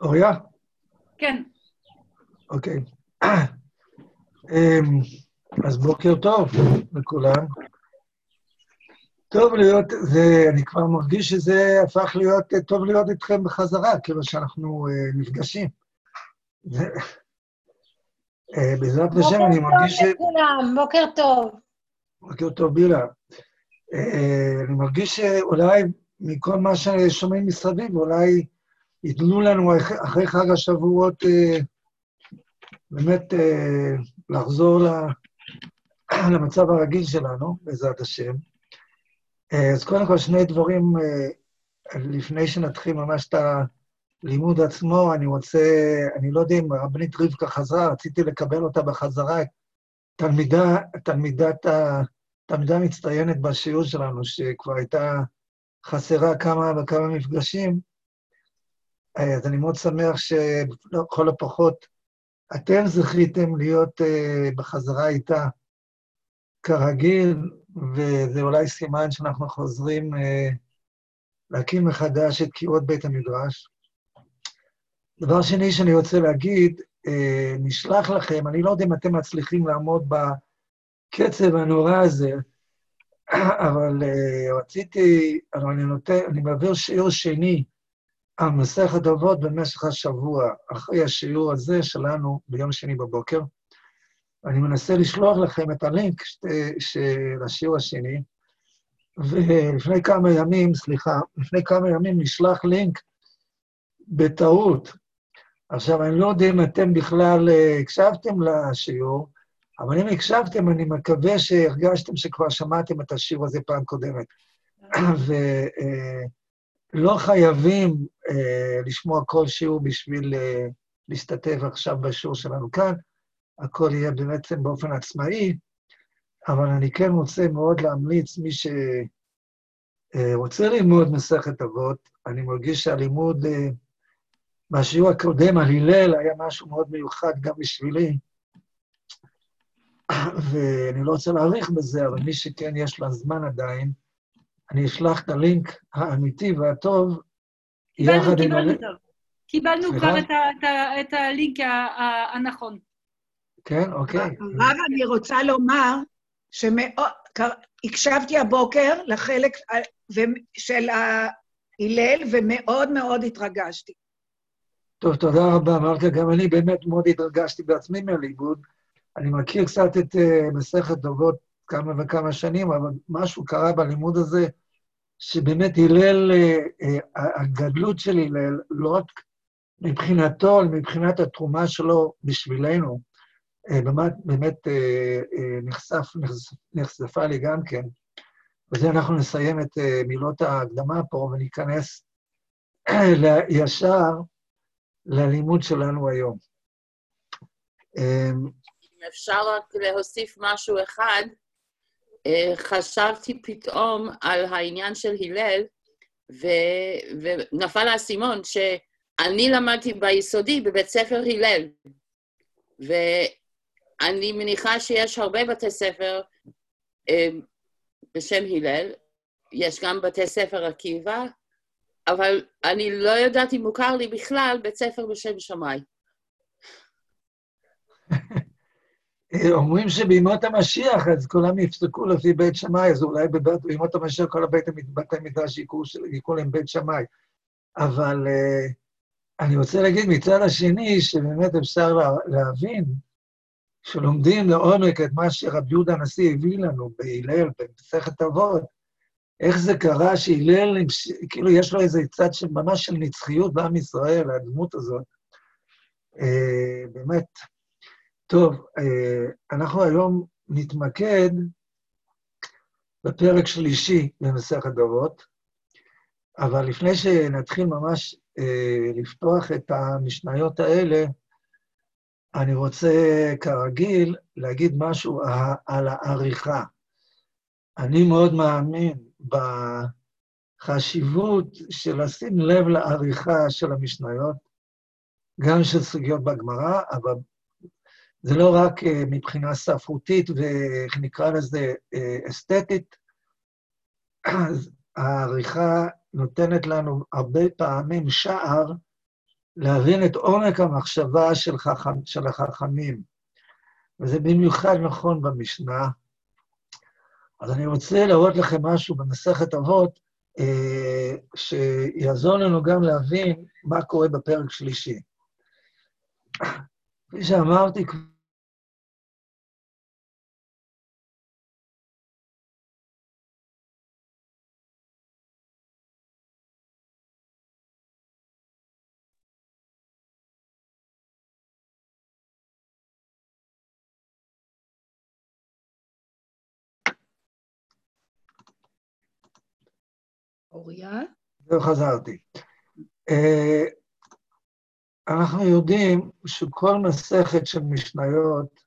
אוריה? כן. אוקיי. אמ, אז בוקר טוב לכולם. טוב להיות, זה, אני כבר מרגיש שזה הפך להיות, טוב להיות איתכם בחזרה, כאילו שאנחנו uh, נפגשים. uh, בעזרת השם אני מרגיש. בוקר טוב לכולם, בוקר טוב. בוקר טוב, בילה. Uh, אני מרגיש שאולי מכל מה ששומעים מסביב, אולי ייתנו לנו אחרי חג השבועות אה, באמת אה, לחזור למצב הרגיל שלנו, בעזרת השם. אה, אז קודם כל, שני דברים, לפני שנתחיל ממש את הלימוד עצמו, אני רוצה, אני לא יודע אם הרבנית רבקה חזרה, רציתי לקבל אותה בחזרה, תלמידה, תלמידת, תלמידה מצטיינת בשיעור שלנו, שכבר הייתה חסרה כמה וכמה מפגשים, אז אני מאוד שמח שלכל הפחות אתם זכיתם להיות uh, בחזרה איתה כרגיל, וזה אולי סימן שאנחנו חוזרים uh, להקים מחדש את קירות בית המדרש. דבר שני שאני רוצה להגיד, uh, נשלח לכם, אני לא יודע אם אתם מצליחים לעמוד בקצב הנורא הזה, אבל רציתי, אבל אני נותן, אני מעביר שיעור שני על מסכת אבות במשך השבוע, אחרי השיעור הזה שלנו ביום שני בבוקר. אני מנסה לשלוח לכם את הלינק של השיעור השני, ולפני כמה ימים, סליחה, לפני כמה ימים נשלח לינק בטעות. עכשיו, אני לא יודע אם אתם בכלל אה, הקשבתם לשיעור, אבל אם הקשבתם, אני מקווה שהרגשתם שכבר שמעתם את השיעור הזה פעם קודמת. ו... לא חייבים אה, לשמוע כל שיעור בשביל אה, להשתתף עכשיו בשיעור שלנו כאן, הכל יהיה בעצם באופן עצמאי, אבל אני כן רוצה מאוד להמליץ, מי שרוצה אה, ללמוד מסכת אבות, אני מרגיש שהלימוד אה, בשיעור הקודם על הלל היה משהו מאוד מיוחד גם בשבילי, ואני לא רוצה להאריך בזה, אבל מי שכן יש לה זמן עדיין, אני אשלח את הלינק האמיתי והטוב יחד עם... קיבלנו, קיבלנו כבר את, את, את הלינק הנכון. כן, אוקיי. הרב, אני רוצה לומר שהקשבתי הבוקר לחלק של הלל, ומאוד מאוד התרגשתי. טוב, תודה רבה, מלכה. גם אני באמת מאוד התרגשתי בעצמי מהלימוד. אני מכיר קצת את uh, מסכת דובות כמה וכמה שנים, אבל משהו קרה בלימוד הזה, שבאמת הלל, אה, אה, הגדלות של הלל, לא רק מבחינתו, אלא מבחינת התרומה שלו בשבילנו, אה, באמת, באמת נחשף, נחשפה לי גם כן. בזה אנחנו נסיים את מילות ההקדמה פה וניכנס ישר ללימוד שלנו היום. אפשר רק להוסיף משהו אחד, חשבתי פתאום על העניין של הלל, ו- ונפל האסימון שאני למדתי ביסודי בבית ספר הלל, ואני מניחה שיש הרבה בתי ספר אה, בשם הלל, יש גם בתי ספר עקיבא, אבל אני לא יודעת אם מוכר לי בכלל בית ספר בשם שמאי. אומרים שבימות המשיח, אז כולם יפסקו לפי בית שמאי, אז אולי בימות המשיח כל הבית בתי מדרש יקראו להם בית שמאי. אבל uh, אני רוצה להגיד מצד השני, שבאמת אפשר לה, להבין, שלומדים לעומק את מה שרבי יהודה הנשיא הביא לנו בהלל, במסכת אבות, איך זה קרה שהלל, כאילו יש לו איזה צד של ממש של נצחיות בעם ישראל, הדמות הזאת. Uh, באמת, טוב, אה, אנחנו היום נתמקד בפרק שלישי במסכת דורות, אבל לפני שנתחיל ממש אה, לפתוח את המשניות האלה, אני רוצה, כרגיל, להגיד משהו על העריכה. אני מאוד מאמין בחשיבות של לשים לב לעריכה של המשניות, גם של סוגיות בגמרא, אבל זה לא רק אה, מבחינה ספרותית ואיך נקרא לזה אה, אסתטית, אז העריכה נותנת לנו הרבה פעמים שער להבין את עומק המחשבה של, חכם, של החכמים, וזה במיוחד נכון במשנה. אז אני רוצה להראות לכם משהו במסכת אבות, אה, שיעזור לנו גם להבין מה קורה בפרק שלישי. כפי שאמרתי, אוריה? וחזרתי. אה, אנחנו יודעים שכל מסכת של משניות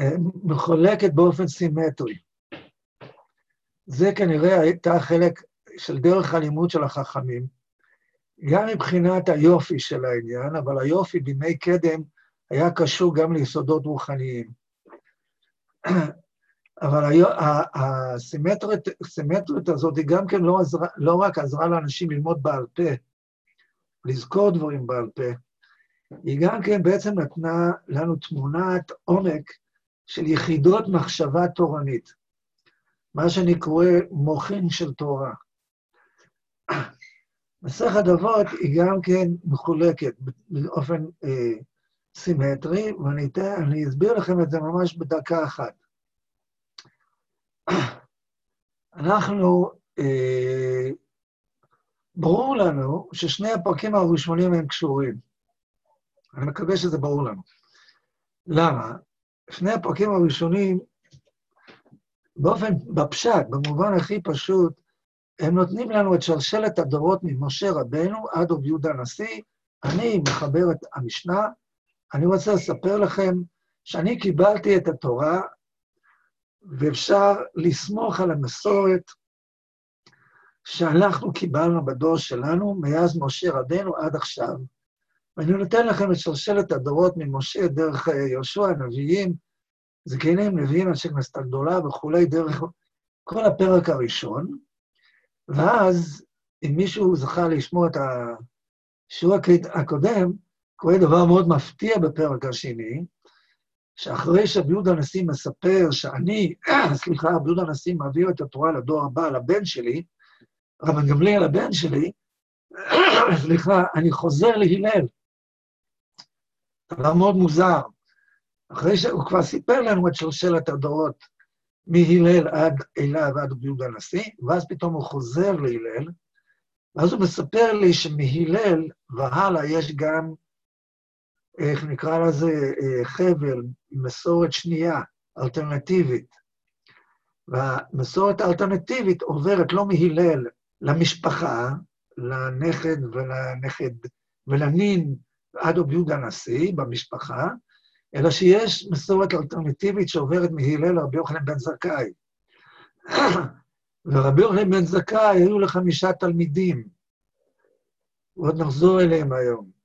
אה, מחולקת באופן סימטרי. זה כנראה הייתה חלק של דרך הלימוד של החכמים, גם מבחינת היופי של העניין, אבל היופי בימי קדם היה קשור גם ליסודות רוחניים. אבל הסימטריות הזאת היא גם כן לא, עזרה, לא רק עזרה לאנשים ללמוד בעל פה, לזכור דברים בעל פה, היא גם כן בעצם נתנה לנו תמונת עומק של יחידות מחשבה תורנית, מה שאני קורא מוחין של תורה. מסכת אבות היא גם כן מחולקת באופן אה, סימטרי, ואני אסביר לכם את זה ממש בדקה אחת. אנחנו, אה, ברור לנו ששני הפרקים הראשונים הם קשורים. אני מקווה שזה ברור לנו. למה? שני הפרקים הראשונים, באופן, בפשט, במובן הכי פשוט, הם נותנים לנו את שלשלת הדורות ממשה רבנו עד רב יהודה הנשיא. אני מחבר את המשנה, אני רוצה לספר לכם שאני קיבלתי את התורה ואפשר לסמוך על המסורת שאנחנו קיבלנו בדור שלנו, מאז משה רבנו עד עכשיו. ואני נותן לכם את שרשרת הדורות ממשה דרך יהושע, הנביאים, זקנים, נביאים, אנשי כנסת הגדולה וכולי, דרך כל הפרק הראשון. ואז, אם מישהו זכה לשמוע את השיעור הקודם, קורה דבר מאוד מפתיע בפרק השני, שאחרי שרבי יהודה הנשיא מספר שאני, סליחה, רבי יהודה הנשיא מעביר את התורה לדור הבא, לבן שלי, רבן גמליאל הבן שלי, סליחה, אני חוזר להלל. דבר מאוד מוזר. אחרי שהוא כבר סיפר לנו את שלשלת הדורות מהלל עד אלה ועד רבי יהודה הנשיא, ואז פתאום הוא חוזר להלל, ואז הוא מספר לי שמהלל והלאה יש גם איך נקרא לזה, אה, חבל, מסורת שנייה, אלטרנטיבית. והמסורת האלטרנטיבית עוברת לא מהלל למשפחה, לנכד ולנכד ולנין עד רבי יהודה הנשיא במשפחה, אלא שיש מסורת אלטרנטיבית שעוברת מהלל לרבי יוחנן בן זכאי. ורבי יוחנן בן זכאי היו לחמישה תלמידים, ועוד נחזור אליהם היום.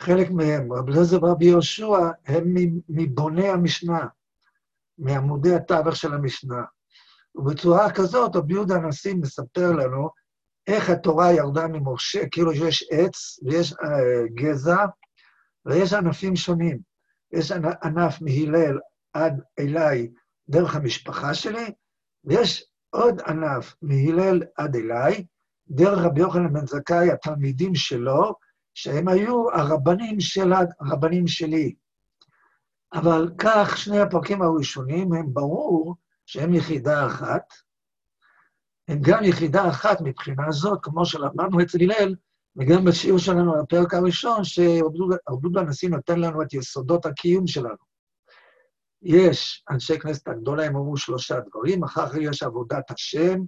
חלק מהם, רבי אליעזר ורבי יהושע, הם מבוני המשנה, מעמודי התווך של המשנה. ובצורה כזאת, רבי יהודה הנשיא מספר לנו איך התורה ירדה ממשה, כאילו שיש עץ ויש uh, גזע, ויש ענפים שונים. יש ענף מהלל עד אליי דרך המשפחה שלי, ויש עוד ענף מהלל עד אליי, דרך רבי יוחנן בן זכאי, התלמידים שלו, שהם היו הרבנים של הרבנים שלי. אבל כך, שני הפרקים הראשונים הם ברור שהם יחידה אחת. הם גם יחידה אחת מבחינה זאת, כמו שלמדנו אצל הלל, וגם בשיעור שלנו על הפרק הראשון, שעבדות הנשיא נותן לנו את יסודות הקיום שלנו. יש אנשי כנסת הגדולה, הם אמרו שלושה דברים, אחר כך יש עבודת השם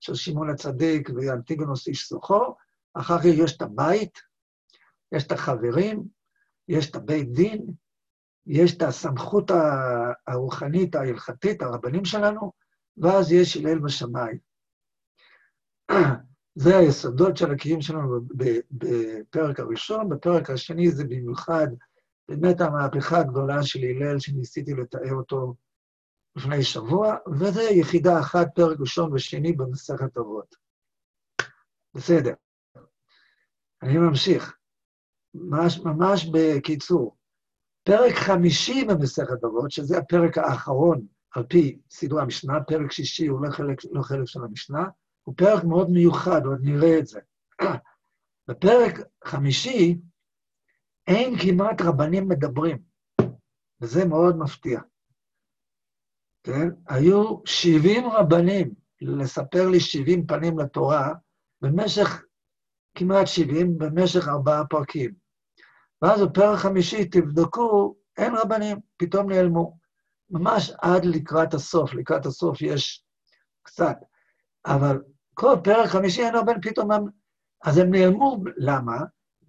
של שמעון הצדיק ואנטיגונוס איש סוחו, אחר כך יש את הבית, יש את החברים, יש את הבית דין, יש את הסמכות הרוחנית, ההלכתית, הרבנים שלנו, ואז יש הלל בשמיים. זה היסודות של הקיום שלנו בפרק הראשון. בפרק השני זה במיוחד באמת המהפכה הגדולה של הלל, שניסיתי לתאר אותו לפני שבוע, וזה יחידה אחת, פרק ראשון ושני במסכת אבות. בסדר. אני ממשיך, ממש, ממש בקיצור. פרק חמישי במסכת בבות, שזה הפרק האחרון על פי סידור המשנה, פרק שישי הוא לא חלק, לא חלק של המשנה, הוא פרק מאוד מיוחד, עוד נראה את זה. בפרק חמישי אין כמעט רבנים מדברים, וזה מאוד מפתיע. כן? היו 70 רבנים לספר לי 70 פנים לתורה במשך כמעט 70, במשך ארבעה פרקים. ואז בפרק חמישי, תבדקו, אין רבנים, פתאום נעלמו. ממש עד לקראת הסוף, לקראת הסוף יש קצת. אבל כל פרק חמישי אין רבנים, פתאום הם... אז הם נעלמו, למה?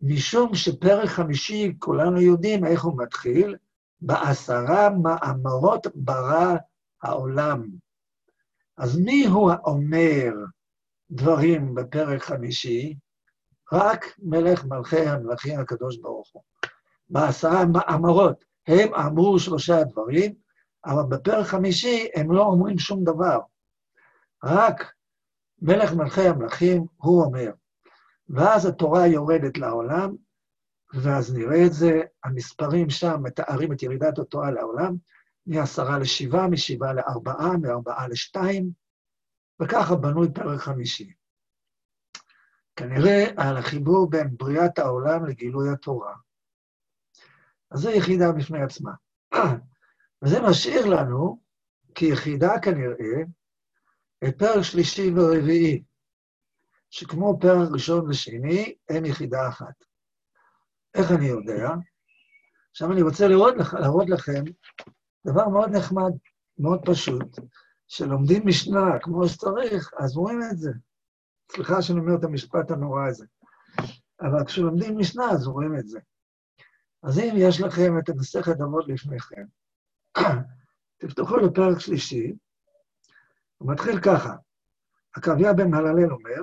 משום שפרק חמישי, כולנו יודעים איך הוא מתחיל, בעשרה מאמרות ברא העולם. אז מי הוא האומר דברים בפרק חמישי? רק מלך מלכי המלכים הקדוש ברוך הוא. בעשרה מאמרות הם אמרו שלושה דברים, אבל בפרק חמישי הם לא אומרים שום דבר. רק מלך מלכי המלכים הוא אומר. ואז התורה יורדת לעולם, ואז נראה את זה, המספרים שם מתארים את ירידת התורה לעולם, מעשרה לשבעה, משבעה לארבעה, מארבעה לשתיים, וככה בנוי פרק חמישי. כנראה על החיבור בין בריאת העולם לגילוי התורה. אז זו יחידה בפני עצמה. וזה משאיר לנו, כיחידה כנראה, את פרק שלישי ורביעי, שכמו פרק ראשון ושני, הם יחידה אחת. איך אני יודע? עכשיו אני רוצה לראות, להראות לכם דבר מאוד נחמד, מאוד פשוט, שלומדים משנה כמו שצריך, אז רואים את זה. סליחה שאני אומר את המשפט הנורא הזה. אבל כשלומדים משנה, אז רואים את זה. אז אם יש לכם את המסכת אבות לפניכם, תפתחו לפרק שלישי, הוא מתחיל ככה. עקביה בן מהללל אומר,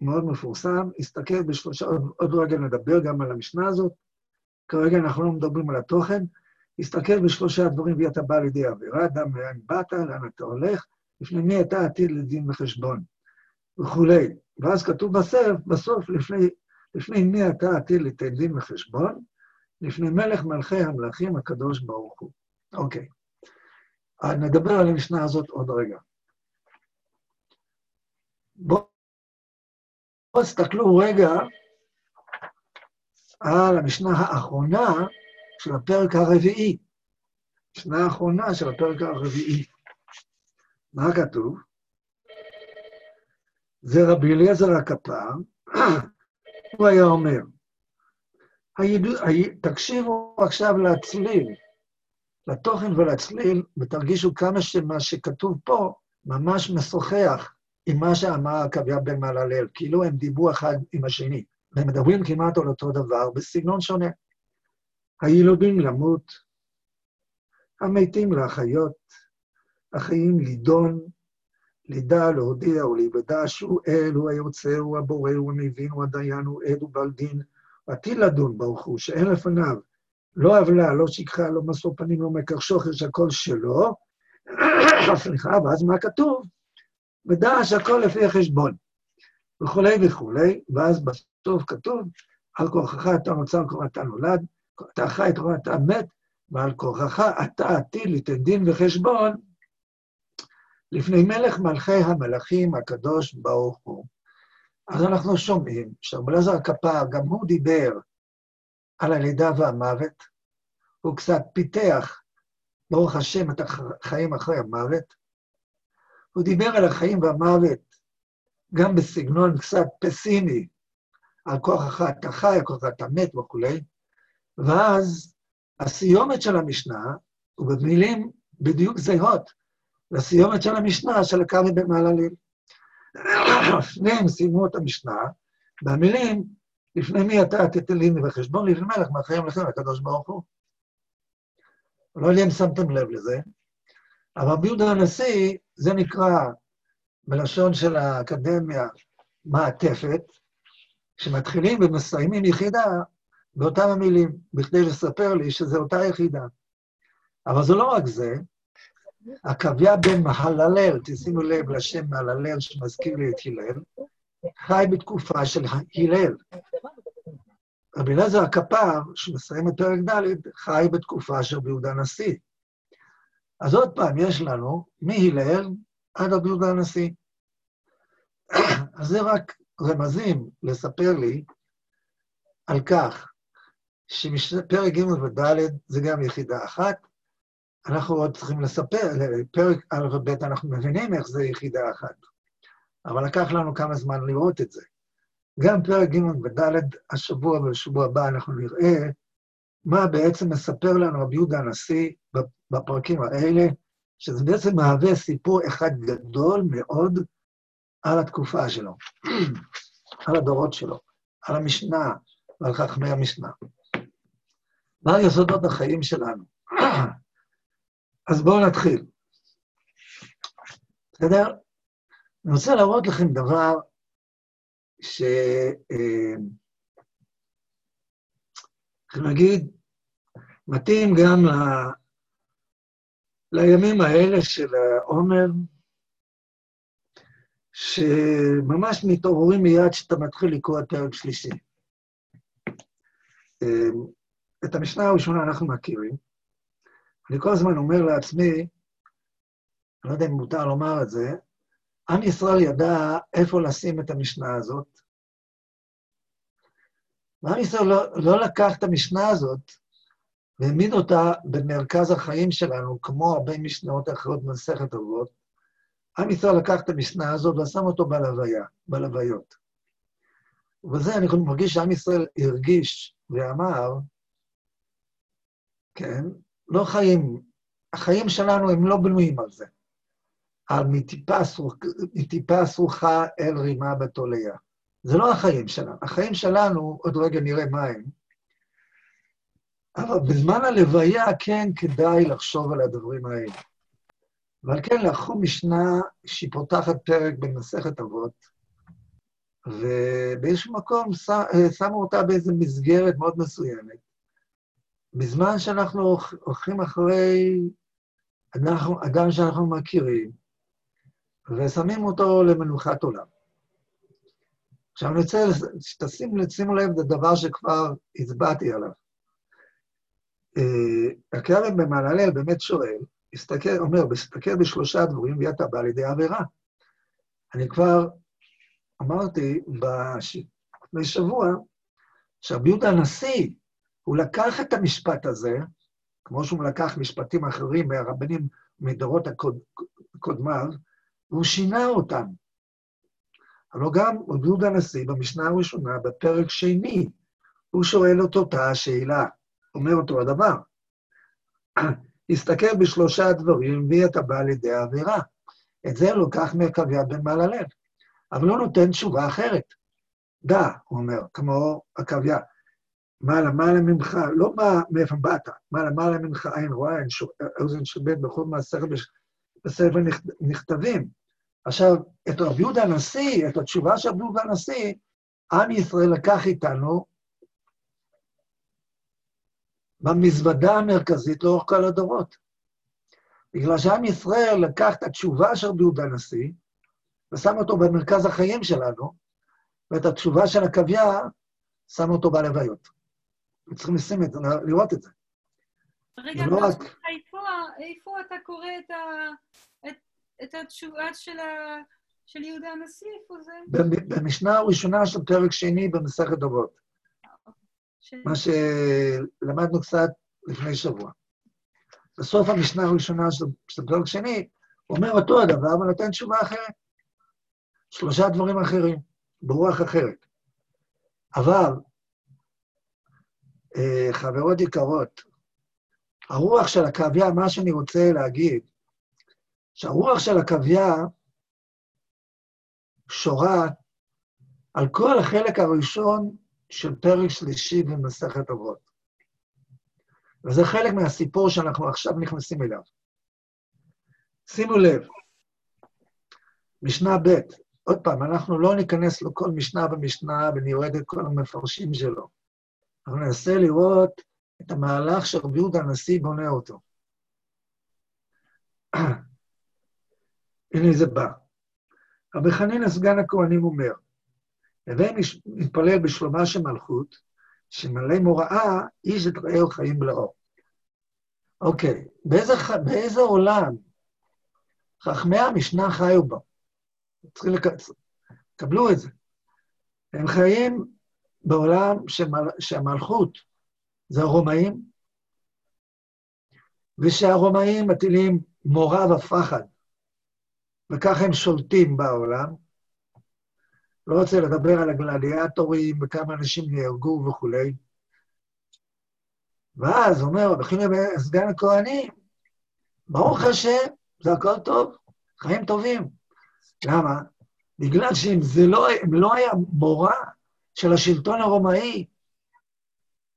מאוד מפורסם, הסתכל בשלושה, עוד, עוד רגע נדבר גם על המשנה הזאת, כרגע אנחנו לא מדברים על התוכן, הסתכל בשלושה דברים, ואתה בא לידי עבירה, דם מאין באת, לאן אתה הולך, לפני מי אתה עתיד לדין וחשבון. וכולי. ואז כתוב בסוף, בסוף, לפני, לפני מי אתה עתיד ליתן דין וחשבון? לפני מלך מלכי המלכים הקדוש ברוך הוא. אוקיי. נדבר על המשנה הזאת עוד רגע. בואו תסתכלו רגע על המשנה האחרונה של הפרק הרביעי. המשנה האחרונה של הפרק הרביעי. מה כתוב? זה רבי אליעזר הכפר, הוא היה אומר, הידוע, תקשיבו עכשיו לצליל, לתוכן ולצליל, ותרגישו כמה שמה שכתוב פה ממש משוחח עם מה שאמר עקביה בן מלהלל, כאילו הם דיברו אחד עם השני, והם מדברים כמעט על אותו דבר בסגנון שונה. הילודים למות, המתים לחיות, החיים לידון, לידע, להודיע ולהיוודע שהוא אל, הוא היוצר, הוא הבורא, הוא המבין, הוא הדיין, הוא עד, הוא בעל דין, עתיד לדון ברוך הוא, שאין לפניו לא עוולה, לא שכחה, לא משוא פנים, לא מקר שוחר, שהכל שלו. סליחה, ואז מה כתוב? ודע שהכל לפי החשבון, וכולי וכולי, ואז בסוף כתוב, על כורחך אתה נוצר, כורח אתה נולד, אתה חי, כורח אתה מת, ועל כורחך אתה עתיד ליתן דין וחשבון לפני מלך מלכי המלכים הקדוש ברוך הוא. אז אנחנו שומעים שרבי אלעזר הכפר, גם הוא דיבר על הלידה והמוות, הוא קצת פיתח, ברוך השם, את החיים אחרי המוות. הוא דיבר על החיים והמוות גם בסגנון קצת פסימי, על כוח אחד אתה חי, כוח אחד אתה מת וכולי, ואז הסיומת של המשנה, הוא במילים בדיוק זהות, לסיומת של המשנה של הקרני בן מעללים. שניהם סיימו את המשנה במילים, לפני מי אתה תתן לי וחשבון לפני מלך מאחרים לכם הקדוש ברוך הוא. לא יודע אם שמתם לב לזה, אבל ביהודה הנשיא, זה נקרא, בלשון של האקדמיה, מעטפת, שמתחילים ומסיימים יחידה באותם המילים, בכדי לספר לי שזו אותה יחידה. אבל זה לא רק זה, עקביה בן מהללל, תשימו לב לשם מהללל שמזכיר לי את הלל, חי בתקופה של הלל. רבי אליעזר הכפר, שמסיים את פרק ד', חי בתקופה של רבי יהודה הנשיא. אז עוד פעם, יש לנו מהלל עד רבי יהודה הנשיא. אז זה רק רמזים לספר לי על כך שפרק ג' וד' זה גם יחידה אחת. אנחנו עוד צריכים לספר, פרק א' וב' אנחנו מבינים איך זה יחידה אחת, אבל לקח לנו כמה זמן לראות את זה. גם פרק ג' וד' השבוע ובשבוע הבא אנחנו נראה מה בעצם מספר לנו רבי יהודה הנשיא בפרקים האלה, שזה בעצם מהווה סיפור אחד גדול מאוד על התקופה שלו, על הדורות שלו, על המשנה ועל חכמי המשנה. מה יסודות החיים שלנו? אז בואו נתחיל. בסדר? אני רוצה להראות לכם דבר ש... אה, איך נגיד, מתאים גם ל... לימים האלה של העומר, שממש מתעוררים מיד כשאתה מתחיל לקרוא את פרק שלישי. אה, את המשנה הראשונה אנחנו מכירים. אני כל הזמן אומר לעצמי, אני לא יודע אם מותר לומר את זה, עם ישראל ידע איפה לשים את המשנה הזאת, ועם ישראל לא, לא לקח את המשנה הזאת והעמיד אותה במרכז החיים שלנו, כמו הרבה משנאות אחרות במסכת אבות. עם ישראל לקח את המשנה הזאת ושם אותו בלוויה, בלוויות. ובזה אני מרגיש שעם ישראל הרגיש ואמר, כן, לא חיים, החיים שלנו הם לא בנויים על זה. על מטיפה סרוחה אל רימה בתוליה. זה לא החיים שלנו. החיים שלנו, עוד רגע נראה מה הם, אבל בזמן הלוויה כן כדאי לחשוב על הדברים האלה. ועל כן לקחו משנה שהיא פותחת פרק במסכת אבות, ובאיזשהו מקום שמו אותה באיזו מסגרת מאוד מסוימת. בזמן שאנחנו הולכים אחרי אנחנו, אדם שאנחנו מכירים, ושמים אותו למנוחת עולם. עכשיו אני רוצה שתשימו לב לדבר שכבר הצבעתי עליו. אה, הכרם במעללל באמת שואל, הסתכל, אומר, מסתכל בשלושה דברים ואתה בא לידי עבירה. אני כבר אמרתי לפני שבוע, שרבי יהודה הנשיא, הוא לקח את המשפט הזה, כמו שהוא לקח משפטים אחרים מהרבנים מדורות הקודמיו, והוא שינה אותם. הלוא גם רבי יהודה הנשיא, במשנה הראשונה, בפרק שני, הוא שואל את אותה השאלה, אומר אותו הדבר. הסתכל בשלושה דברים, והיא אתה בא לידי העבירה. את זה לוקח מעקביה בן מעללל. אבל הוא נותן תשובה אחרת. דע, הוא אומר, כמו עקביה. מעלה מעלה ממך, לא מה, מאיפה באת, מעלה מעלה ממך עין רואה, אוזן של בן בכל מעשר בספר נכתבים. עכשיו, את רבי יהודה הנשיא, את התשובה של רבי יהודה הנשיא, עם ישראל לקח איתנו במזוודה המרכזית לאורך כל הדורות. בגלל שעם ישראל לקח את התשובה של רבי יהודה הנשיא, ושם אותו במרכז החיים שלנו, ואת התשובה של עקביה, שם אותו בלוויות. צריכים לשים את זה, לראות את זה. רגע, לא רק... איפה, איפה אתה קורא את, ה, את, את התשובה של, ה, של יהודה הנשיא? איפה זה? במשנה הראשונה של פרק שני במסכת דורות. ש... מה שלמדנו קצת לפני שבוע. בסוף המשנה הראשונה של, של פרק שני, הוא אומר אותו הדבר ונותן תשובה אחרת. שלושה דברים אחרים, ברוח אחרת. אבל חברות יקרות, הרוח של הקוויה, מה שאני רוצה להגיד, שהרוח של הקוויה שורה על כל החלק הראשון של פרק שלישי במסכת אבות. וזה חלק מהסיפור שאנחנו עכשיו נכנסים אליו. שימו לב, משנה ב', עוד פעם, אנחנו לא ניכנס לכל משנה ומשנה ונראה את כל המפרשים שלו. אנחנו ננסה לראות את המהלך שרבי יהודה הנשיא בונה אותו. הנה זה בא. רבי חנינא סגן הכהנים אומר, לבין מתפלל בשלומה של מלכות, שמלא מוראה, איש את רעהו חיים לאור. אוקיי, באיזה, באיזה עולם חכמי המשנה חיו בו? צריכים לקצר. קבלו את זה. הם חיים בעולם שמל... שהמלכות זה הרומאים, ושהרומאים מטילים מורא ופחד, וככה הם שולטים בעולם. לא רוצה לדבר על הגלדיאטורים וכמה אנשים נהרגו וכולי. ואז אומר רבי חינה סגן הכהנים, ברוך השם, זה הכל טוב, חיים טובים. למה? בגלל שאם זה לא, לא היה מורא של השלטון הרומאי,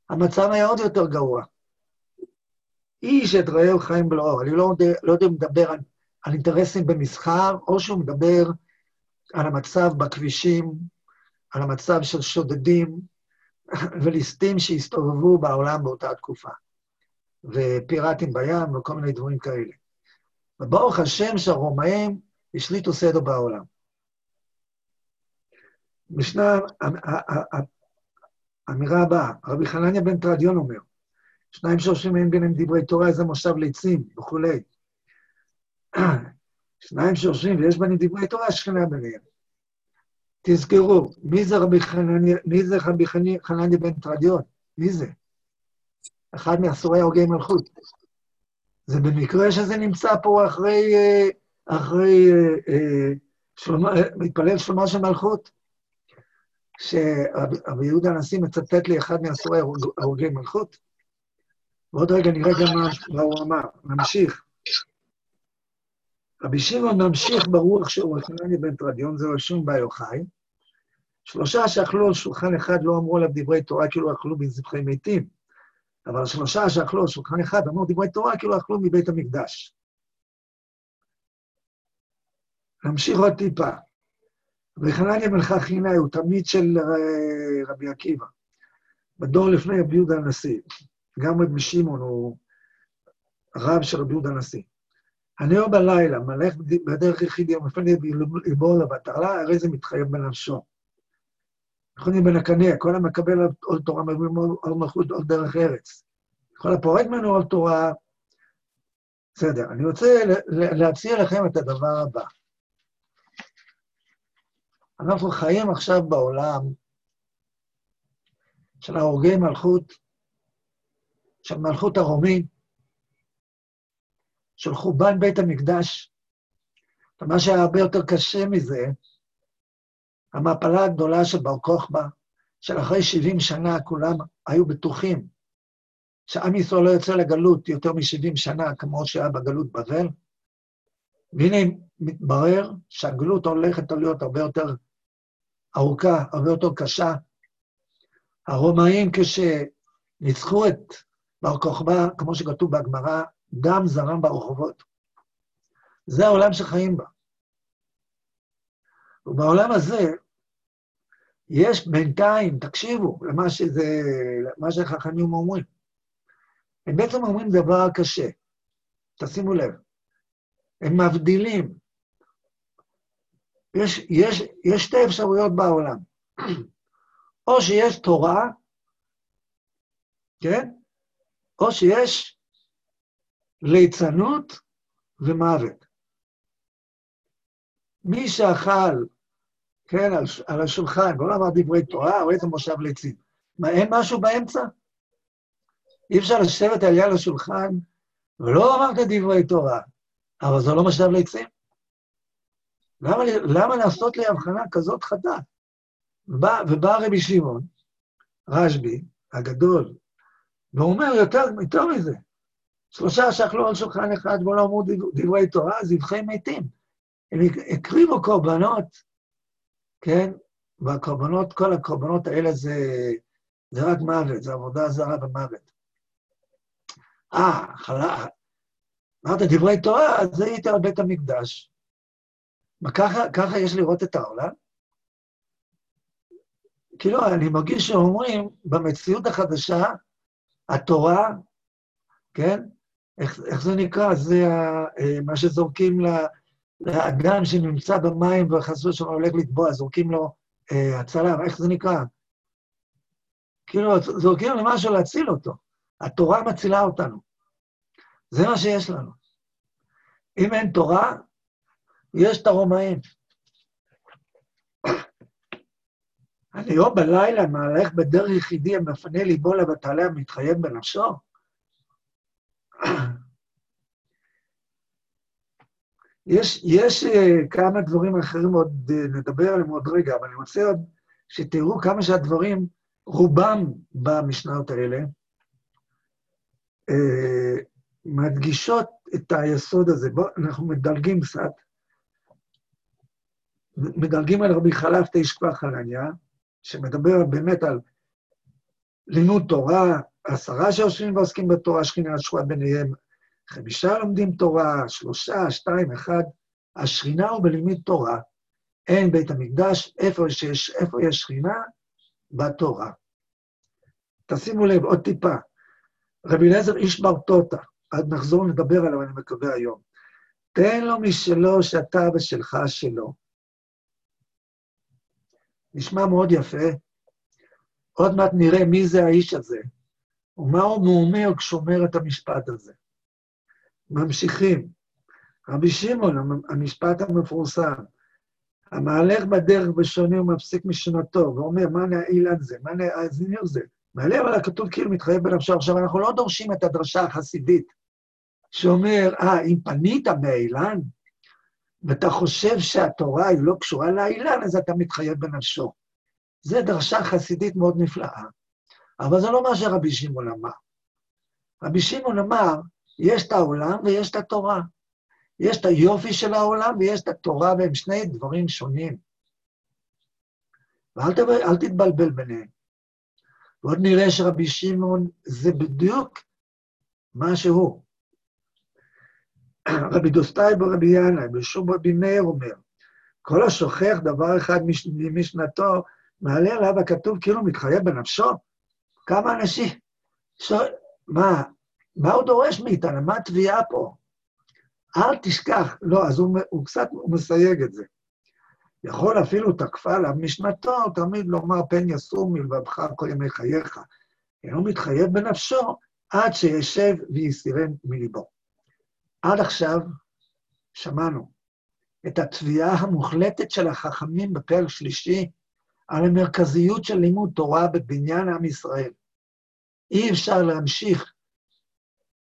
המצב היה עוד יותר גרוע. איש את רעהו חיים בלאור. אני לא, לא יודע אם מדבר על, על אינטרסים במסחר, או שהוא מדבר על המצב בכבישים, על המצב של שודדים וליסטים שהסתובבו בעולם באותה תקופה, ופיראטים בים וכל מיני דברים כאלה. וברוך השם שהרומאים השליטו סדר בעולם. משנה, האמירה הבאה, רבי חנניה בן תרדיון אומר, שניים שורשים אין ביניהם דברי תורה, איזה מושב ליצים וכולי. שניים שורשים ויש ביניהם דברי תורה, שכנה ביניהם. תזכרו, מי זה רבי חנניה, מי זה רבי חנניה בן תרדיון? מי זה? אחד מאסורי הוגי מלכות. זה במקרה שזה נמצא פה אחרי, אה, אחרי, אה, אה, מתפלל שלמה של מלכות? שרבי יהודה הנשיא מצטט לי אחד מאסורי הרוגי מלכות? ועוד רגע נראה גם מה הוא אמר. נמשיך. רבי שמעון ממשיך ברוח של רחמני בן תרדיון, זה רשום ביוחאי. שלושה שאכלו על שולחן אחד לא אמרו עליו דברי תורה כאילו אכלו מזבחי מתים, אבל שלושה שאכלו על שולחן אחד אמרו דברי תורה כאילו אכלו מבית המקדש. נמשיך עוד טיפה. וחנניה בן חכינאי הוא תלמיד של אה, רבי עקיבא, בדור לפני רבי יהודה הנשיא. גם רבי שמעון הוא רב של רבי יהודה הנשיא. הנאו בלילה, מלך בדרך יחידי ומפנה ליבו לבטלה, הרי זה מתחייב בנפשו. נכונים בן הקנה, כל המקבל עול תורה מביא עול מלכות עול דרך ארץ. כל הפורק ממנו עול תורה, בסדר. אני רוצה להציע לכם את הדבר הבא. אנחנו חיים עכשיו בעולם של ההורגי מלכות, של מלכות הרומי, של חורבן בית המקדש, ומה שהיה הרבה יותר קשה מזה, המפלה הגדולה של בר כוכבא, של אחרי 70 שנה כולם היו בטוחים שעם ישראל לא יוצא לגלות יותר מ-70 שנה, כמו שהיה בגלות בבל, והנה מתברר שהגלות הולכת להיות הרבה יותר ארוכה, הרבה יותר קשה. הרומאים, כשניצחו את בר כוכבא, כמו שכתוב בהגמרא, דם זרם ברחובות. זה העולם שחיים בה. ובעולם הזה, יש בינתיים, תקשיבו למה שזה, למה שחכמים אומרים. הם בעצם אומרים דבר קשה, תשימו לב. הם מבדילים. יש, יש, יש שתי אפשרויות בעולם. או שיש תורה, כן? או שיש ליצנות ומוות. מי שאכל כן, על, על השולחן, בוא נאמר דברי תורה, או איזה מושב ליצים. מה, אין משהו באמצע? אי אפשר לשבת על יד השולחן ולא אמרת דברי תורה, אבל זה לא מושב ליצים. למה, למה לעשות לי הבחנה כזאת חדה? ובא, ובא רבי שמעון, רשב"י, הגדול, ואומר יותר, יותר מזה, שלושה שאכלו על שולחן אחד ולא אמרו דברי תורה, זבחי מתים. הם הקריבו קורבנות כן? והקורבנות, כל הקורבנות האלה זה, זה רק מוות, זה עבודה זרה במוות. אה, חלה, אמרת דברי תורה, אז זה היית על בית המקדש. וככה יש לראות את העולם? כאילו, אני מרגיש שאומרים, במציאות החדשה, התורה, כן? איך, איך זה נקרא? זה אה, מה שזורקים ל... לאדם שנמצא במים וחס ושלום הולך לטבוע, זורקים לו אה, הצלם, איך זה נקרא? כאילו, זורקים למשהו להציל אותו. התורה מצילה אותנו. זה מה שיש לנו. אם אין תורה, יש את הרומאים. אני היום בלילה מהלך בדרך יחידי המפנה ליבו לבטלה המתחייב בנפשו. יש, יש uh, כמה דברים אחרים עוד, uh, נדבר עליהם עוד רגע, אבל אני רוצה עוד שתראו כמה שהדברים, רובם במשניות האלה, uh, מדגישות את היסוד הזה. בואו, אנחנו מדלגים קצת. מדלגים על רבי חלף תשכח חנניה, שמדבר באמת על לימוד תורה, עשרה שיושבים ועוסקים בתורה, שכינה שכונת ביניהם, חמישה לומדים תורה, שלושה, שתיים, אחד. השכינה הוא בלימוד תורה. אין בית המקדש, איפה, שיש, איפה יש שכינה? בתורה. תשימו לב, עוד טיפה. רבי אליעזר איש ברטוטה, עד נחזור לדבר עליו, אני מקווה היום. תן לו משלו שאתה ושלך שלו. נשמע מאוד יפה. עוד מעט נראה מי זה האיש הזה, ומה הוא אומר כשהוא את המשפט הזה. ממשיכים. רבי שמעון, המשפט המפורסם, המהלך בדרך בשונה ומפסיק משנתו, ואומר, מה נעיל זה? מה נעזיניר זה? מעלה אבל הכתוב כאילו מתחייב בנפשו. עכשיו, אנחנו לא דורשים את הדרשה החסידית, שאומר, אה, אם פנית מאילן, ואתה חושב שהתורה היא לא קשורה לאילן, אז אתה מתחייב בנפשו. זה דרשה חסידית מאוד נפלאה, אבל זה לא מה שרבי שמעון אמר. רבי שמעון אמר, יש את העולם ויש את התורה. יש את היופי של העולם ויש את התורה, והם שני דברים שונים. ואל תבל, תתבלבל ביניהם. ועוד נראה שרבי שמעון זה בדיוק מה שהוא. רבי דוסטאי ברבי ינאי, בשום רבי מאיר אומר, כל השוכח דבר אחד ממשנתו, מעלה עליו הכתוב כאילו מתחייב בנפשו. כמה אנשים? ש... מה, מה הוא דורש מאיתנו? מה התביעה פה? אל תשכח. לא, אז הוא, הוא קצת הוא מסייג את זה. יכול אפילו תקפה עליו משנתו, תמיד לומר פן יסור מלבבך כל ימי חייך. אינו מתחייב בנפשו עד שישב ויסירן מליבו. עד עכשיו שמענו את התביעה המוחלטת של החכמים בפרק שלישי על המרכזיות של לימוד תורה בבניין עם ישראל. אי אפשר להמשיך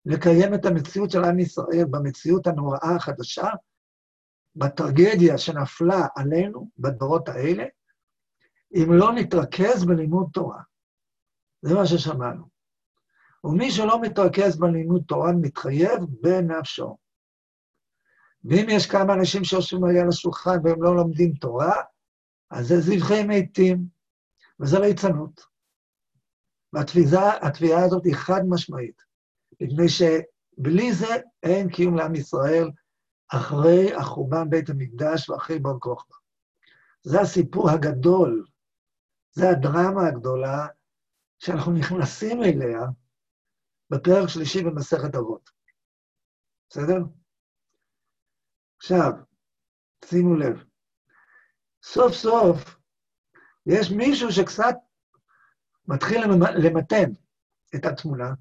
לקיים את המציאות של עם ישראל במציאות הנוראה החדשה, בטרגדיה שנפלה עלינו בדורות האלה, אם לא נתרכז בלימוד תורה. זה מה ששמענו. ומי שלא מתרכז בלימוד תורה מתחייב בנפשו. ואם יש כמה אנשים שיושבים על השולחן והם לא לומדים תורה, אז זה זבחי מתים, וזה ליצנות. והתביעה הזאת היא חד משמעית, מפני שבלי זה אין קיום לעם ישראל אחרי החורבן בית המקדש ואחרי בר כוכבא. זה הסיפור הגדול, זה הדרמה הגדולה שאנחנו נכנסים אליה בפרק שלישי במסכת אבות. בסדר? עכשיו, שימו לב, סוף סוף יש מישהו שקצת מתחיל למתן את התמונה.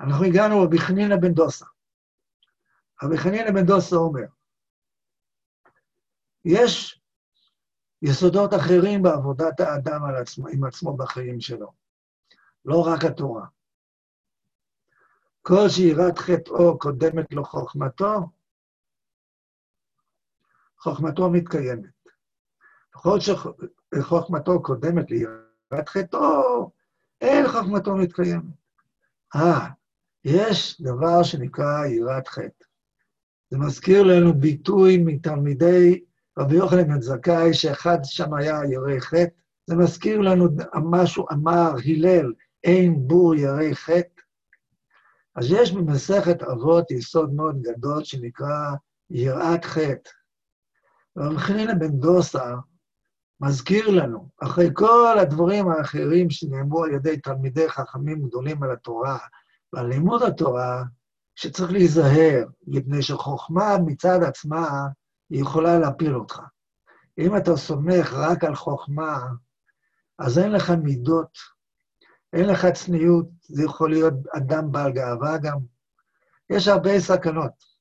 אנחנו הגענו רבי חנינא בן דוסה. רבי חנינא בן דוסה אומר, יש יסודות אחרים בעבודת האדם על עצמו, עם עצמו בחיים שלו, לא רק התורה. כל שיראת חטאו קודמת לו חוכמתו, חוכמתו מתקיימת. ככל שחוכמתו קודמת ליראת חטאו, אין חוכמתו מתקיימת. אה, יש דבר שנקרא יראת חטא. זה מזכיר לנו ביטוי מתלמידי רבי יוחנן בן זכאי, שאחד שם היה ירא חטא. זה מזכיר לנו משהו אמר הלל, אין בור ירא חטא. אז יש במסכת אבות יסוד מאוד גדול שנקרא יראת חטא. רב חנינא בן דוסה מזכיר לנו, אחרי כל הדברים האחרים שנאמרו על ידי תלמידי חכמים גדולים על התורה ועל לימוד התורה, שצריך להיזהר, מפני שחוכמה מצד עצמה היא יכולה להפיל אותך. אם אתה סומך רק על חוכמה, אז אין לך מידות, אין לך צניעות, זה יכול להיות אדם בעל גאווה גם. יש הרבה סכנות.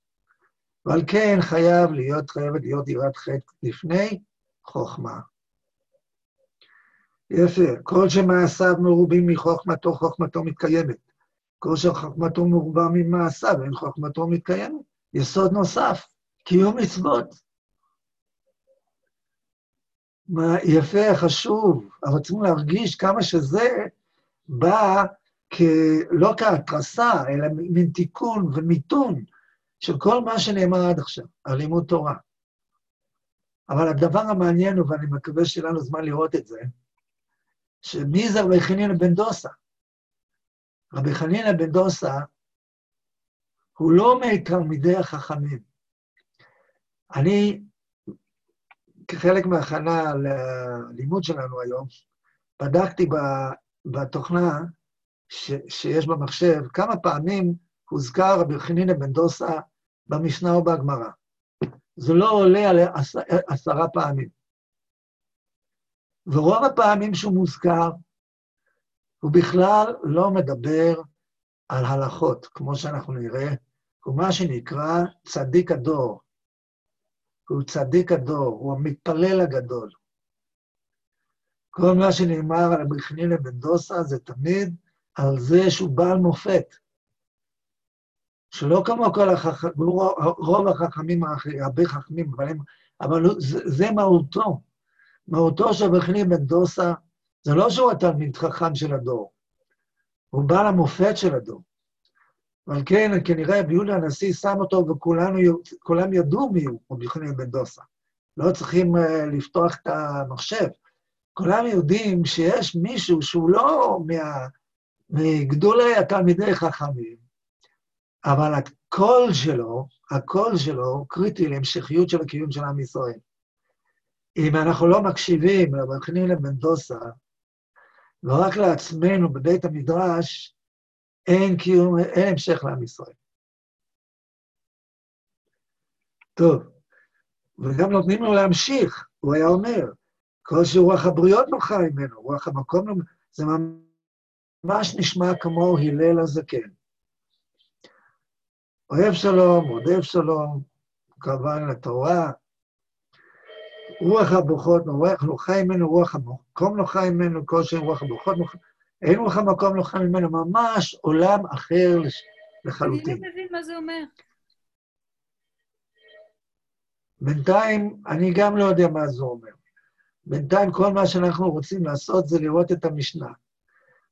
ועל כן חייב להיות, חייבת להיות יראת חטא לפני חוכמה. יפה. כל שמעשיו מרובים מחוכמתו, חוכמתו מתקיימת. כל שחוכמתו מרובה ממעשיו, אין חוכמתו מתקיימת. יסוד נוסף, קיום מצוות. מה יפה, חשוב, אבל צריכים להרגיש כמה שזה בא כ... לא כהתרסה, אלא מין תיקון ומיתון של כל מה שנאמר עד עכשיו, על לימוד תורה. אבל הדבר המעניין הוא, ואני מקווה שיהיה לנו זמן לראות את זה, שמי זה רבי חנינא בן דוסה? רבי חנינא בן דוסה הוא לא מתלמידי החכמים. אני, כחלק מההכנה ללימוד שלנו היום, בדקתי בתוכנה ש, שיש במחשב כמה פעמים הוזכר רבי חנינא בן דוסה במשנה או בגמרא. זה לא עולה על עשרה פעמים. ורוב הפעמים שהוא מוזכר, הוא בכלל לא מדבר על הלכות, כמו שאנחנו נראה, הוא מה שנקרא צדיק הדור. הוא צדיק הדור, הוא המתפלל הגדול. כל מה שנאמר על רבי חנינא בן דוסה זה תמיד על זה שהוא בעל מופת. שלא כמו כל החכמים, רוב החכמים האחרים, הרבה חכמים, אבל, הם, אבל זה, זה מהותו. מהותו של רבי חנינא בן דוסה, זה לא שהוא התלמיד חכם של הדור, הוא בעל המופת של הדור. ועל כן, כנראה רבי יהודה הנשיא שם אותו, וכולם ידעו מי הוא, רבי חנינא בן דוסה. לא צריכים uh, לפתוח את המחשב. כולם יודעים שיש מישהו שהוא לא מה, מגדולי התלמידי חכמים, אבל הקול שלו, הקול שלו קריטי להמשכיות של הקיום של עם ישראל. אם אנחנו לא מקשיבים לרבי חנינא בן דוסה, ורק לעצמנו בבית המדרש, אין קיום, אין המשך לעם ישראל. טוב, וגם נותנים לו להמשיך, הוא היה אומר, כל שרוח הבריות נוחה ממנו, רוח המקום, זה ממש נשמע כמו הלל הזקן. אוהב שלום, רודף שלום, כמובן לתורה, רוח הבוכות, רוח נוחה ממנו, רוח המקום נוחה ממנו, כל שם רוח הבוכות נוחה, אין רוח המקום נוחה ממנו, ממש עולם אחר לחלוטין. אני לא מבין מה זה אומר. בינתיים, אני גם לא יודע מה זה אומר. בינתיים כל מה שאנחנו רוצים לעשות זה לראות את המשנה.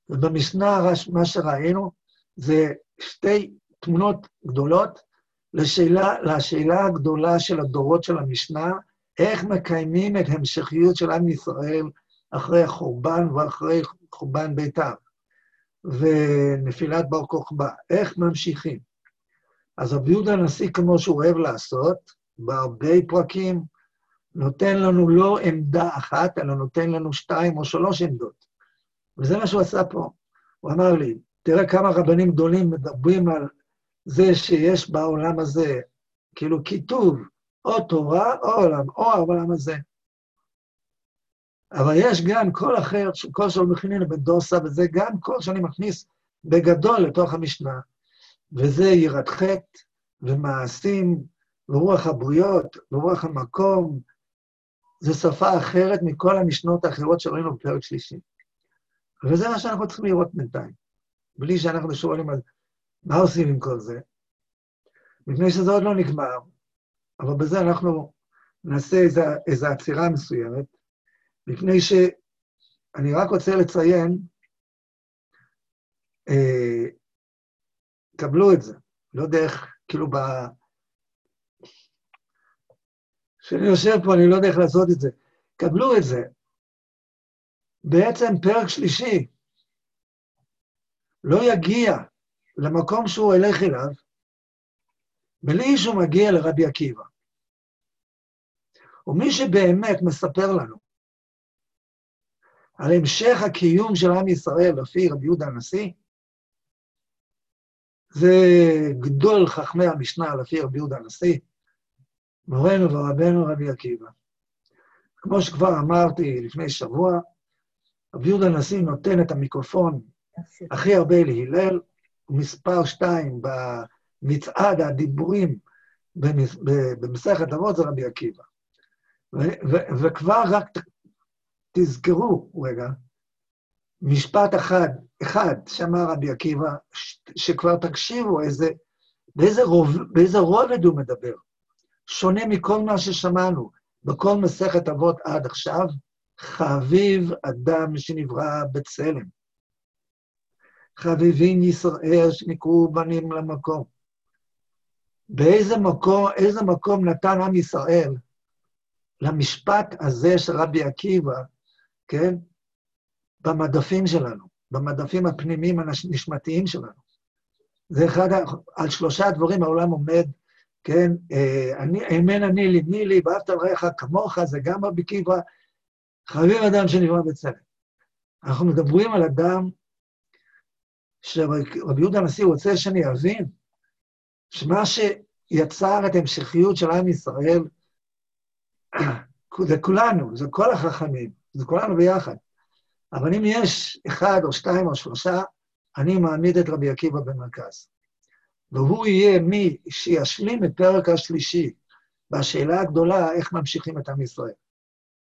ובמשנה מה שראינו זה שתי תמונות גדולות לשאלה, לשאלה הגדולה של הדורות של המשנה, איך מקיימים את המשכיות של עם ישראל אחרי החורבן ואחרי חורבן ביתר ונפילת בר כוכבא, איך ממשיכים. אז רבי יהודה הנשיא, כמו שהוא אוהב לעשות, בהרבה פרקים, נותן לנו לא עמדה אחת, אלא נותן לנו שתיים או שלוש עמדות. וזה מה שהוא עשה פה. הוא אמר לי, תראה כמה רבנים גדולים מדברים על זה שיש בעולם הזה, כאילו כיתוב, או תורה או עולם, או העולם הזה. אבל יש גם קול אחר, קול של חנינא בן דוסא, וזה גם קול שאני מכניס בגדול לתוך המשנה, וזה יראת חטא ומעשים ורוח הבריות ורוח המקום. זו שפה אחרת מכל המשנות האחרות שראינו בפרק שלישי. וזה מה שאנחנו צריכים לראות בינתיים, בלי שאנחנו שואלים על מה עושים עם כל זה, מפני שזה עוד לא נגמר, אבל בזה אנחנו נעשה איזו עצירה מסוימת, לפני שאני רק רוצה לציין, אה, קבלו את זה, לא איך, כאילו ב... כשאני יושב פה, אני לא יודע איך לעשות את זה. קבלו את זה. בעצם פרק שלישי לא יגיע למקום שהוא ילך אליו, בלי שהוא מגיע לרבי עקיבא. ומי שבאמת מספר לנו על המשך הקיום של עם ישראל לפי רבי יהודה הנשיא, זה גדול חכמי המשנה לפי רבי יהודה הנשיא, מורנו ורבנו רבי עקיבא. כמו שכבר אמרתי לפני שבוע, רבי יהודה הנשיא נותן את המיקרופון הכי הרבה להלל, הוא מספר שתיים במצעד הדיבורים במסכת אבות זה רבי עקיבא. וכבר רק תזכרו רגע, משפט אחד, אחד שאמר רבי עקיבא, שכבר תקשיבו איזה, באיזה, רוב, באיזה רובד הוא מדבר. שונה מכל מה ששמענו בכל מסכת אבות עד עכשיו, חביב אדם שנברא בצלם. חביבים ישראל שנקראו בנים למקום. באיזה מקום, איזה מקום נתן עם ישראל למשפט הזה של רבי עקיבא, כן? במדפים שלנו, במדפים הפנימיים הנשמתיים שלנו. זה אחד, על שלושה דברים העולם עומד, כן? אה, אני, אמן אני לי, מי לי, ואהבת לרעך כמוך, זה גם רבי עקיבא, חביב אדם שנברא בצלם. אנחנו מדברים על אדם שרבי יהודה הנשיא רוצה שאני אבין, שמה שיצר את ההמשכיות של עם ישראל, זה כולנו, זה כל החכמים, זה כולנו ביחד. אבל אם יש אחד או שתיים או שלושה, אני מעמיד את רבי עקיבא במרכז. והוא יהיה מי שישלים את פרק השלישי בשאלה הגדולה, איך ממשיכים את עם ישראל.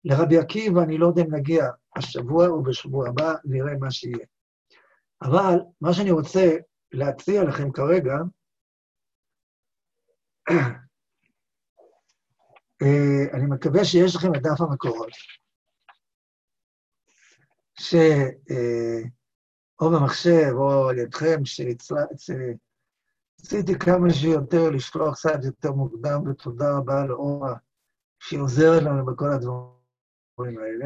לרבי עקיבא, אני לא יודע אם נגיע השבוע או בשבוע הבא, נראה מה שיהיה. אבל מה שאני רוצה להציע לכם כרגע, אה, אני מקווה שיש לכם את דף המקורות, שאו אה, במחשב או על ידכם, שרציתי כמה שיותר לשלוח קצת יותר מוקדם, ותודה רבה לאורה, שהיא עוזרת לנו בכל הדברים האלה,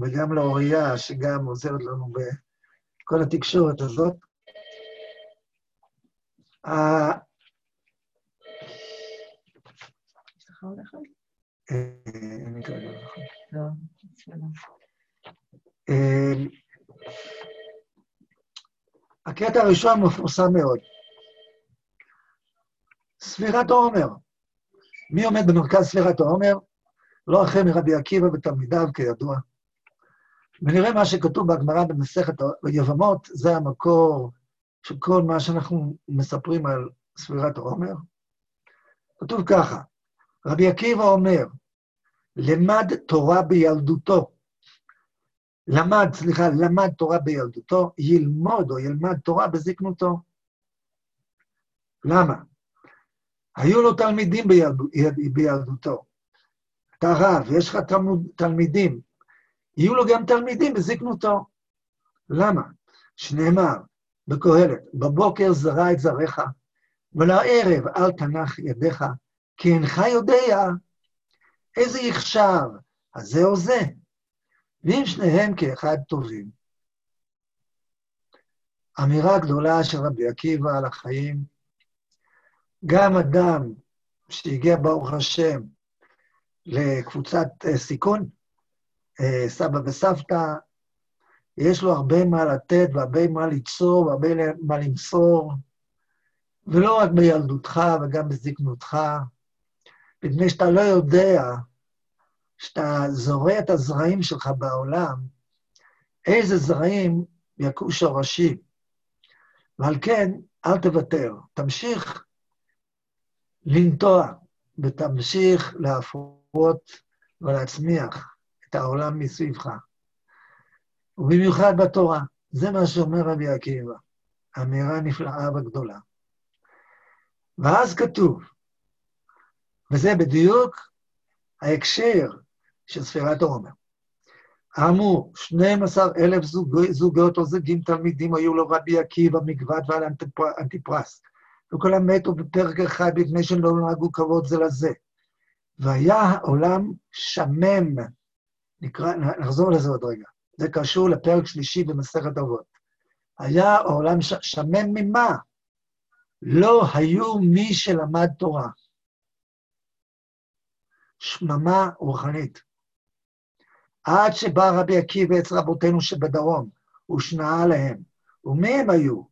וגם לאוריה, שגם עוזרת לנו בכל התקשורת הזאת. אני כרגע לא הקטע הראשון מפורסם מאוד. ספירת העומר. מי עומד במרכז ספירת העומר? לא אחר מרבי עקיבא ותלמידיו, כידוע. ונראה מה שכתוב בגמרא במסכת יבמות, זה המקור של כל מה שאנחנו מספרים על ספירת העומר. כתוב ככה, רבי עקיבא אומר, למד תורה בילדותו. למד, סליחה, למד תורה בילדותו, ילמוד או ילמד תורה בזקנותו. למה? היו לו תלמידים בילד, בילדותו. אתה רב, יש לך תלמוד, תלמידים, יהיו לו גם תלמידים בזקנותו. למה? שנאמר בקהלת, בבוקר זרע את זרעך, ולערב אל תנח ידיך, כי אינך יודע איזה יחשב, הזה או זה. ואם שניהם כאחד טובים. אמירה גדולה של רבי עקיבא על החיים, גם אדם שהגיע, ברוך השם, לקבוצת אה, סיכון, אה, סבא וסבתא, יש לו הרבה מה לתת והרבה מה ליצור והרבה מה למסור, ולא רק בילדותך וגם בזקנותך, מפני שאתה לא יודע, שאתה זורע את הזרעים שלך בעולם, איזה זרעים יכו שורשים. ועל כן, אל תוותר, תמשיך לנטוע ותמשיך להפרות ולהצמיח את העולם מסביבך. ובמיוחד בתורה, זה מה שאומר רבי עקיבא, אמירה נפלאה וגדולה. ואז כתוב, וזה בדיוק ההקשר של ספירת העומר. אמרו, 12 אלף זוג, זוגות או זוגים תלמידים היו לו רבי עקיבא, מגבעת ועל אנטיפרס, וכולם מתו בפרק אחד לפני שלא נהגו כבוד זה לזה. והיה העולם שמם, נקרא, נחזור לזה עוד רגע, זה קשור לפרק שלישי במסכת אבות. היה העולם ש, שמם ממה? לא היו מי שלמד תורה. שממה רוחנית. עד שבא רבי עקיבא אצל רבותינו שבדרום, ושנאה להם. ומי הם היו?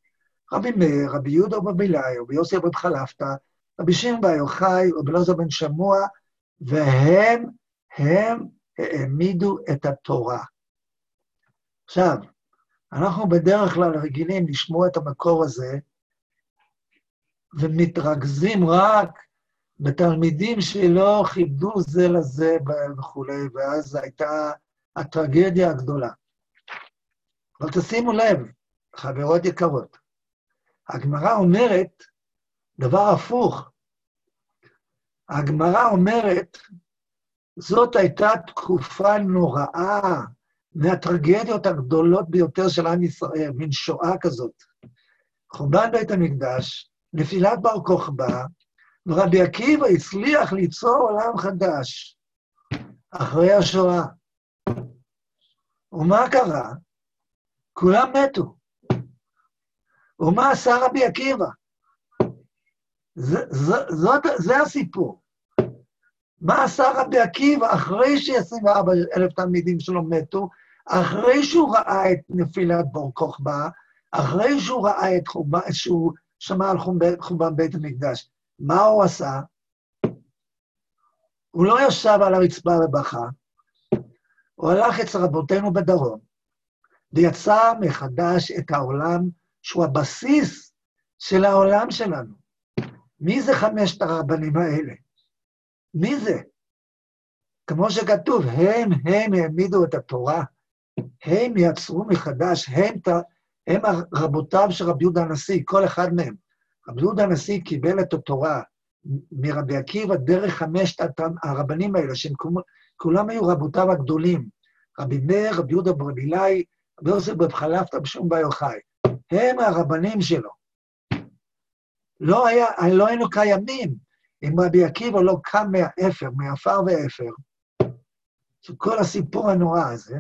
רבי מאיר, רבי יהודה אליהו, רבי יוסי רבי חלפתא, רבי שמעון בר יוחאי, רבי אלעזר בן שמוע, והם, הם העמידו את התורה. עכשיו, אנחנו בדרך כלל רגילים לשמוע את המקור הזה, ומתרכזים רק בתלמידים שלא כיבדו זה לזה וכולי, ואז הייתה הטרגדיה הגדולה. אבל תשימו לב, חברות יקרות, הגמרא אומרת דבר הפוך. הגמרא אומרת, זאת הייתה תקופה נוראה, מהטרגדיות הגדולות ביותר של עם ישראל, מין שואה כזאת. חורבן בית המקדש, נפילת בר כוכבא, ורבי עקיבא הצליח ליצור עולם חדש אחרי השואה. ומה קרה? כולם מתו. ומה עשה רבי עקיבא? זה, זה, זאת, זה הסיפור. מה עשה רבי עקיבא אחרי ש-24 אלף תלמידים שלו מתו, אחרי שהוא ראה את נפילת בור כוכבא, אחרי שהוא ראה את חורבן, שהוא שמע על חורבן בית המקדש, מה הוא עשה? הוא לא ישב על הרצפה ובכה, הוא הלך אצל רבותינו בדרום, ויצר מחדש את העולם שהוא הבסיס של העולם שלנו. מי זה חמשת הרבנים האלה? מי זה? כמו שכתוב, הם, הם העמידו את התורה, הם יצרו מחדש, הם, הם רבותיו של רבי יהודה הנשיא, כל אחד מהם. רבי יהודה הנשיא קיבל את התורה מרבי עקיבא דרך חמשת הרבנים האלה, שהם כולם היו רבותיו הגדולים. רבי מאיר, רבי יהודה ברבילאי, רבי יוסף ברב חלפתא בשום בר יוחאי. הם הרבנים שלו. לא, היה, לא היינו קיימים אם רבי עקיבא לא קם מהאפר, מעפר ואפר, כל הסיפור הנורא הזה,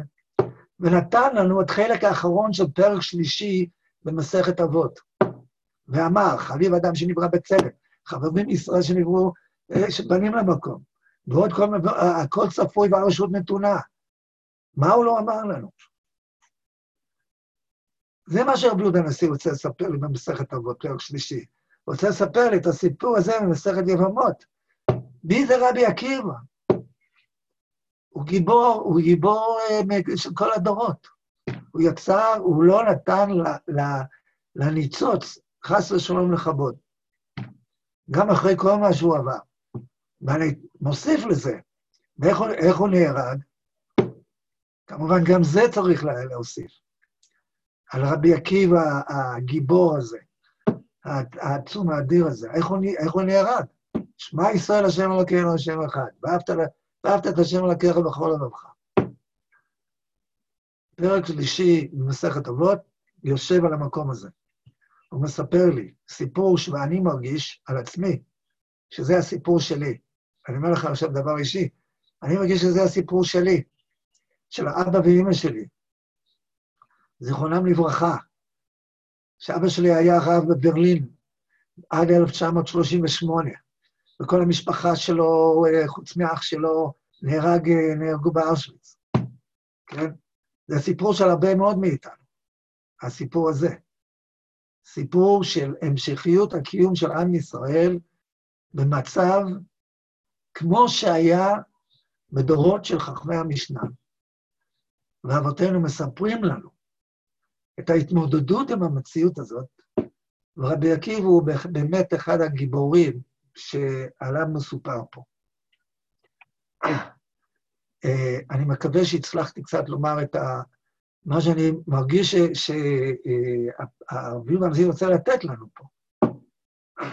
ונתן לנו את חלק האחרון של פרק שלישי במסכת אבות. ואמר, חביב אדם שנברא בצלם, חברים ישראל שנבראו, אה, שבנים למקום, ועוד כל, הכל צפוי והרשות נתונה. מה הוא לא אמר לנו? זה מה שרבי יהודה הנשיא רוצה לספר לי במסכת אבות, פרק שלישי. הוא רוצה לספר לי את הסיפור הזה ממסכת יבמות. מי זה רבי עקיבא? הוא גיבור, הוא גיבור אה, של כל הדורות. הוא יצר, הוא לא נתן לניצוץ, חס ושלום לכבוד. גם אחרי כל מה שהוא עבר. ואני מוסיף לזה, ואיך הוא נהרג? כמובן, גם זה צריך להוסיף. על רבי עקיבא הגיבור הזה, העצום האדיר הזה, איך הוא, איך הוא נהרג? שמע ישראל השם אלוקינו השם אחד, ואהבת את השם אלוקיך בכל לבבך. פרק שלישי במסכת אבות יושב על המקום הזה. הוא מספר לי סיפור שאני מרגיש על עצמי, שזה הסיפור שלי. אני אומר לך עכשיו דבר אישי, אני מרגיש שזה הסיפור שלי, של האבא ואימא שלי, זיכרונם לברכה, שאבא שלי היה רב בברלין עד 1938, וכל המשפחה שלו, חוץ מאח שלו, נהרג, נהרגו באושוויץ, כן? זה סיפור של הרבה מאוד מאיתנו, הסיפור הזה. סיפור של המשכיות הקיום של עם ישראל במצב כמו שהיה בדורות של חכמי המשנה. ואבותינו מספרים לנו את ההתמודדות עם המציאות הזאת, ורבי עקיבא הוא באמת אחד הגיבורים שעליו מסופר פה. אה, אני מקווה שהצלחתי קצת לומר את ה... מה שאני מרגיש שהרבי יהודה הנשיא רוצה לתת לנו פה.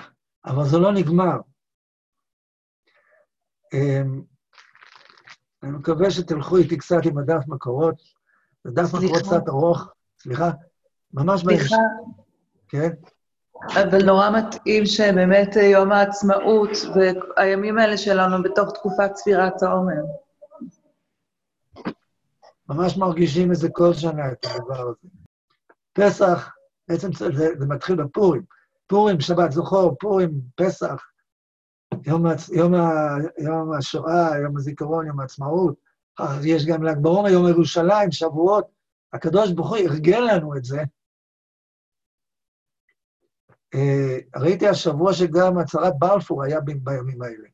אבל זה לא נגמר. אמ, אני מקווה שתלכו איתי קצת עם הדף מקורות. זה דף מקורות קצת ארוך. סליחה? ממש בהמשך. סליחה. כן? אבל נורא מתאים שבאמת יום העצמאות והימים האלה שלנו בתוך תקופת ספירת העומר. ממש מרגישים את זה כל שנה, את הדבר הזה. פסח, בעצם זה, זה מתחיל בפורים. פורים, שבת זוכר, פורים, פסח, יום, יום, יום השואה, יום הזיכרון, יום העצמאות. יש גם ל"ג בעומר, יום ירושלים, שבועות. הקדוש ברוך הוא ארגן לנו את זה. Uh, ראיתי השבוע שגם הצהרת בלפור היה בימים האלה,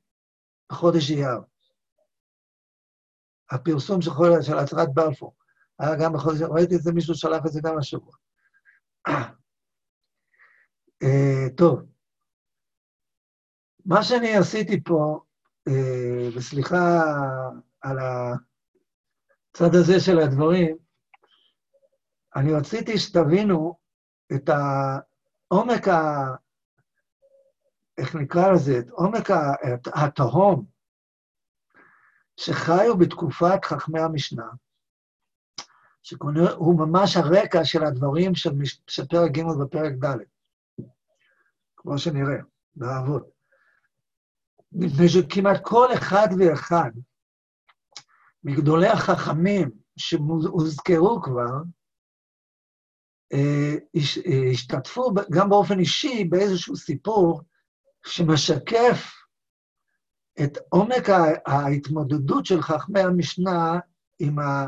בחודש אייר. הפרסום של, של הצהרת בלפור. היה גם בחודש, ראיתי את זה, מישהו שלח את זה גם השבוע. אה, טוב, מה שאני עשיתי פה, אה, וסליחה על הצד הזה של הדברים, אני רציתי שתבינו את העומק ה... איך נקרא לזה? את עומק התהום שחיו בתקופת חכמי המשנה, שהוא ממש הרקע של הדברים של, מש... של פרק ג' ופרק ד', כמו שנראה, באבות. מפני שכמעט כל אחד ואחד מגדולי החכמים שהוזכרו כבר, השתתפו גם באופן אישי באיזשהו סיפור שמשקף את עומק ההתמודדות של חכמי המשנה עם, ה,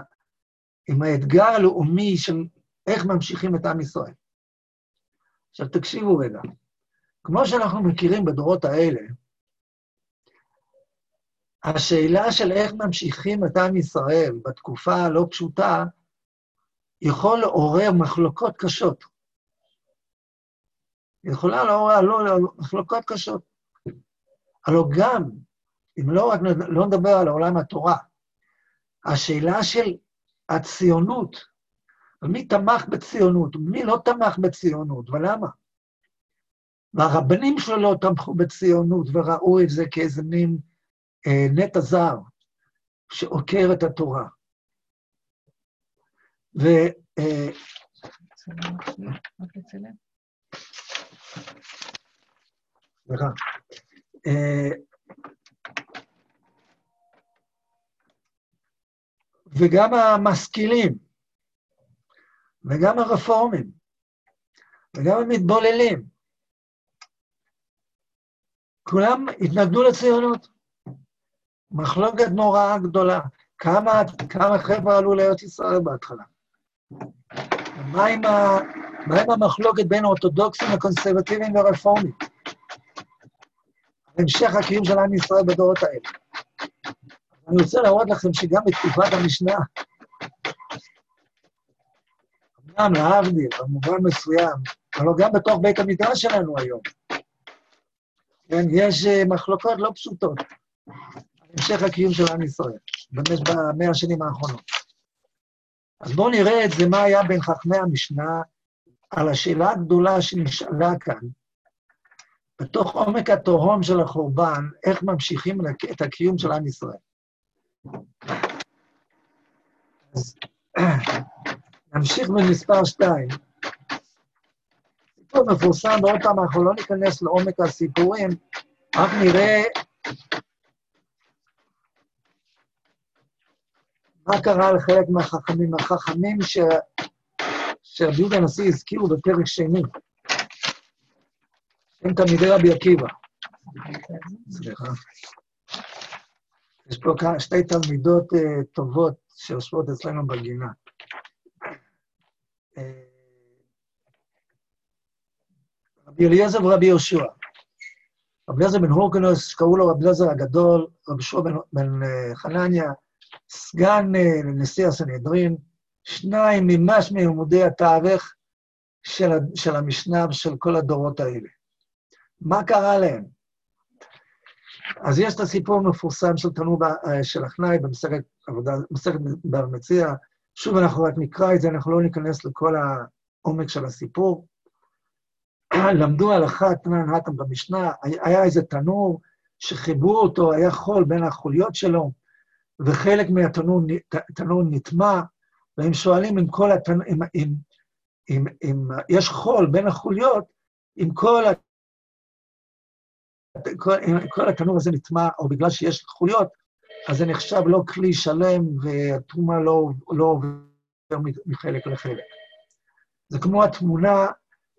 עם האתגר הלאומי של איך ממשיכים את עם ישראל. עכשיו, תקשיבו רגע. כמו שאנחנו מכירים בדורות האלה, השאלה של איך ממשיכים את עם ישראל בתקופה הלא פשוטה, יכול לעורר מחלוקות קשות. יכולה לעורר לא, לא, מחלוקות קשות. הלוא גם, אם לא רק לא נדבר על עולם התורה, השאלה של הציונות, מי תמך בציונות, מי לא תמך בציונות, ולמה? והרבנים שלו לא תמכו בציונות וראו את זה כאיזה מין אה, נטע זר שעוקר את התורה. ו... אה, סליחה. אה, וגם המשכילים, וגם הרפורמים, וגם המתבוללים, כולם התנגדו לציונות. מחלוקת נוראה גדולה. כמה, כמה חבר'ה עלו לארץ ישראל בהתחלה? מה עם, המחלוקת בין האורתודוקסים הקונסרבטיביים והרפורמים? המשך הקיום של עם ישראל בדורות האלה. אני רוצה להראות לכם שגם בתקופת המשנה, אמנם להבדיל, במובן מסוים, אבל גם בתוך בית המדרש שלנו היום, כן, יש אה, מחלוקות לא פשוטות. המשך הקיום של עם ישראל, במאה השנים האחרונות. אז בואו נראה את זה, מה היה בין חכמי המשנה על השאלה הגדולה שנשאלה כאן, בתוך עומק התהום של החורבן, איך ממשיכים את הקיום של עם ישראל. אז נמשיך במספר שתיים. סיפור מפורסם, ועוד פעם, אנחנו לא ניכנס לעומק הסיפורים, רק נראה מה קרה לחלק מהחכמים? החכמים ש... שרבי יהודה הנשיא הזכירו בפרק שני. הם תלמידי רבי עקיבא. סליחה. יש פה שתי תלמידות uh, טובות שיושבות אצלנו בגינה. Uh, רבי אליעזר ורבי יהושע. רבי אליעזר בן הורקנוס, שקראו לו רבי אליעזר הגדול, רבי יהושע בן, uh, חנניה, סגן נשיא הסנהדרין, שניים ממש מעמודי התארך של, של המשנה ושל כל הדורות האלה. מה קרה להם? אז יש את הסיפור המפורסם של תנור של אחנאי במסכת עבודה, במסכת בר מציע. שוב, אנחנו רק נקרא את זה, אנחנו לא ניכנס לכל העומק של הסיפור. למדו הלכה תנן האטם במשנה, היה איזה תנור שחיברו אותו, היה חול בין החוליות שלו, וחלק מהתנור נטמע, והם שואלים אם כל התנור, אם, אם, אם, אם יש חול בין החוליות, אם כל, כל, כל התנור הזה נטמע, או בגלל שיש חוליות, אז זה נחשב לא כלי שלם, והתרומה לא, לא עובר מחלק לחלק. זה כמו התמונה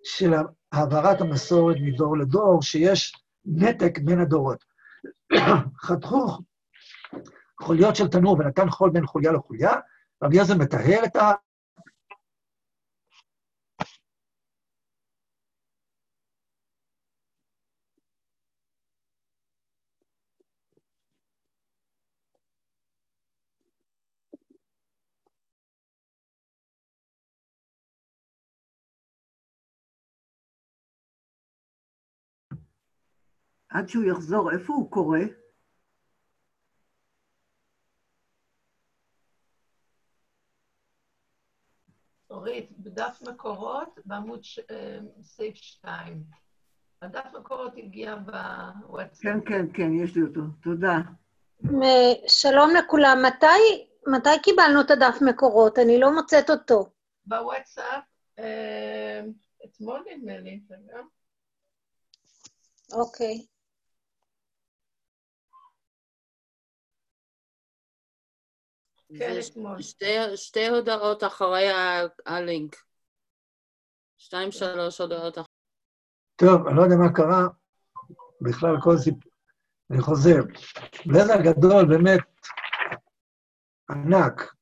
של העברת המסורת מדור לדור, שיש נתק בין הדורות. חתכו חוליות של תנור ונתן חול בין חוליה לחוליה, רבי יוזן מטהר את ה... עד שהוא יחזור, איפה הוא קורא? בדף מקורות, בעמוד ש... אה, סעיף 2. הדף מקורות הגיע בוואטסאפ. כן, כן, כן, יש לי אותו. תודה. שלום לכולם. מתי, מתי קיבלנו את הדף מקורות? אני לא מוצאת אותו. בוואטסאפ, אה, אתמול נדמה לי, רגע. אוקיי. כן, אתמול. שתי, שתי הודעות אחרי הלינק. שתיים, שלוש הודעות אחרי. טוב, אני לא יודע מה קרה, בכלל כל סיפור. אני חוזר. בלזר הגדול, באמת ענק.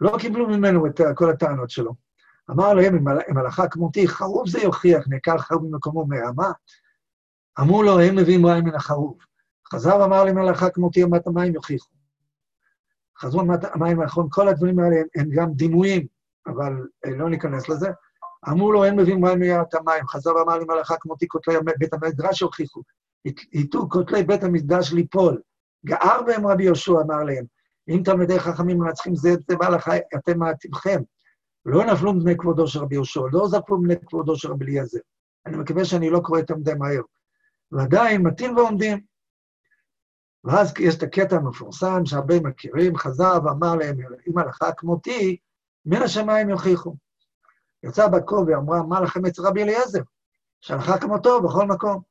לא קיבלו ממנו את כל הטענות שלו. אמר להם, אם הל- אם הלכה כמותי, חרוב זה יוכיח, נעקר חרוב ממקומו מהמה. אמרו לו, הם מביאים מים מן החרוב. חזר ואמר להם, הלכה כמותי, אמת המים יוכיחו. אמת המים האחרון, כל הדברים האלה הם, הם גם דימויים, אבל אה, לא ניכנס לזה. אמרו לו, אין מביאים מים מירת המים. חזר ואמר לי, מלאכה כמותי כותלי בית המדרש הוכיחו. היטו כותלי בית המקדש ליפול. גער בהם רבי יהושע, אמר להם, אם תלמידי חכמים מנצחים זה את זה בהלכה, אתם מעטיבכם. לא נפלו בני כבודו של רבי יהושע, לא זרקו בני כבודו של רבי אליעזר. אני מקווה שאני לא קורא יותר מדי מהר. ועדיין מתאים ועומדים. ואז יש את הקטע המפורסם שהרבה מכירים, חזר ואמר להם, אם הלכה כמותי, מן השמיים יוכיחו. יצאה בת קול ואמרה, מה לכם אצל רבי אליעזר? שהלכה כמותו בכל מקום.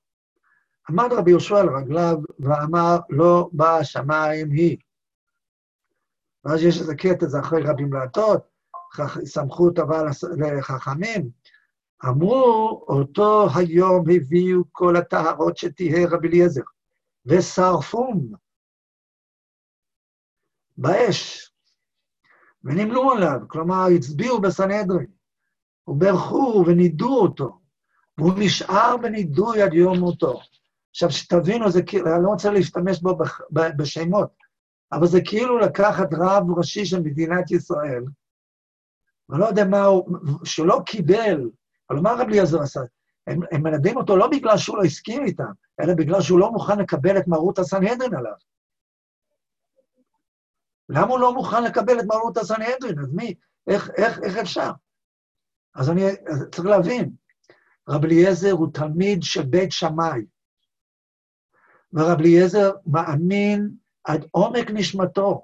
עמד רבי יהושע על רגליו ואמר, לא בשמיים היא. ואז יש איזה קטע, זה אחרי רבי מלעטות, סמכות אבל לחכמים. אמרו, אותו היום הביאו כל הטהרות שתהיה רבי אליעזר, ושרפום באש, ונמלו עליו, כלומר, הצביעו בסנהדרין, וברכו ונידו אותו, והוא נשאר בנידוי עד יום מותו. עכשיו, שתבינו, זה כאילו, אני לא רוצה להשתמש בו בשמות, אבל זה כאילו לקחת רב ראשי של מדינת ישראל, ואני לא יודע מה הוא, שלא קיבל, אבל מה רבי אליעזר עשה? הם, הם מנדים אותו לא בגלל שהוא לא הסכים איתם, אלא בגלל שהוא לא מוכן לקבל את מרות הסנהדרין עליו. למה הוא לא מוכן לקבל את מרות הסנהדרין? אז מי, איך, איך, איך אפשר? אז אני אז צריך להבין, רבי אליעזר הוא תלמיד של בית שמאי, ורבי אליעזר מאמין עד עומק נשמתו,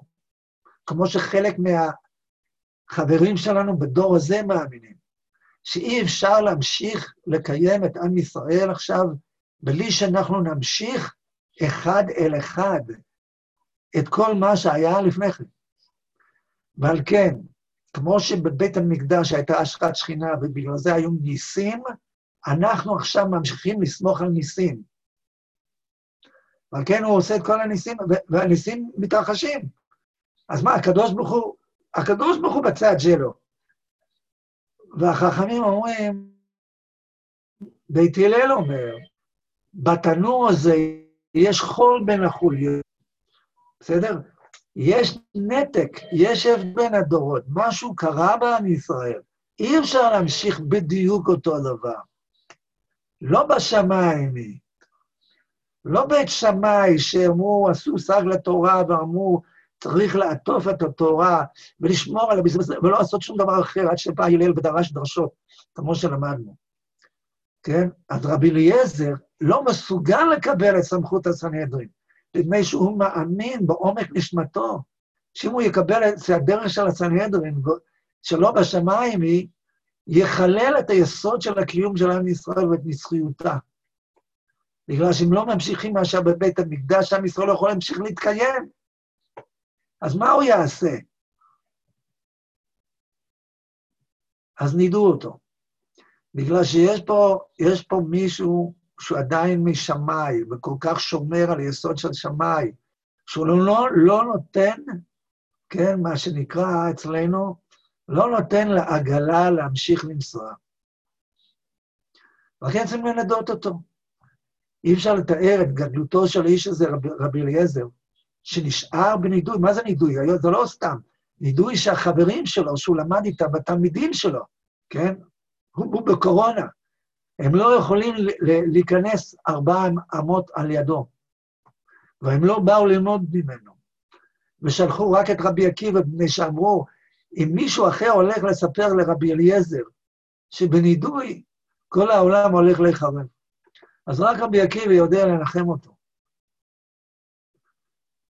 כמו שחלק מהחברים שלנו בדור הזה מאמינים, שאי אפשר להמשיך לקיים את עם ישראל עכשיו בלי שאנחנו נמשיך אחד אל אחד את כל מה שהיה לפני כן. ועל כן, כמו שבבית המקדש הייתה השראת שכינה ובגלל זה היו ניסים, אנחנו עכשיו ממשיכים לסמוך על ניסים. ועל כן הוא עושה את כל הניסים, והניסים מתרחשים. אז מה, הקדוש ברוך הוא, הקדוש ברוך הוא בצד שלו. והחכמים אומרים, בית הלל אומר, בתנור הזה יש חול בין החוליות, בסדר? יש נתק, יש הבדל בין הדורות, משהו קרה בעם ישראל. אי אפשר להמשיך בדיוק אותו דבר. לא בשמיים היא. לא בית שמאי שאמרו, עשו סג לתורה ואמרו, צריך לעטוף את התורה ולשמור על הבזבז, ולא לעשות שום דבר אחר עד שבא הלל ודרש דרשות, כמו שלמדנו. כן? אז רבי אליעזר לא מסוגל לקבל את סמכות הסנהדרין, מפני שהוא מאמין בעומק נשמתו, שאם הוא יקבל את הדרך של הסנהדרין, שלא בשמיים היא, יחלל את היסוד של הקיום של עם ישראל ואת נצחיותה. בגלל שאם לא ממשיכים מאשר בבית המקדש, עם ישראל לא יכול להמשיך להתקיים. אז מה הוא יעשה? אז נידו אותו. בגלל שיש פה, יש פה מישהו שהוא עדיין משמאי, וכל כך שומר על יסוד של שמאי, שהוא לא, לא נותן, כן, מה שנקרא אצלנו, לא נותן לעגלה להמשיך לנסוע. לכן צריכים לנדות אותו. אי אפשר לתאר את גדלותו של האיש הזה, רב, רבי אליעזר, שנשאר בנידוי. מה זה נידוי? זה לא סתם. נידוי שהחברים שלו, שהוא למד איתם, התלמידים שלו, כן? הוא, הוא בקורונה. הם לא יכולים להיכנס ארבע אמות על ידו, והם לא באו ללמוד ממנו. ושלחו רק את רבי עקיבא, מפני שאמרו, אם מישהו אחר הולך לספר לרבי אליעזר, שבנידוי כל העולם הולך להיחרב. אז רק רבי עקיבא יודע לנחם אותו.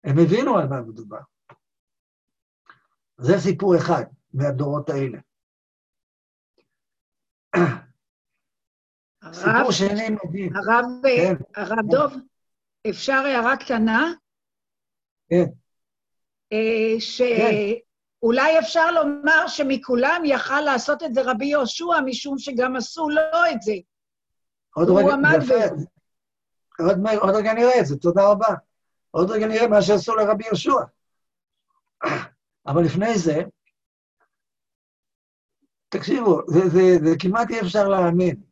הם הבינו על מה מדובר. זה סיפור אחד מהדורות האלה. סיפור הרב, שני מדהים. הרב, כן. הרב דוב, אפשר הערה קטנה? כן. אה, שאולי אפשר לומר שמכולם יכל לעשות את זה רבי יהושע, משום שגם עשו לו את זה. עוד רגע, יפה. עוד, עוד רגע נראה את זה, תודה רבה. עוד רגע נראה מה שעשו לרבי יהושע. אבל לפני זה, תקשיבו, זה, זה, זה כמעט אי אפשר להאמין.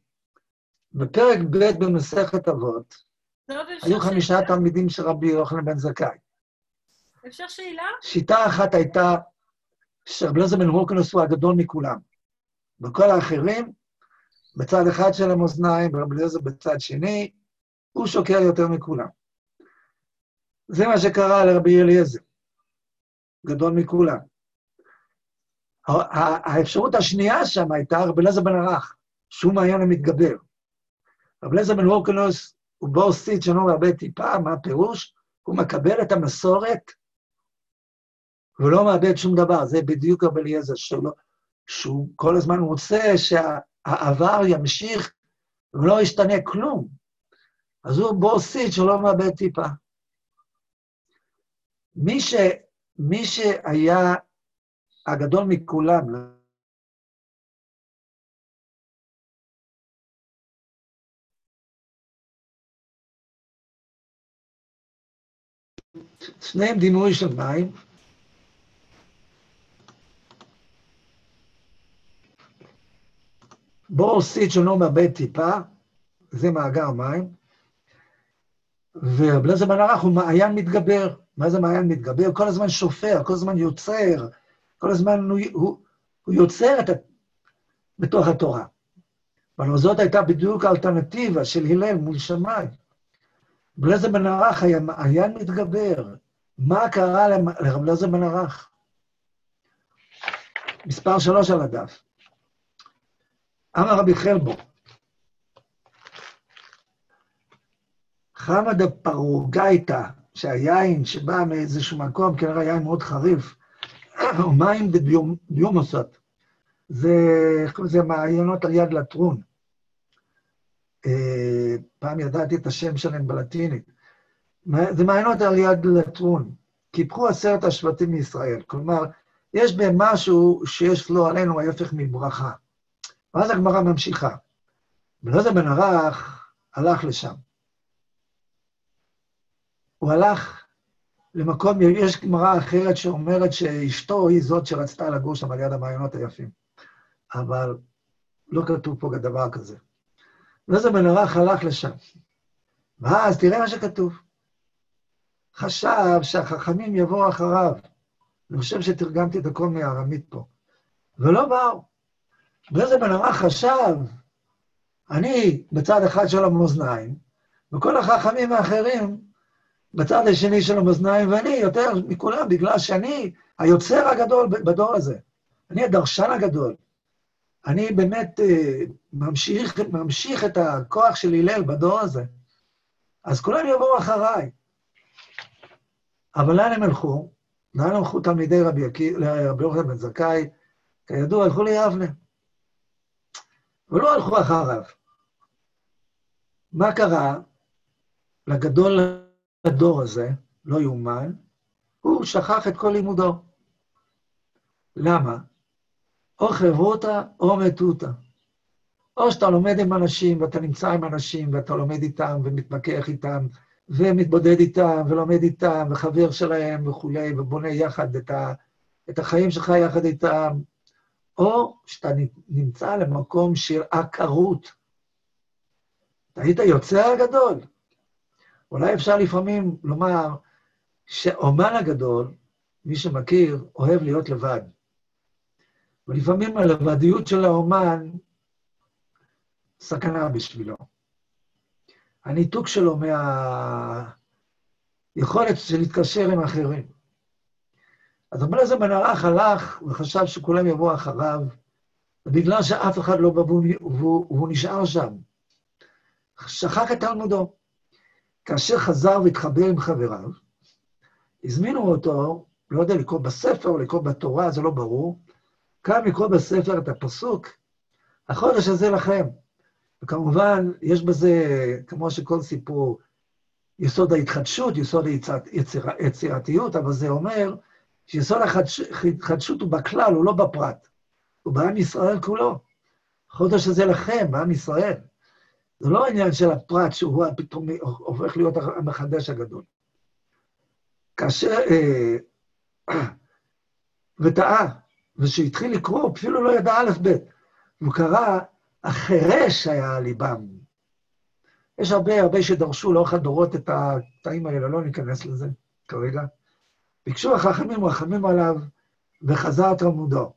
בפרק ב' במסכת אבות, אפשר היו חמישה שאלה? תלמידים של רבי יוחנן בן זכאי. אפשר שאלה? שיטה אחת הייתה שרבי אלעזר בן הורקנוס הוא הגדול מכולם. וכל האחרים, בצד אחד של המאזניים, ורבי אליעזר בצד שני, הוא שוקע יותר מכולם. זה מה שקרה לרבי אליעזר, גדול מכולם. האפשרות השנייה שם הייתה רבי אליעזר בן ערך, שהוא מעיין המתגבר. רבי אליעזר בן הורקנוס הוא בור סיט שאינו הרבה טיפה, מה הפירוש? הוא מקבל את המסורת והוא לא מאבד שום דבר, זה בדיוק רבי אליעזר שלו, שהוא כל הזמן רוצה שהעבר ימשיך ולא ישתנה כלום. אז הוא בור סיט שלא מאבד טיפה. מי, ש, מי שהיה הגדול מכולם, שניהם דימוי של מים, בור סיט שלא מאבד טיפה, זה מאגר מים, ורבי אליעזר בן ערך הוא מעיין מתגבר. מה זה מעיין מתגבר? כל הזמן שופר, כל הזמן יוצר, כל הזמן הוא, הוא, הוא יוצר את ה... בתוך התורה. אבל זאת הייתה בדיוק האלטרנטיבה של הלל מול שמאי. אליעזר בן ערך היה מעיין מתגבר. מה קרה לרבי אליעזר בן ערך? מספר שלוש על הדף. אמר רבי חלבו, חמא דפרוגייתא, שהיין שבא מאיזשהו מקום, כנראה יין מאוד חריף, או מים דביומוסות, זה, לזה, מעיינות על יד לטרון. אה, פעם ידעתי את השם שלהם בלטינית. זה מעיינות על יד לטרון. קיפחו עשרת השבטים מישראל. כלומר, יש בהם משהו שיש לו עלינו ההפך מברכה. ואז הגמרא ממשיכה. בלעזר בן ערך הלך לשם. הוא הלך למקום, יש גמרא אחרת שאומרת שאשתו היא זאת שרצתה לגור שם על יד המעיינות היפים. אבל לא כתוב פה דבר כזה. בן ערך הלך לשם. ואז תראה מה שכתוב. חשב שהחכמים יבואו אחריו. אני חושב שתרגמתי את הכל מארמית פה. ולא באו. בן ערך חשב, אני בצד אחד של המאזניים, וכל החכמים האחרים בצד השני של המאזניים, ואני יותר מכולם, בגלל שאני היוצר הגדול בדור הזה. אני הדרשן הגדול. אני באמת אה, ממשיך, ממשיך את הכוח של הלל בדור הזה. אז כולם יבואו אחריי. אבל לאן הם הלכו? לאן הלכו תלמידי רבי יוחנן בן זכאי? כידוע, הלכו ליבנה. ולא הלכו אחריו. מה קרה לגדול הדור הזה, לא יאומן, הוא שכח את כל לימודו. למה? או חברותא או מתותא. או שאתה לומד עם אנשים, ואתה נמצא עם אנשים, ואתה לומד איתם, ומתמקח איתם, ומתבודד איתם, ולומד איתם, וחבר שלהם וכולי, ובונה יחד את, ה, את החיים שלך יחד איתם, או שאתה נמצא למקום של עקרות. אתה היית יוצר הגדול. אולי אפשר לפעמים לומר שאומן הגדול, מי שמכיר, אוהב להיות לבד. ולפעמים הלבדיות של האומן סכנה בשבילו. הניתוק שלו מהיכולת של להתקשר עם אחרים. אז רבי אליעזר בן ערך הלך וחשב שכולם יבואו אחריו, ובגלל שאף אחד לא בא והוא, והוא, והוא נשאר שם, שכח את תלמודו. כאשר חזר והתחבר עם חבריו, הזמינו אותו, לא יודע, לקרוא בספר או לקרוא בתורה, זה לא ברור, כאן לקרוא בספר את הפסוק, החודש הזה לכם. וכמובן, יש בזה, כמו שכל סיפור, יסוד ההתחדשות, יסוד היצירתיות, אבל זה אומר שיסוד ההתחדשות הוא בכלל, הוא לא בפרט. הוא בעם ישראל כולו. החודש הזה לכם, בעם ישראל. זה לא העניין של הפרט שהוא פתאום הופך להיות המחדש הגדול. כאשר... אה, וטעה, וכשהתחיל לקרוא, הוא אפילו לא ידע א' ב', הוא קרא, החירש היה על ליבם. יש הרבה, הרבה שדרשו לאורך הדורות את הקטעים האלה, לא ניכנס לזה כרגע. ביקשו החכמים רחמים עליו, וחזר תלמודו.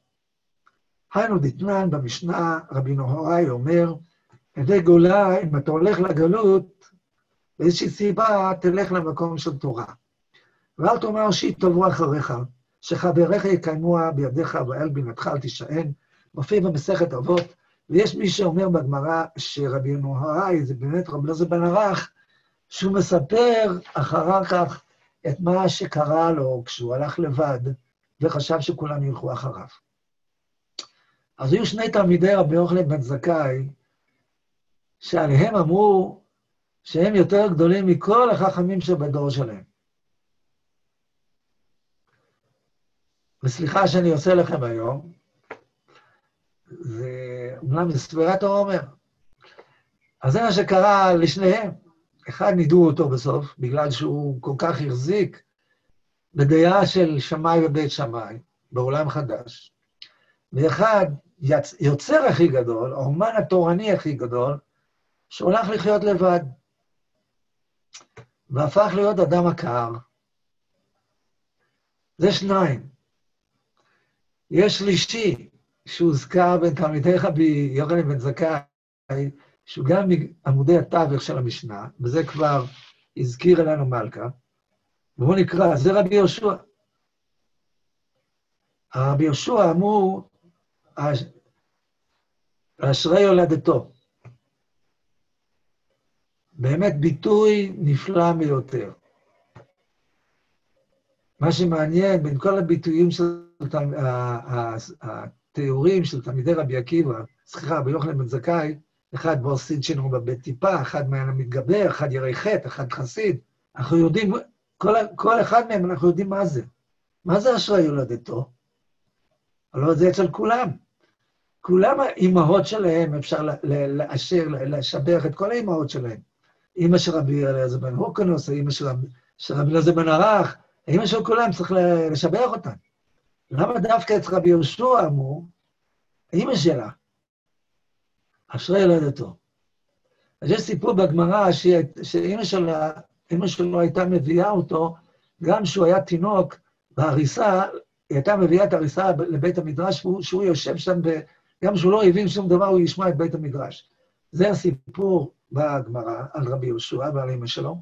היינו דתנן במשנה, רבי נהוראי אומר, ידי גולה, אם אתה הולך לגלות, באיזושהי סיבה, תלך למקום של תורה. ואל תאמר שיטבו אחריך, שחבריך יקיימוה בידיך ואל בינתך אל תישען, מופיע במסכת אבות, ויש מי שאומר בגמרא שרבי נוהראי, זה באמת רבי אלעזר בן ערך, שהוא מספר אחר כך את מה שקרה לו כשהוא הלך לבד וחשב שכולם ילכו אחריו. אז היו שני תלמידי רבי יוחנן בן זכאי, שעליהם אמרו שהם יותר גדולים מכל החכמים שבדור שלהם. וסליחה שאני עושה לכם היום, זה אומנם זה ספירת העומר. אז זה מה שקרה לשניהם. אחד נידו אותו בסוף, בגלל שהוא כל כך החזיק בדעה של שמאי ובית שמאי, בעולם חדש. ואחד. יוצר הכי גדול, האומן התורני הכי גדול, שהולך לחיות לבד. והפך להיות אדם עקר. זה שניים. יש שלישי, שהוזכר בין תלמידי רבי יוחנן בן זכאי, שהוא גם מעמודי התווך של המשנה, וזה כבר הזכיר אלינו מלכה, והוא נקרא, זה רבי יהושע. הרבי יהושע אמור, אשרי הולדתו. באמת ביטוי נפלא ביותר. מה שמעניין בין כל הביטויים של התיאורים של תלמידי רבי עקיבא, סליחה, רבי יוחנן בן זכאי, אחד בו סידשנו בבית טיפה, אחד מעין המתגבר, אחד ירי חטא, אחד חסיד. אנחנו יודעים, כל, כל אחד מהם אנחנו יודעים מה זה. מה זה אשרי יולדתו? הלוא זה אצל כולם. כולם האימהות שלהם, אפשר לאשר, לשבח את כל האימהות שלהם. אימא של רבי אליעזר בן הוקנוס, אימא של רבי אליעזר בן ערך, האמא של כולם, צריך לשבח אותה. למה דווקא את רבי יהושע אמרו, האמא שלה, אשרי ילדתו. אז יש סיפור בגמרא שאימא שלה, אימא שלו הייתה מביאה אותו, גם כשהוא היה תינוק, בהריסה, היא הייתה מביאה את ההריסה לבית המדרש, שהוא, שהוא יושב שם, ב, גם כשהוא לא הבין שום דבר, הוא ישמע את בית המדרש. זה הסיפור בגמרא על רבי יהושע ועל אמא שלו.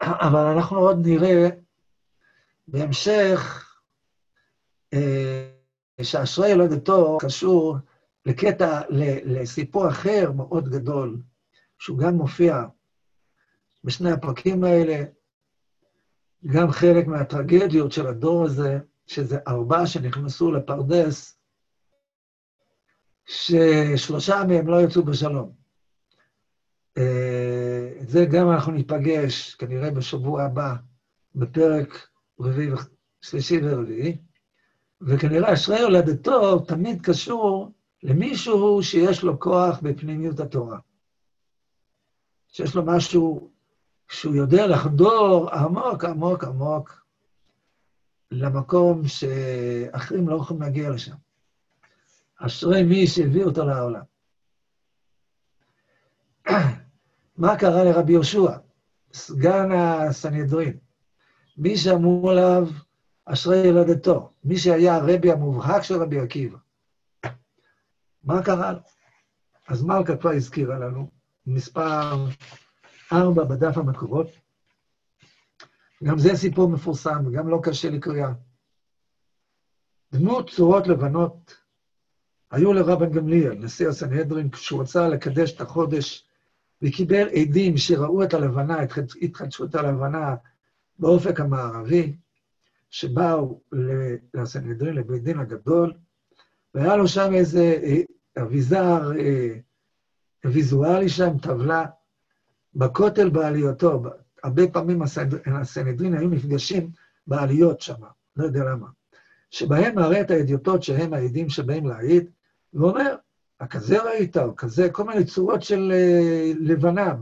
אבל אנחנו עוד נראה בהמשך אה, שאשרי ילדתו קשור לקטע, לסיפור אחר מאוד גדול, שהוא גם מופיע בשני הפרקים האלה, גם חלק מהטרגדיות של הדור הזה, שזה ארבעה שנכנסו לפרדס, ששלושה מהם לא יצאו בשלום. אה, זה גם אנחנו ניפגש, כנראה בשבוע הבא, בפרק רביעי, שלישי ורביעי, וכנראה אשרי הולדתו תמיד קשור למישהו שיש לו כוח בפנימיות התורה. שיש לו משהו שהוא יודע לחדור עמוק, עמוק, עמוק למקום שאחרים לא יכולים להגיע לשם. אשרי מי שהביא אותו לעולם. מה קרה לרבי יהושע, סגן הסנהדרין? מי שאמרו עליו אשרי ילדתו, מי שהיה הרבי המובהק של רבי עקיבא. מה קרה לו? אז מלכה כבר הזכירה לנו, מספר ארבע בדף המקורות. גם זה סיפור מפורסם, וגם לא קשה לקריאה. דמות צורות לבנות היו לרבן גמליאל, נשיא הסנהדרין, כשהוא רצה לקדש את החודש, וקיבל עדים שראו את הלבנה, את התחדשות הלבנה באופק המערבי, שבאו לסנהדרין, לבית דין הגדול, והיה לו שם איזה אה, אביזר אה, ויזואלי שם, טבלה, בכותל בעלייתו. הרבה פעמים הסנהדרין היו נפגשים בעליות שם, לא יודע למה. שבהם מראה את האדיוטות שהם העדים שבאים להעיד, ואומר, הכזה ראית, או כזה, כל מיני צורות של אה, לבנה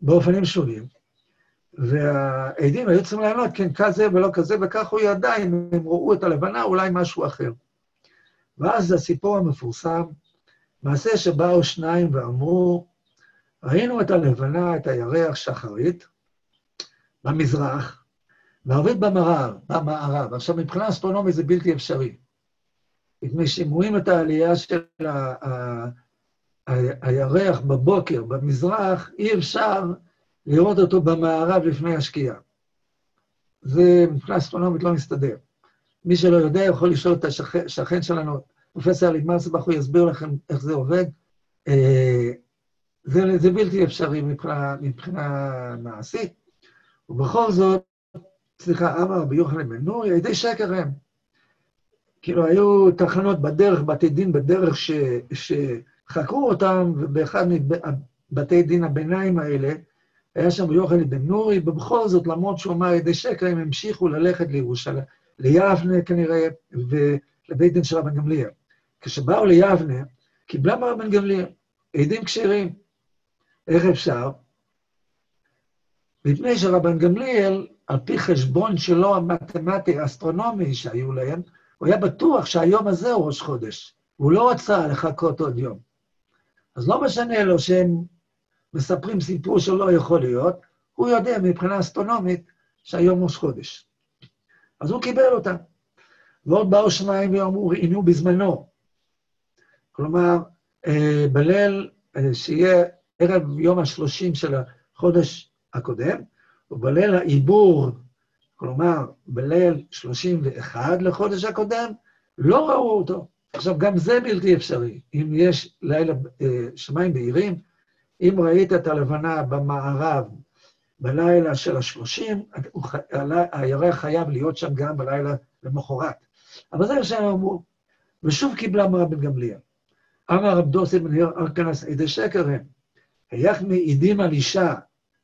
באופנים שונים. והעדים היו צריכים לענות, כן, כזה ולא כזה, וכך הוא ידע אם הם ראו את הלבנה, אולי משהו אחר. ואז הסיפור המפורסם, מעשה שבאו שניים ואמרו, ראינו את הלבנה, את הירח שחרית, במזרח, וערבית במערב, במערב. עכשיו, מבחינה אסטרונומית זה בלתי אפשרי. מפני שהם רואים את העלייה של ה, ה, ה, הירח בבוקר, במזרח, אי אפשר לראות אותו במערב לפני השקיעה. זה מבחינה אסטרונומית לא מסתדר. מי שלא יודע יכול לשאול את השכן שלנו, פרופסור אלי מרסבך, הוא יסביר לכם איך זה עובד. אה, זה, זה בלתי אפשרי מבחינה, מבחינה מעשית, ובכל זאת, סליחה, אמר רבי יוחנן בן נורי, ידי שקר הם. כאילו, היו תחנות בדרך, בתי דין בדרך ש, שחקרו אותם, ובאחד מבתי דין הביניים האלה, היה שם יוחנן בן נורי, ובכל זאת, למרות שהוא אמר ידי שקר, הם המשיכו ללכת לירושלים, ליבנה כנראה, ולבית דין של רבן גמליאל. כשבאו ליבנה, קיבלה מרבן גמליאל, עדים כשרים. איך אפשר? מפני שרבן גמליאל, על פי חשבון שלו המתמטי, האסטרונומי שהיו להם, הוא היה בטוח שהיום הזה הוא ראש חודש, והוא לא רצה לחכות עוד יום. אז לא משנה לו שהם מספרים סיפור שלא יכול להיות, הוא יודע מבחינה אסטרונומית שהיום ראש חודש. אז הוא קיבל אותם. ועוד באו שניים ואמרו, עינו בזמנו. כלומר, אה, בליל אה, שיהיה ערב יום השלושים של החודש הקודם, ובליל העיבור, כלומר, בליל 31 לחודש הקודם, לא ראו אותו. עכשיו, גם זה בלתי אפשרי. אם יש לילה, אה, שמיים בהירים, אם ראית את הלבנה במערב בלילה של השלושים, הירח חייב להיות שם גם בלילה למחרת. אבל זה מה שהם אמרו. ושוב קיבלה מרב בן גמליאל. אמר רב דוסי בן ארקנס עדי שקר הם. היח מעידים על אישה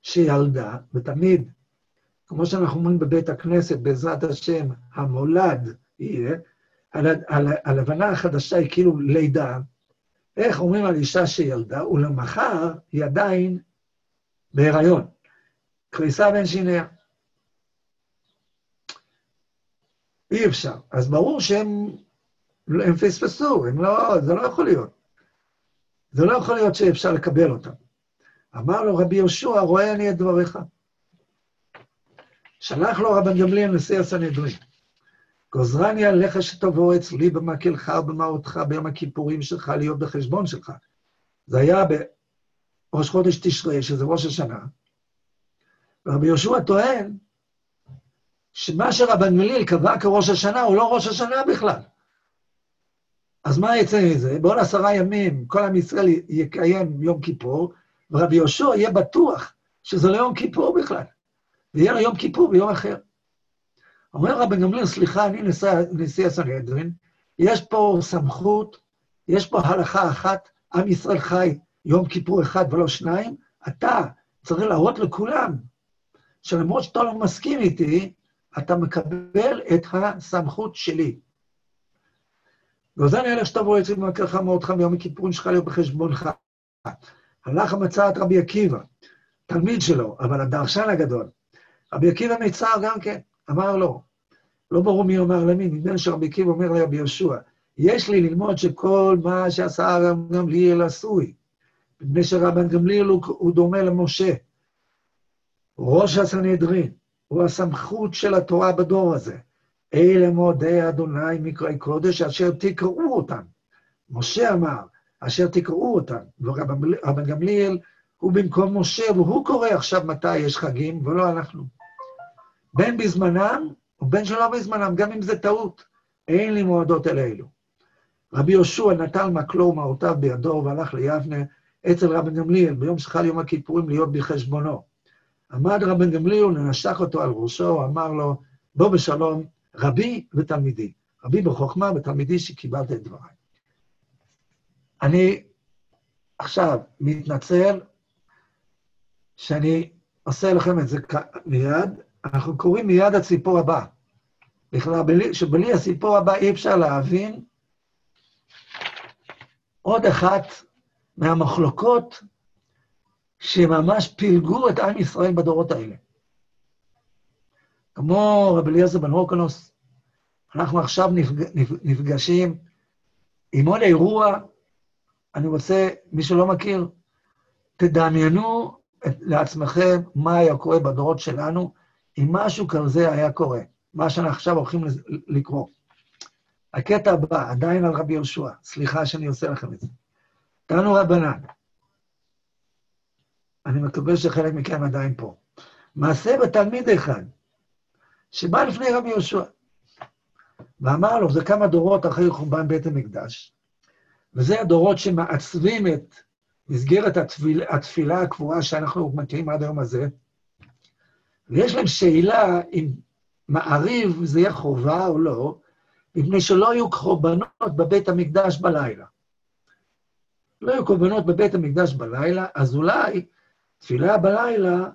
שילדה, ותמיד, כמו שאנחנו אומרים בבית הכנסת, בעזרת השם, המולד יהיה, הלבנה החדשה היא כאילו לידה. איך אומרים על אישה שילדה, ולמחר היא עדיין בהיריון. קריסה בין שיניה. אי אפשר. אז ברור שהם הם פספסו, הם לא, זה לא יכול להיות. זה לא יכול להיות שאפשר לקבל אותם. אמר לו רבי יהושע, רואה אני את דבריך. שלח לו רבן גמליאל נשיא הסנהדרין. גוזרני עליך שתבוא אצלי במקלך ובמעותך ביום הכיפורים שלך להיות בחשבון שלך. זה היה בראש חודש תשרי, שזה ראש השנה. ורבי יהושע טוען שמה שרבן גמליאל קבע כראש השנה הוא לא ראש השנה בכלל. אז מה יצא מזה? בעוד עשרה ימים כל עם ישראל יקיים יום כיפור, ורבי יהושע יהיה בטוח שזה לא יום כיפור בכלל, ויהיה לו יום כיפור ביום אחר. אומר רבי גמליאל, סליחה, אני נשיא, נשיא הסנהדרין, יש פה סמכות, יש פה הלכה אחת, עם ישראל חי יום כיפור אחד ולא שניים, אתה צריך להראות לכולם שלמרות שאתה לא מסכים איתי, אתה מקבל את הסמכות שלי. ועוזר אלך שתבוא אצלי במכרך מאותך ביום הכיפורים שלך להיות בחשבונך. הלך המצא את רבי עקיבא, תלמיד שלו, אבל הדרשן הגדול. רבי עקיבא מצער גם כן, אמר לו, לא ברור מי אומר למי, נדמה שרבי עקיבא אומר לרבי יהושע, יש לי ללמוד שכל מה שעשה הרב גמליאל עשוי, מפני שרבן גמליאל הוא, הוא דומה למשה. ראש הסנהדרין, הוא הסמכות של התורה בדור הזה. אלה מועדי אדוני מקראי קודש אשר תקראו אותם. משה אמר, אשר תקראו אותם. ורבן גמליאל הוא במקום משה, והוא קורא עכשיו מתי יש חגים, ולא אנחנו. בין בזמנם ובין שלא בזמנם, גם אם זה טעות. אין לי מועדות אל אלו. רבי יהושע נטל מקלו ומעותיו בידו והלך ליבנה אצל רבן גמליאל ביום שחל יום הכיפורים להיות בחשבונו. עמד רבן גמליאל ונשך אותו על ראשו, אמר לו, בוא בשלום, רבי ותלמידי. רבי בחוכמה ותלמידי שקיבלת את דבריי. אני עכשיו מתנצל שאני עושה לכם את זה מיד, אנחנו קוראים מיד הציפור הבא. בכלל, שבלי הסיפור הבא אי אפשר להבין עוד אחת מהמחלוקות שממש פילגו את עם ישראל בדורות האלה. כמו רבי אליעזר בן הורקנוס, אנחנו עכשיו נפגשים עם עוד אירוע, אני רוצה, מי שלא מכיר, תדמיינו לעצמכם מה היה קורה בדורות שלנו, אם משהו כזה היה קורה, מה שאנחנו עכשיו הולכים לקרוא. הקטע הבא, עדיין על רבי יהושע, סליחה שאני עושה לכם את זה. תנו רבנן, אני מקווה שחלק מכם עדיין פה. מעשה בתלמיד אחד, שבא לפני רבי יהושע, ואמר לו, זה כמה דורות אחרי חורבן בית המקדש, וזה הדורות שמעצבים את מסגרת התפיל, התפילה הקבועה שאנחנו מכירים עד היום הזה, ויש להם שאלה אם מעריב זה יהיה חובה או לא, מפני שלא היו קורבנות בבית המקדש בלילה. לא היו קורבנות בבית המקדש בלילה, אז אולי תפילה בלילה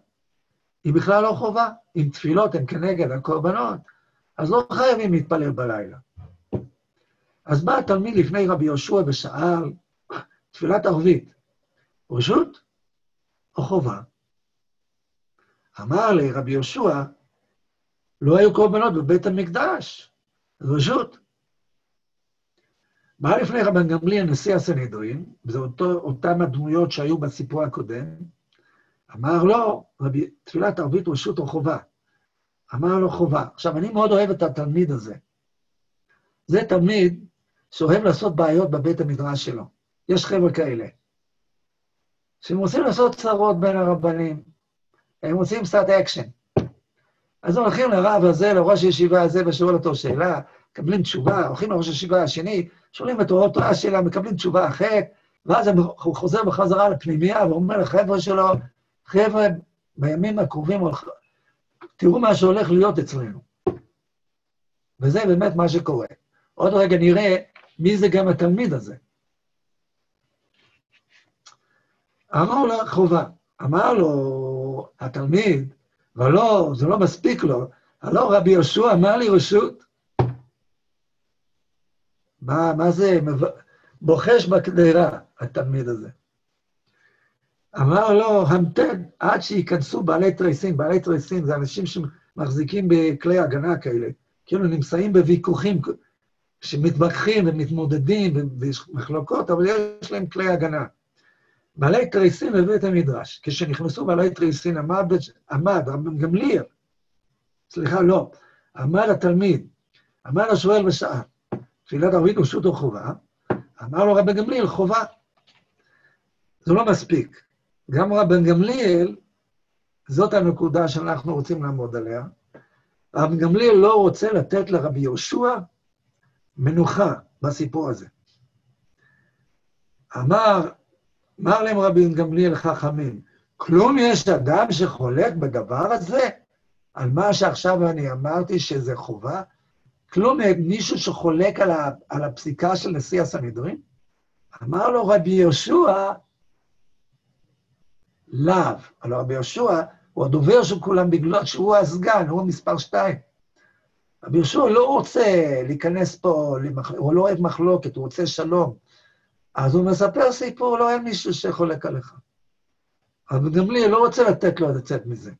היא בכלל לא חובה. אם תפילות הן כנגד הקורבנות, אז לא חייבים להתפלל בלילה. אז בא התלמיד לפני רבי יהושע ושאל, תפילת ערבית, רשות או חובה? אמר לי רבי יהושע, לא היו קורבנות בבית המקדש, רשות. בא לפני רבן גמליאל, נשיא הסנהדרין, וזה אותו, אותם הדמויות שהיו בסיפור הקודם, אמר לו, רבי, תפילת ערבית רשות או חובה? אמר לו חובה. עכשיו, אני מאוד אוהב את התלמיד הזה. זה תלמיד שאוהב לעשות בעיות בבית המדרש שלו. יש חבר'ה כאלה, שהם רוצים לעשות צרות בין הרבנים, הם רוצים קצת אקשן. אז הולכים לרב הזה, לראש הישיבה הזה, ושואל אותו שאלה, מקבלים תשובה, הולכים לראש הישיבה השני, שואלים את אותה השאלה, מקבלים תשובה אחרת, ואז הוא חוזר בחזרה לפנימייה ואומר לחבר'ה שלו, חבר'ה, בימים הקרובים, תראו מה שהולך להיות אצלנו. וזה באמת מה שקורה. עוד רגע נראה מי זה גם התלמיד הזה. אמר לו חובה, אמר לו התלמיד, ולא, זה לא מספיק לו, הלא רבי יהושע אמר לי רשות. מה, מה זה, בוחש בקדרה, התלמיד הזה. אמר לו, המתן עד שייכנסו בעלי תריסים. בעלי תריסים זה אנשים שמחזיקים בכלי הגנה כאלה, כאילו נמצאים בוויכוחים, שמתווכחים ומתמודדים ויש מחלוקות, אבל יש להם כלי הגנה. בעלי תריסים בבית המדרש. כשנכנסו בעלי תריסים, עמד רבן גמליאל, סליחה, לא, עמד התלמיד, עמד השואל ושאל, תפילת ערבית רשות או חובה? אמר לו רבן גמליאל, חובה. זה לא מספיק. גם רבן גמליאל, זאת הנקודה שאנחנו רוצים לעמוד עליה. רבן גמליאל לא רוצה לתת לרבי יהושע מנוחה בסיפור הזה. אמר, אמר להם רבי גמליאל חכמים, כלום יש אדם שחולק בדבר הזה? על מה שעכשיו אני אמרתי שזה חובה? כלום מישהו שחולק על, ה, על הפסיקה של נשיא הסנהדרין? אמר לו רבי יהושע, לאו. הלוא רבי יהושע הוא הדובר של כולם בגלל שהוא הסגן, הוא המספר שתיים. רבי יהושע לא רוצה להיכנס פה, הוא לא אוהב מחלוקת, הוא רוצה שלום. אז הוא מספר סיפור, לא אין מישהו שחולק עליך. אבל גמליאל לא רוצה לתת לו לצאת מזה.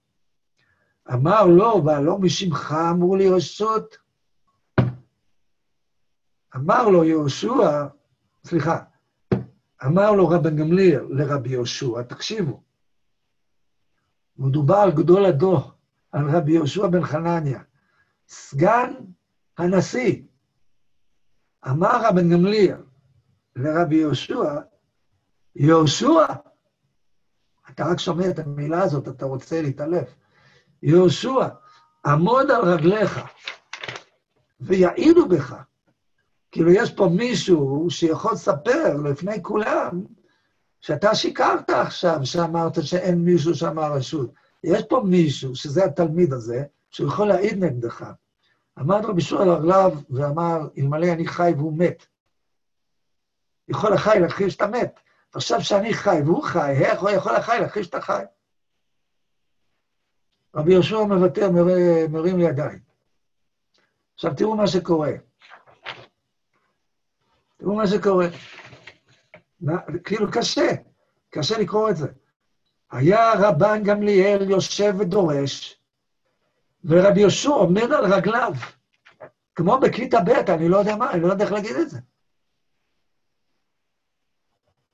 אמר לו, והלא משמך אמרו לי רשות. אמר לו יהושע, סליחה, אמר לו רבן גמליאל לרבי יהושע, תקשיבו, מדובר על גדול הדור, על רבי יהושע בן חנניה, סגן הנשיא. אמר רבן גמליאל לרבי יהושע, יהושע, אתה רק שומע את המילה הזאת, אתה רוצה להתעלף. יהושע, עמוד על רגליך ויעידו בך. כאילו, יש פה מישהו שיכול לספר לפני כולם שאתה שיקרת עכשיו שאמרת שאין מישהו שאמר רשות. יש פה מישהו, שזה התלמיד הזה, שהוא יכול להעיד נגדך. עמד רבי שוער על הרגליו ואמר, אלמלא אני חי והוא מת. יכול החי להכחיש את המת. עכשיו שאני חי והוא חי, איך הוא יכול החי להכחיש את החי? רבי יהושע מוותר, מרים ידיים. עכשיו תראו מה שקורה. תראו מה שקורה. כאילו קשה, קשה לקרוא את זה. היה רבן גמליאל יושב ודורש, ורבי יהושע עומד על רגליו, כמו בכיתה ב', אני לא יודע מה, אני לא יודע איך להגיד את זה.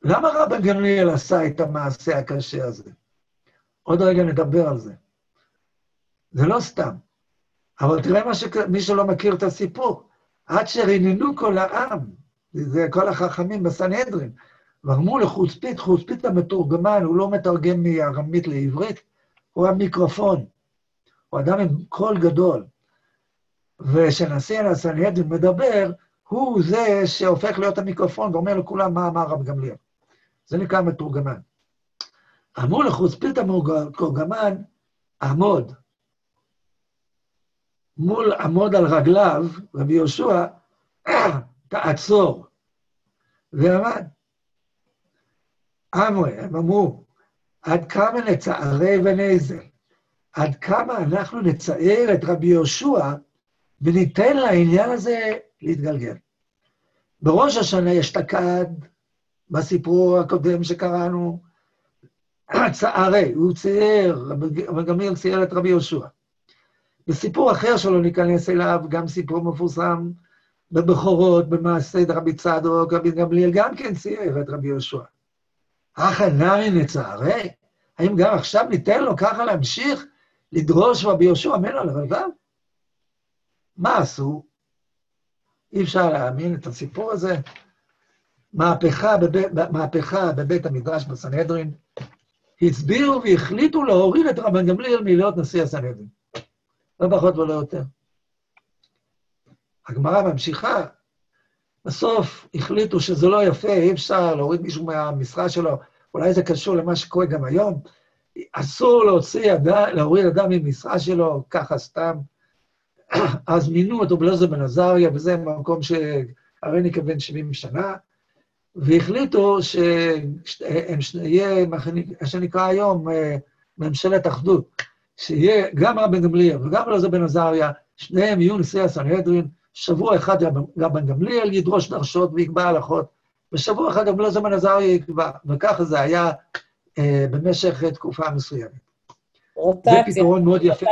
למה רבן גמליאל עשה את המעשה הקשה הזה? עוד רגע נדבר על זה. זה לא סתם. אבל תראה מה ש... מי שלא מכיר את הסיפור, עד שריננו כל העם, זה כל החכמים בסנהדרין, ואמרו לחוצפית, חוצפית המתורגמן, הוא לא מתרגם מארמית לעברית, הוא המיקרופון. הוא אדם עם קול גדול. וכשנשיא הסנהדרין מדבר, הוא זה שהופך להיות המיקרופון ואומר לכולם מה אמר רב גמליאל. זה נקרא מתורגמן. אמרו לחוצפית המתורגמן, עמוד. מול עמוד על רגליו, רבי יהושע, תעצור. ועמד. אמרי, הם אמרו, עד כמה נצערי ונזל, עד כמה אנחנו נצער את רבי יהושע וניתן לעניין הזה להתגלגל. בראש השנה יש תקד, בסיפור הקודם שקראנו, צערי, הוא צייר, אבל גמליאל צייר את רבי יהושע. בסיפור אחר שלא ניכנס אליו, גם סיפור מפורסם בבכורות, במעשה רבי צדוק, רבי גמליאל גם כן צייר את רבי יהושע. אחא נאי נצערי? האם גם עכשיו ניתן לו ככה להמשיך לדרוש רבי יהושע ממנו על רגליו? מה עשו? אי אפשר להאמין את הסיפור הזה. מהפכה בבית, מהפכה בבית המדרש בסנהדרין, הצביעו והחליטו להוריד את רבן גמליאל מלהיות נשיא הסנהדרין. לא פחות ולא יותר. הגמרא ממשיכה, בסוף החליטו שזה לא יפה, אי אפשר להוריד מישהו מהמשרה שלו, אולי זה קשור למה שקורה גם היום. אסור להוציא אדם, להוריד אדם ממשרה שלו, ככה סתם. אז מינו אותו בלוזר בן עזריה, וזה מקום שהרני כבן 70 שנה, והחליטו שיהיה מה שנקרא היום אה, ממשלת אחדות, שיהיה גם רבן גמליאל וגם אלעזר בן עזריה, שניהם יהיו נשיאי הסנהדרין, שבוע אחד רבן גמליאל ידרוש דרשות ויקבע הלכות, ושבוע אחד גם אלעזר בן עזריה יקבע, וככה זה היה אה, במשך תקופה מסוימת. רוטציה. זה פתרון מאוד יפה.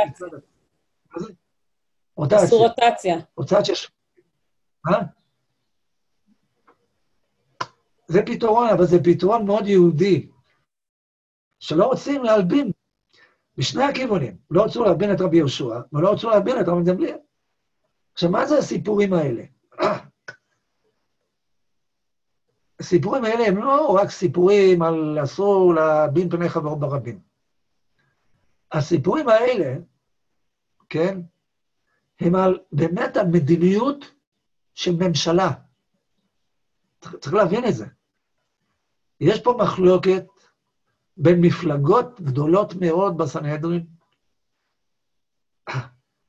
רוטציה. עשו רוטציה. רוטציה. מה? זה פתרון, אבל זה פתרון מאוד יהודי, שלא רוצים להלבין בשני הכיוונים. לא רצו להלבין את רבי יהושע, ולא רצו להלבין את רבי גמליאל. עכשיו, מה זה הסיפורים האלה? הסיפורים האלה הם לא רק סיפורים על אסור להבין פני חברו ברבים. הסיפורים האלה, כן, הם על, באמת על מדיניות של ממשלה. צריך, להבין את זה. יש פה מחלוקת בין מפלגות גדולות מאוד בסנהדרין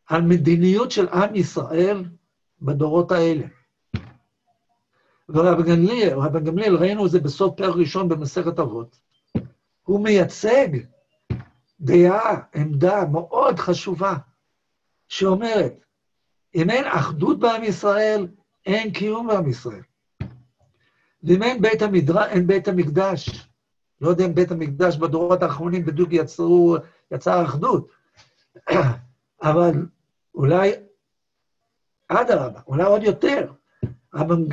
על מדיניות של עם ישראל בדורות האלה. ורב גמליאל, רב גמליאל, ראינו את זה בסוף פרק ראשון במסכת אבות, הוא מייצג דעה, עמדה מאוד חשובה, שאומרת, אם אין אחדות בעם ישראל, אין קיום בעם ישראל. ואם אין בית המדרש, אין בית המקדש. לא יודע אם בית המקדש בדורות האחרונים בדיוק יצרו, יצר אחדות, אבל אולי, אדרבה, אולי עוד יותר.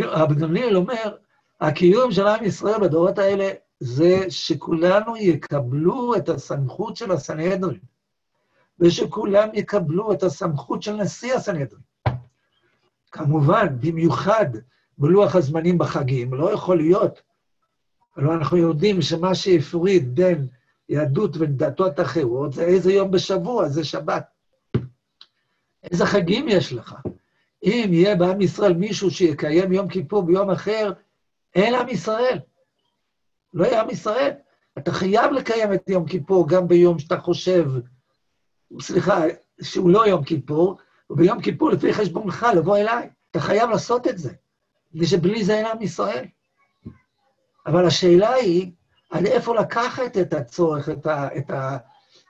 רבי גמליאל אומר, הקיום של עם ישראל בדורות האלה זה שכולנו יקבלו את הסמכות של הסנהדרין, ושכולם יקבלו את הסמכות של נשיא הסנהדרין. כמובן, במיוחד בלוח הזמנים בחגים, לא יכול להיות הלוא אנחנו יודעים שמה שהפריד בין יהדות ודתות אחרות זה איזה יום בשבוע, זה שבת. איזה חגים יש לך? אם יהיה בעם ישראל מישהו שיקיים יום כיפור ביום אחר, אין עם ישראל. לא יהיה עם ישראל. אתה חייב לקיים את יום כיפור גם ביום שאתה חושב, סליחה, שהוא לא יום כיפור, וביום כיפור לפי חשבונך לבוא אליי. אתה חייב לעשות את זה, מפני שבלי זה אין עם ישראל. אבל השאלה היא, עד איפה לקחת את הצורך, את, ה, את, ה,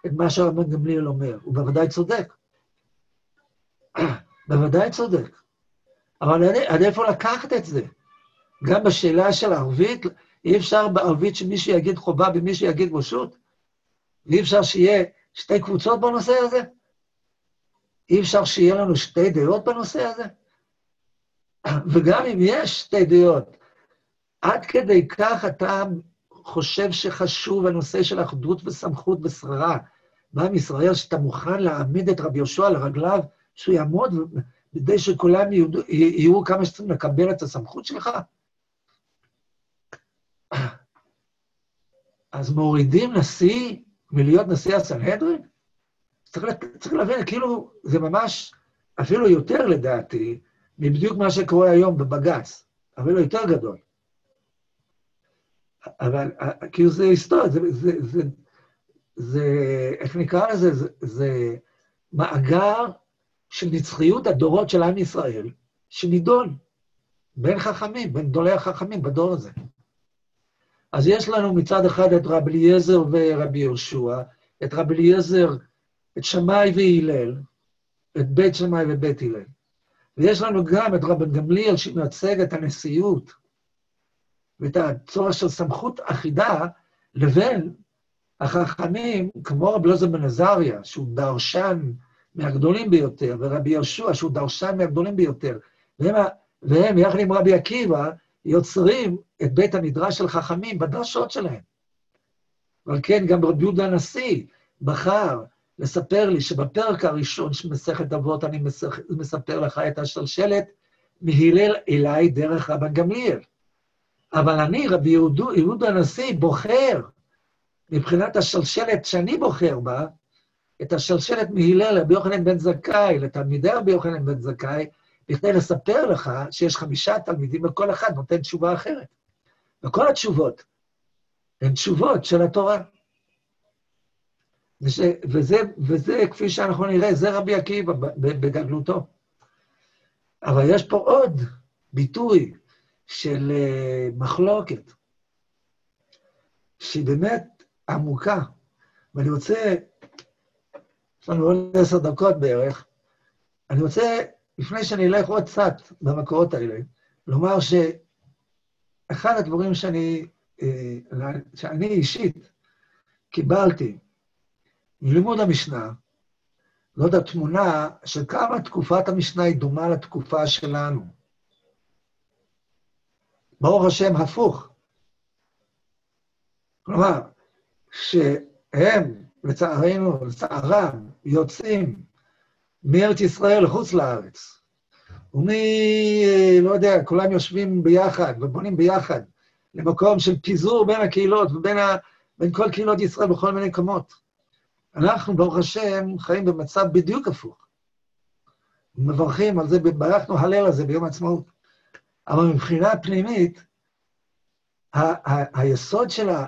את מה שהרבן גמליאל אומר. הוא בוודאי צודק. בוודאי צודק. אבל עד, עד איפה לקחת את זה? גם בשאלה של ערבית, אי אפשר בערבית שמישהו יגיד חובה ומישהו יגיד רשות? אי אפשר שיהיה שתי קבוצות בנושא הזה? אי אפשר שיהיה לנו שתי דעות בנושא הזה? וגם אם יש שתי דעות, עד כדי כך אתה חושב שחשוב הנושא של אחדות וסמכות ושררה בעם ישראל, שאתה מוכן להעמיד את רבי יהושע על רגליו, שהוא יעמוד כדי שכולם יראו כמה שצריכים לקבל את הסמכות שלך? אז מורידים נשיא מלהיות נשיא הסנהדרין? צריך, צריך להבין, כאילו, זה ממש, אפילו יותר לדעתי, מבדיוק מה שקורה היום בבג"ץ, אפילו יותר גדול. אבל כאילו זה היסטוריה, זה, זה, זה, זה, איך נקרא לזה? זה, זה מאגר של נצחיות הדורות של עם ישראל, שנידון בין חכמים, בין גדולי החכמים בדור הזה. אז יש לנו מצד אחד את רבי אליעזר ורבי יהושע, את רבי אליעזר, את שמאי והלל, את בית שמאי ובית הלל. ויש לנו גם את רבן גמליאל שמייצג את הנשיאות ואת הצורך של סמכות אחידה, לבין החכמים, כמו רבי אלעזר בן עזריה, שהוא דרשן מהגדולים ביותר, ורבי יהושע, שהוא דרשן מהגדולים ביותר, והם, והם יחד עם רבי עקיבא, יוצרים את בית המדרש של חכמים בדרשות שלהם. אבל כן, גם רבי יהודה הנשיא בחר לספר לי שבפרק הראשון של מסכת אבות אני מספר לך את השלשלת מהלל אליי דרך רבן גמליאל. אבל אני, רבי יהודה הנשיא, בוחר, מבחינת השלשלת שאני בוחר בה, את השלשלת מהלל רבי יוחנן בן זכאי, לתלמידי רבי יוחנן בן זכאי, בכדי לספר לך שיש חמישה תלמידים וכל אחד נותן תשובה אחרת. וכל התשובות הן תשובות של התורה. וזה, וזה, וזה, כפי שאנחנו נראה, זה רבי עקיבא בגדלותו. אבל יש פה עוד ביטוי של אה, מחלוקת, שהיא באמת עמוקה. ואני רוצה, יש לנו עוד עשר דקות בערך, אני רוצה, לפני שאני אלך עוד קצת במקורות האלה, לומר שאחד הדברים שאני, אה, שאני אישית קיבלתי מלימוד המשנה, זאת התמונה של כמה תקופת המשנה היא דומה לתקופה שלנו. ברוך השם, הפוך. כלומר, שהם, לצערנו, לצערם, יוצאים מארץ ישראל לחוץ לארץ, ומי, לא יודע, כולם יושבים ביחד ובונים ביחד למקום של פיזור בין הקהילות ובין ה, בין כל קהילות ישראל בכל מיני מקומות. אנחנו, ברוך השם, חיים במצב בדיוק הפוך. מברכים על זה, ברכנו הלל הזה ביום העצמאות. אבל מבחינה פנימית, ה- ה- היסוד שלה,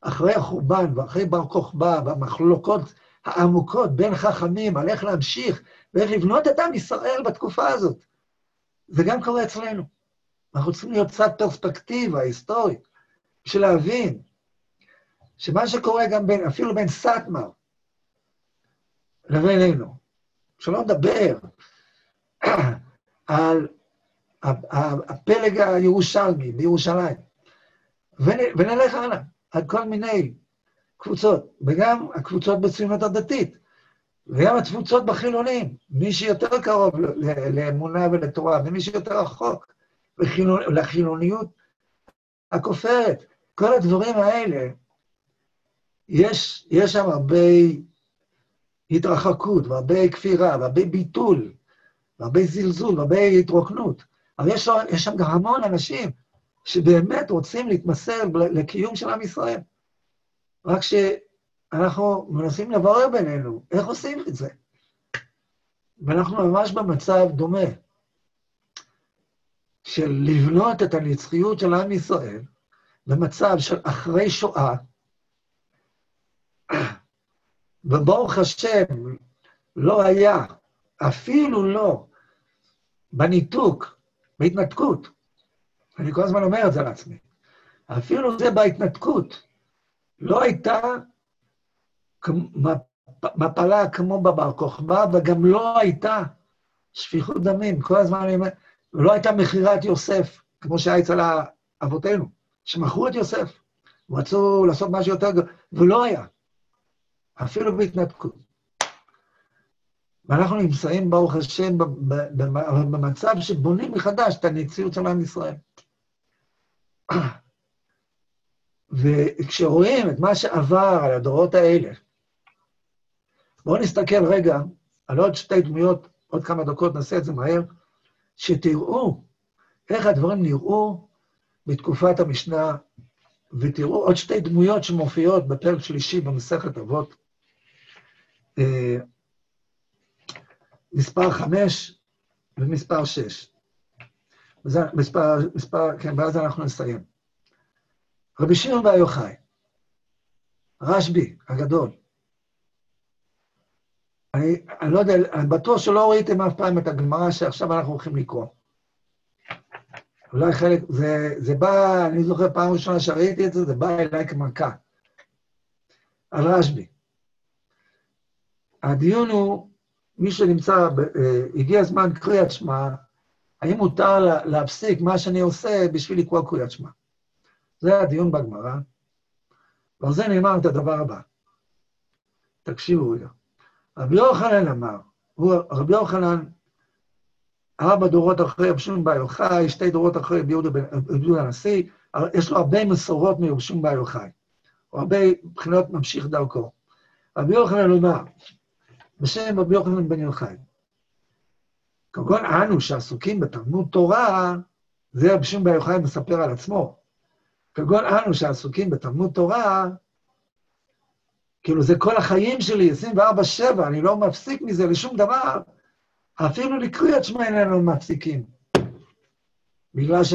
אחרי החורבן ואחרי בר כוכבא, והמחלוקות העמוקות בין חכמים על איך להמשיך ואיך לבנות את עם ישראל בתקופה הזאת, זה גם קורה אצלנו. אנחנו צריכים להיות קצת פרספקטיבה היסטורית, בשביל להבין שמה שקורה גם בין, אפילו בין סאטמר לבינינו, שלא נדבר על הפלג הירושלמי בירושלים, ונלך הלאה, על כל מיני קבוצות, וגם הקבוצות בציונות הדתית, וגם התפוצות בחילונים, מי שיותר קרוב לאמונה ולתורה, ומי שיותר רחוק לחילוניות הכופרת. כל הדברים האלה, יש, יש שם הרבה התרחקות, והרבה כפירה, והרבה ביטול, והרבה זלזול, והרבה התרוקנות. אבל יש, יש שם גם המון אנשים שבאמת רוצים להתמסר לקיום של עם ישראל. רק שאנחנו מנסים לברר בינינו איך עושים את זה. ואנחנו ממש במצב דומה של לבנות את הנצחיות של עם ישראל במצב של אחרי שואה, וברוך השם, לא היה, אפילו לא, בניתוק, בהתנתקות, אני כל הזמן אומר את זה לעצמי, אפילו זה בהתנתקות, לא הייתה מפלה כמו בבר כוכבא, וגם לא הייתה שפיכות דמים. כל הזמן אני אומר, ולא הייתה מכירת יוסף, כמו שהיה אצל אבותינו, שמכרו את יוסף. רצו לעשות משהו יותר גדול, ולא היה. אפילו בהתנתקות. ואנחנו נמצאים, ברוך השם, במצב שבונים מחדש את הנציות של עם ישראל. וכשרואים את מה שעבר על הדורות האלה, בואו נסתכל רגע על עוד שתי דמויות, עוד כמה דקות נעשה את זה מהר, שתראו איך הדברים נראו בתקופת המשנה, ותראו עוד שתי דמויות שמופיעות בפרק שלישי במסכת אבות, מספר חמש ומספר שש. וזה מספר, מספר, כן, ואז אנחנו נסיים. רבי שמעון בר יוחאי, רשב"י הגדול, אני, אני לא יודע, אני בטוח שלא ראיתם אף פעם את הגמרא שעכשיו אנחנו הולכים לקרוא. אולי חלק, זה, זה בא, אני זוכר פעם ראשונה שראיתי את זה, זה בא אליי כמכה. על רשב"י. הדיון הוא, מי שנמצא, אה, הגיע הזמן קריאת שמע, האם מותר להפסיק מה שאני עושה בשביל לקרוא קריאת שמע? זה הדיון בגמרא, ועל זה נאמר את הדבר הבא. תקשיבו רגע. רבי יוחנן אמר, הוא, רבי יוחנן, ארבע דורות אחרי רבי שמעון בר יוחאי, שתי דורות אחרי רבי יהודה הנשיא, יש לו הרבה מסורות מרבי שמעון בר יוחאי, הרבה בחינות ממשיך דרכו. רבי יוחנן אומר, בשם רבי יוחנן בן יוחאי, כגון אנו שעסוקים בתלמוד תורה, זה רבי שמעון בר יוחאי מספר על עצמו, כגון אנו שעסוקים בתלמוד תורה, כאילו זה כל החיים שלי, 24-7, אני לא מפסיק מזה לשום דבר. אפילו לקרוא את שמע איננו מפסיקים. בגלל ש...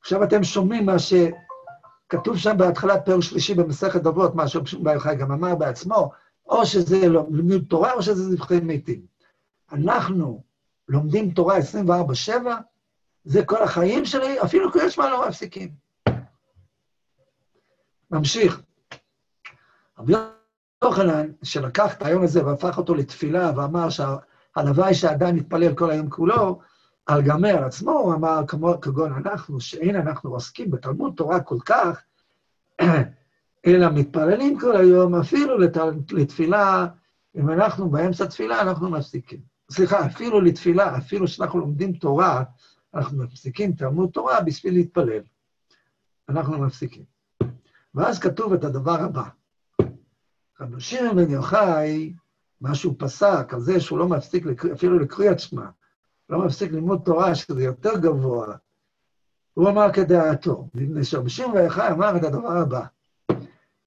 עכשיו אתם שומעים מה שכתוב שם בהתחלת פרק שלישי במסכת אבות, מה שרבי בר יוחאי גם אמר בעצמו, או שזה לא לימוד תורה או שזה זבחי מתים. אנחנו לומדים תורה 24-7, זה כל החיים שלי, אפילו קריאת שמע לא מפסיקים. ממשיך. רבי יוחנן, שלקח את היום הזה והפך אותו לתפילה ואמר שהלוואי שהאדם יתפלל כל היום כולו, על גמי על עצמו, הוא אמר, כמו, כגון אנחנו, שאין אנחנו עוסקים בתלמוד תורה כל כך, אלא מתפללים כל היום, אפילו לת... לתפילה, אם אנחנו באמצע תפילה, אנחנו מפסיקים. סליחה, אפילו לתפילה, אפילו שאנחנו לומדים תורה, אנחנו מפסיקים תלמוד תורה בשביל להתפלל. אנחנו מפסיקים. ואז כתוב את הדבר הבא. רבי שמעון בן יוחאי, מה שהוא פסק על זה שהוא לא מפסיק אפילו לקריאת שמע, לא מפסיק ללמוד תורה, שזה יותר גבוה, הוא אמר כדעתו, מפני שרבי שמעון בן יוחאי אמר את הדבר הבא,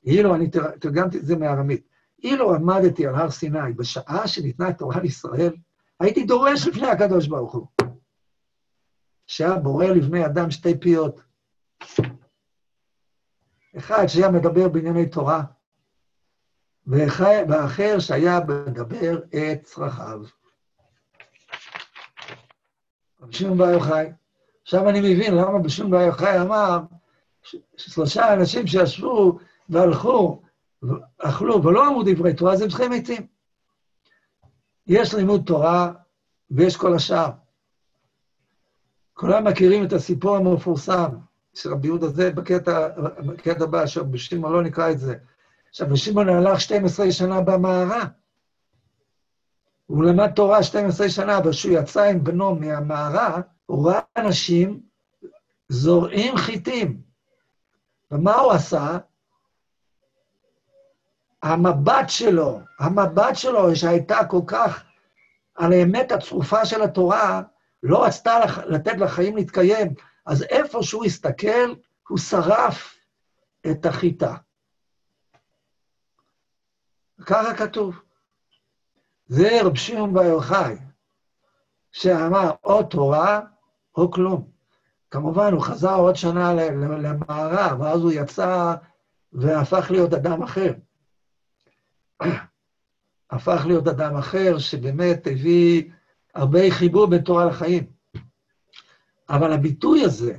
אילו, אני תרגמתי את זה מארמית, אילו עמדתי על הר סיני בשעה שניתנה תורה לישראל, הייתי דורש לפני הקדוש ברוך הוא. שהיה בורא לבני אדם שתי פיות. אחד שהיה מדבר בענייני תורה, והאחר שהיה מדבר את צרכיו. רבי שמעון בר יוחאי. עכשיו אני מבין למה רבי שמעון בר יוחאי אמר ששלושה אנשים שישבו והלכו, אכלו ולא אמרו דברי תורה, זה צריכים מתים. יש לימוד תורה ויש כל השאר. כולם מכירים את הסיפור המפורסם של רבי יהודה זה בקטע, בקטע הבא, שרבי שמעון לא נקרא את זה. עכשיו, שמעון הלך 12 שנה במערה. הוא למד תורה 12 שנה, אבל כשהוא יצא עם בנו מהמערה, הוא ראה אנשים זורעים חיטים. ומה הוא עשה? המבט שלו, המבט שלו, שהייתה כל כך על האמת הצרופה של התורה, לא רצתה לתת לחיים להתקיים, אז איפה שהוא הסתכל, הוא שרף את החיטה. ככה כתוב. זה רב שמעון בר יוחאי, שאמר או תורה או כלום. כמובן, הוא חזר עוד שנה למערב, ואז הוא יצא והפך להיות אדם אחר. הפך להיות אדם אחר, שבאמת הביא הרבה חיבור בין תורה לחיים. אבל הביטוי הזה,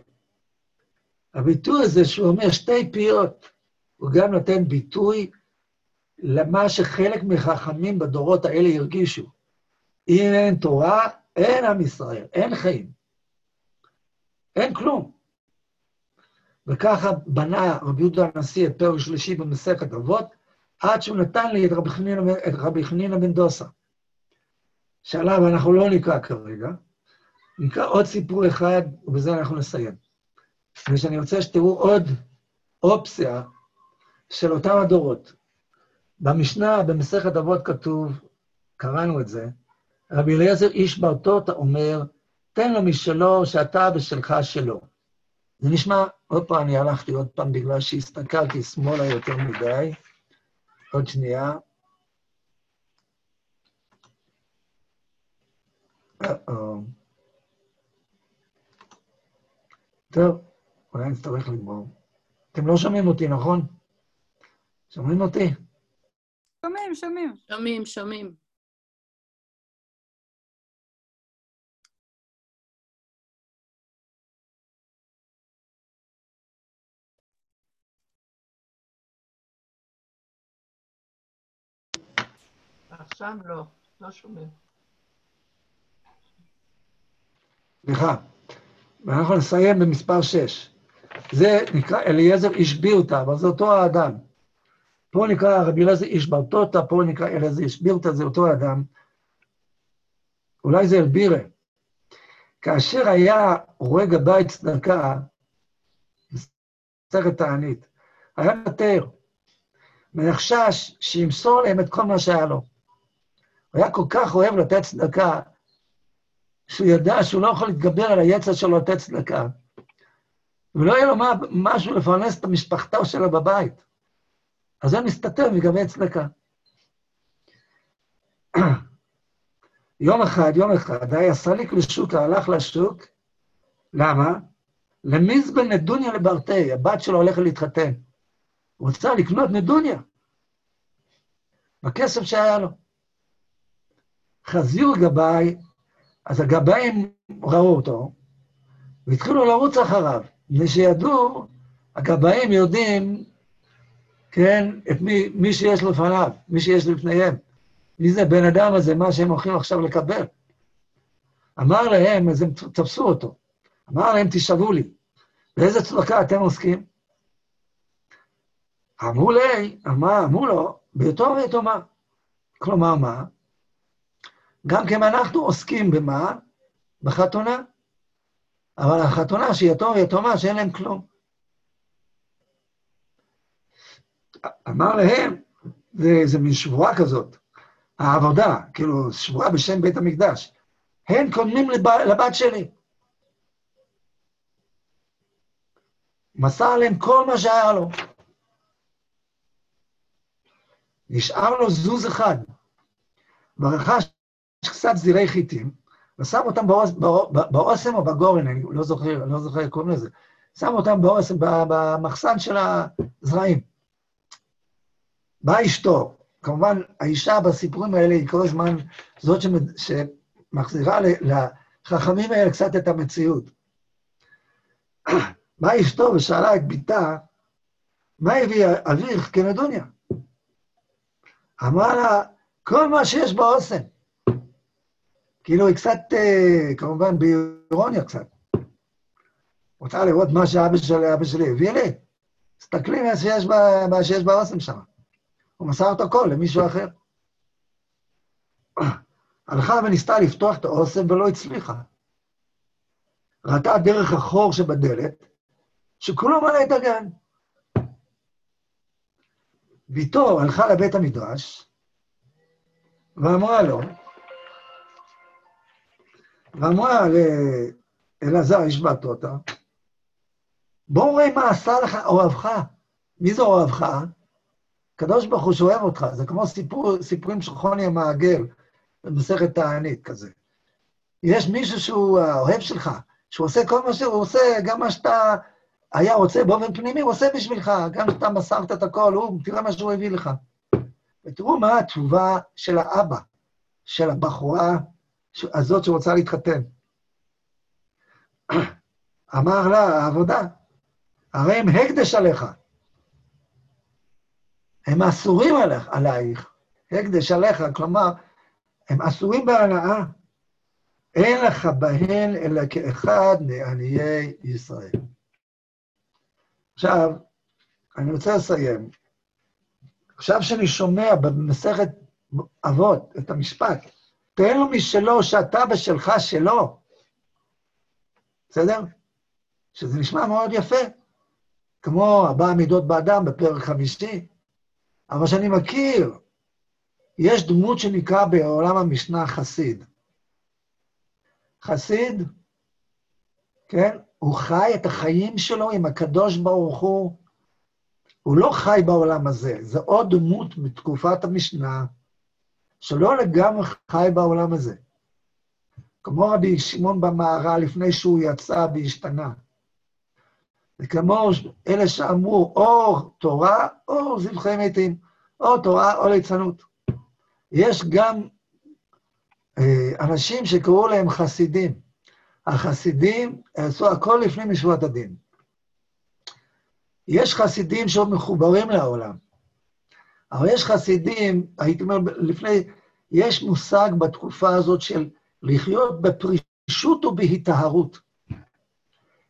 הביטוי הזה שהוא אומר שתי פיות, הוא גם נותן ביטוי למה שחלק מחכמים בדורות האלה הרגישו. אם אין תורה, אין עם ישראל, אין חיים. אין כלום. וככה בנה רבי יהודה הנשיא את פרק שלישי במסכת אבות, עד שהוא נתן לי את רבי חנינא, את רבי חנינא בן דוסה, שעליו אנחנו לא נקרא כרגע, נקרא עוד סיפור אחד, ובזה אנחנו נסיים. ושאני רוצה שתראו עוד אופציה של אותם הדורות. במשנה, במסכת אבות כתוב, קראנו את זה, רבי אליעזר איש ברטוטה אומר, תן לו משלו, שאתה ושלך שלו. זה נשמע, עוד פעם, אני הלכתי עוד פעם בגלל שהסתכלתי שמאלה יותר מדי. עוד שנייה. טוב, אולי נצטרך לגמור. אתם לא שומעים אותי, נכון? שומעים אותי? שומעים, שומעים. שומעים, שומעים. עכשיו לא, לא שומעים. סליחה. ואנחנו נסיים במספר 6. זה נקרא אליעזר איש בירתא, אבל זה אותו האדם. פה נקרא רבי אליעזר איש ברטוטה, פה נקרא אליעזר איש בירתא, זה אותו האדם. אולי זה אלבירה. כאשר היה רואה גבאי צדקה, מסכת תענית, היה מוותר, ונחשש שימסור להם את כל מה שהיה לו. היה כל כך אוהב לתת צדקה, שהוא ידע שהוא לא יכול להתגבר על היצר שלו לתת צדקה. ולא יהיה לו מה, משהו לפרנס את המשפחתו שלו בבית. אז הוא מסתתר מגבי צדקה. יום אחד, יום אחד, היה סליק לשוק, הלך לשוק, למה? למזבן נדוניה לברטי, הבת שלו הולכת להתחתן. הוא רצה לקנות נדוניה, בכסף שהיה לו. חזירו גבאי, אז הגבאים ראו אותו, והתחילו לרוץ אחריו, מפני שידעו, הגבאים יודעים, כן, את מי, מי שיש לפניו, מי שיש לפניהם. מי זה הבן אדם הזה, מה שהם הולכים עכשיו לקבל. אמר להם, אז הם תפסו אותו. אמר להם, תשאבו לי. באיזה צדקה אתם עוסקים? אמרו לי, אמר, אמרו לו, ביתום ויתומה. כלומר, מה? גם כן אנחנו עוסקים במה? בחתונה. אבל החתונה שהיא יתום ויתומה, שאין להם כלום. אמר להם, זה, זה מין שבועה כזאת, העבודה, כאילו, שבועה בשם בית המקדש. הם קודמים לב, לבת שלי. מסר להם כל מה שהיה לו. נשאר לו זוז אחד, ורכש קצת זירי חיטים, ושם אותם באוס, באוסם או בגורן, אני לא זוכר, לא זוכר איך קוראים לזה, שם אותם באוסם, במחסן של הזרעים. באה אשתו, כמובן, האישה בסיפורים האלה היא כל הזמן זאת שמחזירה לחכמים האלה קצת את המציאות. באה אשתו ושאלה את בתה, מה הביא אביך כנדוניה? אמרה לה, כל מה שיש באוסם. כאילו, היא קצת, כמובן, באירוניה קצת. רוצה לראות מה שאבא שלי, אבא שלי הביא לי? תסתכלי מה שיש, באוסם שם. הוא מסר את הכל למישהו אחר. הלכה וניסתה לפתוח את האוסם ולא הצליחה. ראתה דרך החור שבדלת, שכולו מלא הגן. ביתו הלכה לבית המדרש, ואמרה לו, ואמרה לאלעזר בת אותה, בואו נראה מה עשה לך אוהבך. מי זה אוהבך? הקדוש ברוך הוא שאוהב אותך. זה כמו סיפור, סיפורים של חוני המעגל, במסכת תענית כזה. יש מישהו שהוא האוהב שלך, שהוא עושה כל מה שהוא עושה, גם מה שאתה היה רוצה באופן פנימי, הוא עושה בשבילך. גם כשאתה מסרת את הכל, הוא, תראה מה שהוא הביא לך. ותראו מה התשובה של האבא, של הבחורה הזאת שרוצה להתחתן. אמר לה, העבודה, הרי הם הקדש עליך. הם אסורים עליך, עלייך, הקדש עליך, כלומר, הם אסורים בהנאה. אין לך בהן אלא כאחד מעניי ישראל. עכשיו, אני רוצה לסיים. עכשיו שאני שומע במסכת אבות את המשפט, תן לו משלו שאתה בשלך שלו, בסדר? שזה נשמע מאוד יפה, כמו ארבע מידות באדם בפרק חמישי, אבל שאני מכיר, יש דמות שנקרא בעולם המשנה חסיד. חסיד, כן, הוא חי את החיים שלו עם הקדוש ברוך הוא. הוא לא חי בעולם הזה, זה עוד דמות מתקופת המשנה, שלא לגמרי חי בעולם הזה. כמו רבי שמעון במערה לפני שהוא יצא והשתנה. וכמו אלה שאמרו, או תורה או זבחי מתים, או תורה או ליצנות. יש גם אה, אנשים שקראו להם חסידים. החסידים עשו הכל לפני משורת הדין. יש חסידים שעוד מחוברים לעולם, אבל יש חסידים, הייתי אומר, לפני, יש מושג בתקופה הזאת של לחיות בפרישות ובהיטהרות.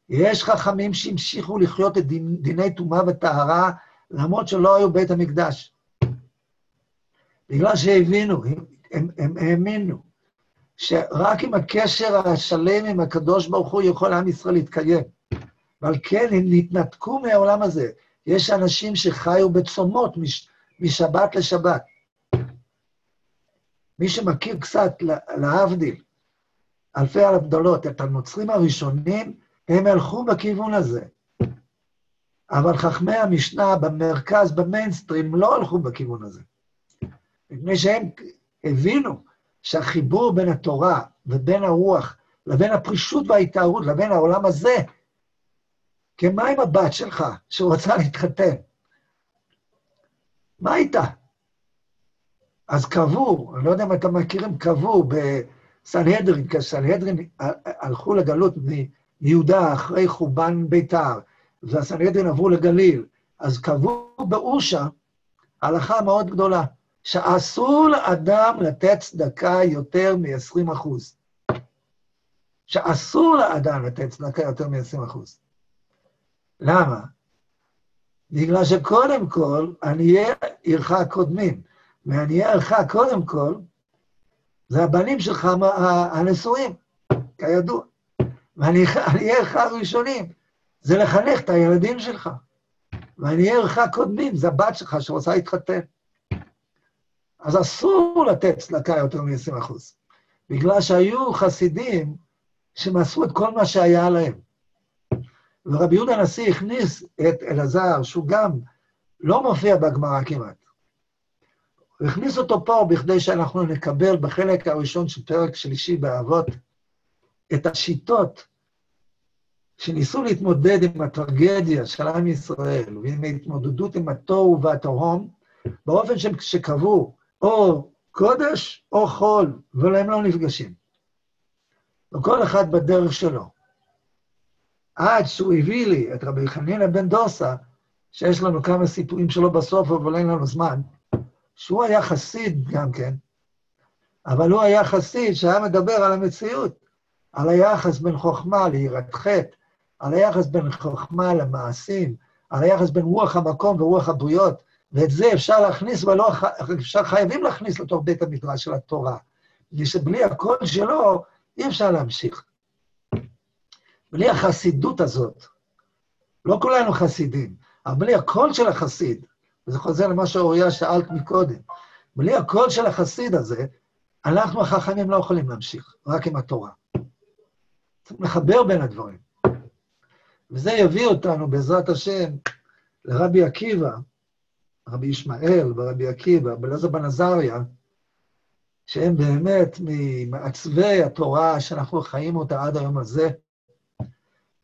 יש חכמים שהמשיכו לחיות את דין, דיני טומאה וטהרה, למרות שלא היו בית המקדש. בגלל שהבינו, הם, הם, הם האמינו, שרק עם הקשר השלם עם הקדוש ברוך הוא יכול עם ישראל להתקיים. ועל כן הם נתנתקו מהעולם הזה. יש אנשים שחיו בצומות מש, משבת לשבת. מי שמכיר קצת, להבדיל, אלפי הבדלות, את הנוצרים הראשונים, הם הלכו בכיוון הזה. אבל חכמי המשנה במרכז, במיינסטרים, לא הלכו בכיוון הזה. מפני שהם הבינו שהחיבור בין התורה ובין הרוח, לבין הפרישות וההתארות, לבין העולם הזה, כי מה עם הבת שלך שרוצה להתחתן? מה איתה? אז קבעו, אני לא יודע אם אתם מכירים, קבעו בסנהדרין, כשסנהדרין הלכו לגלות מיהודה אחרי חורבן ביתר, והסנהדרין עברו לגליל, אז קבעו באושה הלכה מאוד גדולה. שאסור לאדם לתת צדקה יותר מ-20 אחוז. שאסור לאדם לתת צדקה יותר מ-20 אחוז. למה? בגלל שקודם כל, עניי עירך קודמים. ועניי עירך קודם כל, זה הבנים שלך הנשואים, כידוע. ועניי עירך הראשונים, זה לחנך את הילדים שלך. ועניי עירך קודמים, זה הבת שלך שרוצה להתחתן. אז אסור לתת צדקה יותר מ-20%, בגלל שהיו חסידים שמסרו את כל מה שהיה להם. ורבי יהודה הנשיא הכניס את אלעזר, שהוא גם לא מופיע בגמרא כמעט. הוא הכניס אותו פה בכדי שאנחנו נקבל בחלק הראשון של פרק שלישי באבות את השיטות שניסו להתמודד עם הטרגדיה של עם ישראל ועם ההתמודדות עם התוהו והתהום, באופן שקבעו או קודש או חול, אבל הם לא נפגשים. וכל אחד בדרך שלו. עד שהוא הביא לי את רבי חנינא בן דוסה, שיש לנו כמה סיפורים שלו בסוף, אבל אין לנו זמן, שהוא היה חסיד גם כן, אבל הוא היה חסיד שהיה מדבר על המציאות, על היחס בין חוכמה ליראת חטא, על היחס בין חוכמה למעשים, על היחס בין רוח המקום ורוח הבריות, ואת זה אפשר להכניס, ולא אפשר, חייבים להכניס לתוך בית המדרש של התורה. בגלל שבלי הקול שלו, אי אפשר להמשיך. בלי החסידות הזאת, לא כולנו חסידים, אבל בלי הקול של החסיד, וזה חוזר למה שאוריה שאלת מקודם, בלי הקול של החסיד הזה, אנחנו החכמים לא יכולים להמשיך, רק עם התורה. צריך לחבר בין הדברים. וזה יביא אותנו, בעזרת השם, לרבי עקיבא, רבי ישמעאל ורבי עקיבא, בלעזר בן עזריה, שהם באמת ממעצבי התורה שאנחנו חיים אותה עד היום הזה,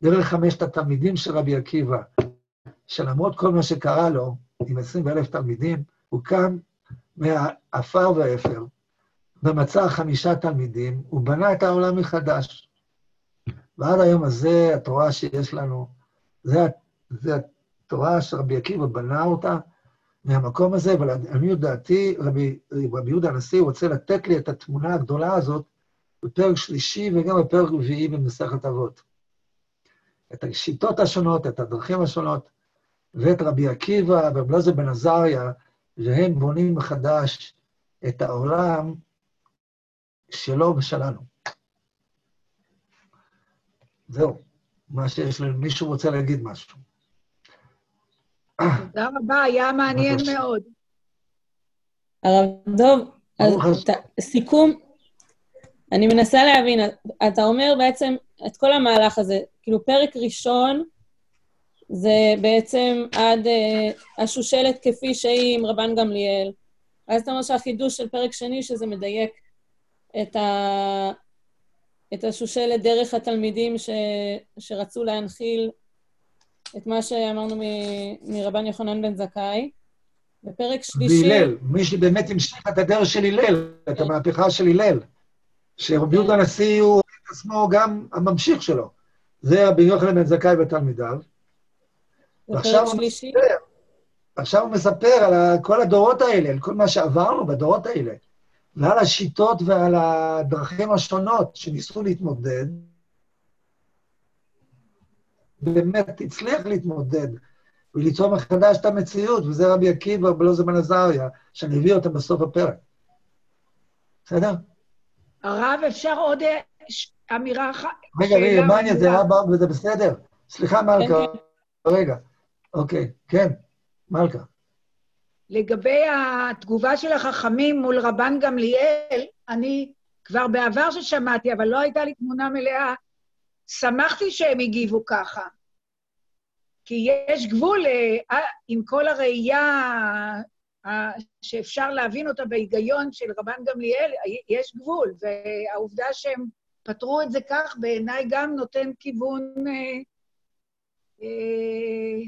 דרך חמשת התלמידים של רבי עקיבא, שלמרות כל מה שקרה לו, עם עשרים אלף תלמידים, הוא קם מהעפר והאפר, ומצא חמישה תלמידים, הוא בנה את העולם מחדש. ועד היום הזה, התורה שיש לנו, זה, זה התורה שרבי עקיבא בנה אותה מהמקום הזה, אבל לעניות דעתי, רבי, רבי יהודה הנשיא רוצה לתת לי את התמונה הגדולה הזאת בפרק שלישי וגם בפרק רביעי במסכת אבות. את השיטות השונות, את הדרכים השונות, ואת רבי עקיבא ורבי אלעזר בן עזריה, והם בונים מחדש את העולם שלו ושלנו. זהו, מה שיש לנו. מישהו רוצה להגיד משהו. תודה רבה, היה מעניין. מאוד. הרב דוב, סיכום, אני מנסה להבין, אתה אומר בעצם את כל המהלך הזה, כאילו פרק ראשון זה בעצם עד uh, השושלת כפי שהיא עם רבן גמליאל, ואז אתה אומר שהחידוש של פרק שני, שזה מדייק את, ה... את השושלת דרך התלמידים ש... שרצו להנחיל את מה שאמרנו מ... מרבן יוחנן בן זכאי. בפרק שלישי... והלל, מי שבאמת המשיך את הדרך של הלל, את המהפכה של הלל, שרבי יהודה הנשיא הוא עצמו גם הממשיך שלו. זה רבי יוחנן בן זכאי ותלמידיו. ועכשיו הוא מספר, עכשיו הוא מספר על כל הדורות האלה, על כל מה שעברנו בדורות האלה, ועל השיטות ועל הדרכים השונות שניסו להתמודד. באמת הצליח להתמודד וליצור מחדש את המציאות, וזה רבי עקיבא ובלעזר בן עזריה, שאני אביא אותם בסוף הפרק. בסדר? הרב, אפשר עוד אה, ש- אמירה אחת? רגע, רגע, העניין? זה. אבא וזה בסדר. סליחה, מלכה. כן. רגע. אוקיי, כן, מלכה. לגבי התגובה של החכמים מול רבן גמליאל, אני כבר בעבר ששמעתי, אבל לא הייתה לי תמונה מלאה, שמחתי שהם הגיבו ככה. כי יש גבול, אה, עם כל הראייה אה, שאפשר להבין אותה בהיגיון של רבן גמליאל, יש גבול, והעובדה שהם פתרו את זה כך, בעיניי גם נותן כיוון אה, אה,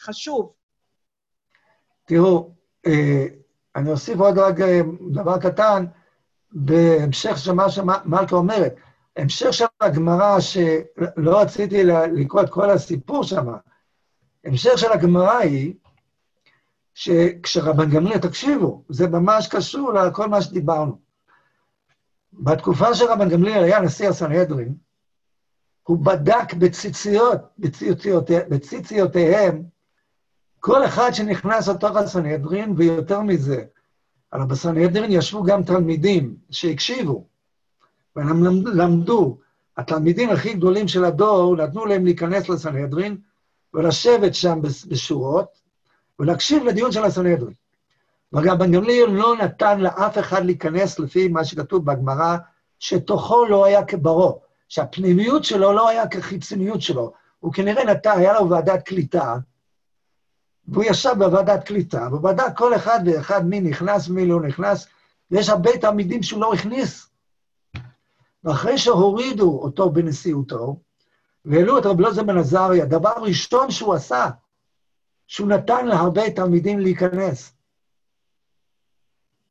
חשוב. תראו, אה, אני אוסיף עוד רק אה, דבר קטן, בהמשך של מה שמלכה אומרת. המשך של הגמרא, שלא רציתי לקרוא את כל הסיפור שם, המשך של הגמרא היא שכשרבן גמליאל, תקשיבו, זה ממש קשור לכל מה שדיברנו. בתקופה שרבן גמליאל היה נשיא הסנהדרין, הוא בדק בציציות, בציציותיה- בציציותיהם, כל אחד שנכנס לתוך הסנהדרין, ויותר מזה, אבל בסנהדרין ישבו גם תלמידים שהקשיבו, והם למד- למדו. התלמידים הכי גדולים של הדור, נתנו להם להיכנס לסנהדרין ולשבת שם בשורות, ולהקשיב לדיון של הסנהדרין. וגם בן גמליאל לא נתן לאף אחד להיכנס לפי מה שכתוב בגמרא, שתוכו לא היה כברו, שהפנימיות שלו לא היה כחיצוניות שלו. הוא כנראה נתן, היה לו ועדת קליטה, והוא ישב בוועדת קליטה, ובדק כל אחד ואחד מי נכנס, מי לא נכנס, ויש הרבה תלמידים שהוא לא הכניס. ואחרי שהורידו אותו בנשיאותו, והעלו את רב אלעזר בן עזריה, דבר ראשון שהוא עשה, שהוא נתן להרבה תלמידים להיכנס.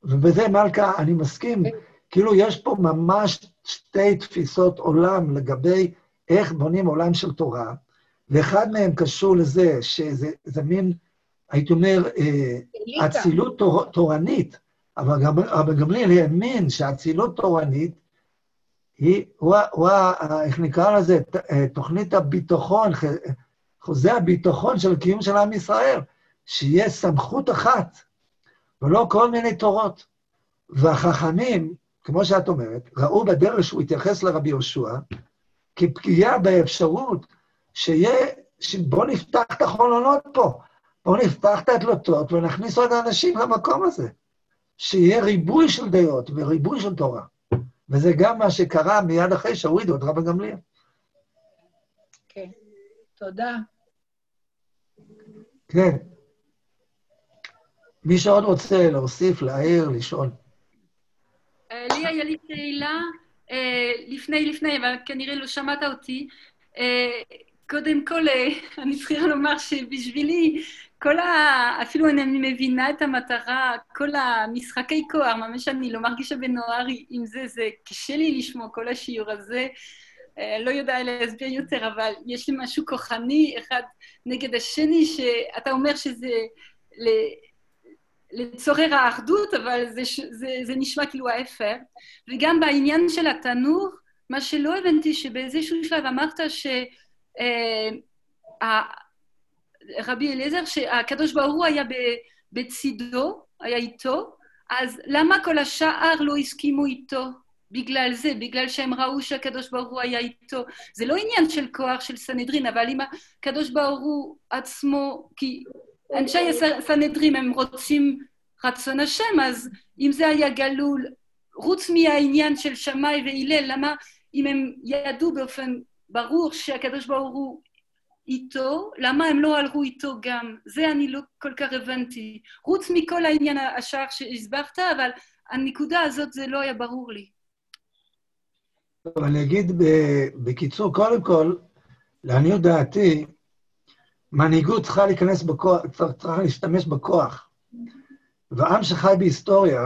ובזה, מלכה, אני מסכים, כאילו יש פה ממש שתי תפיסות עולם לגבי איך בונים עולם של תורה, ואחד מהם קשור לזה שזה זה מין, הייתי אומר, אה. אצילות תור, תורנית, אבל גם רבי גמליאל האמין שאצילות תורנית היא, הוא, הוא, איך נקרא לזה, אה, תוכנית הביטחון, חוזה הביטחון של קיום של עם ישראל, שיהיה סמכות אחת, ולא כל מיני תורות. והחכמים, כמו שאת אומרת, ראו בדרך שהוא התייחס לרבי יהושע, כפגיעה באפשרות שיהיה, שבוא נפתח את החלונות פה, בואו נפתח את הדלתות ונכניס עוד אנשים למקום הזה. שיהיה ריבוי של דעות וריבוי של תורה. וזה גם מה שקרה מיד אחרי שהורידו את רבן גמליאל. כן. תודה. כן. מי שעוד רוצה להוסיף, להעיר, לשאול. אה, לי היה לי שאלה אה, לפני לפני, אבל כנראה לא שמעת אותי. אה, קודם כל, אני צריכה לומר שבשבילי, כל ה... אפילו אני מבינה את המטרה, כל המשחקי כוח, ממש אני לא מרגישה בנוער עם זה, זה קשה לי לשמוע כל השיעור הזה. לא יודעת להסביר יותר, אבל יש לי משהו כוחני אחד נגד השני, שאתה אומר שזה. לצורר האחדות, אבל זה, זה, זה נשמע כאילו ההפך. וגם בעניין של התנור, מה שלא הבנתי, שבאיזשהו שלב אמרת ש... אה, רבי אליעזר, שהקדוש ברוך הוא היה בצידו, היה איתו, אז למה כל השאר לא הסכימו איתו? בגלל זה, בגלל שהם ראו שהקדוש ברוך הוא היה איתו. זה לא עניין של כוח של סנהדרין, אבל אם הקדוש ברוך הוא עצמו, כי אנשי סנהדרין הם רוצים רצון השם, אז אם זה היה גלול, חוץ מהעניין של שמאי והלל, למה אם הם ידעו באופן ברור שהקדוש ברוך הוא איתו, למה הם לא הלכו איתו גם? זה אני לא כל כך הבנתי. חוץ מכל העניין השאר שהסברת, אבל הנקודה הזאת זה לא היה ברור לי. טוב, אני אגיד בקיצור, קודם כל, לעניות דעתי, מנהיגות צריכה להיכנס בכוח, צריכה להשתמש בכוח. ועם שחי בהיסטוריה,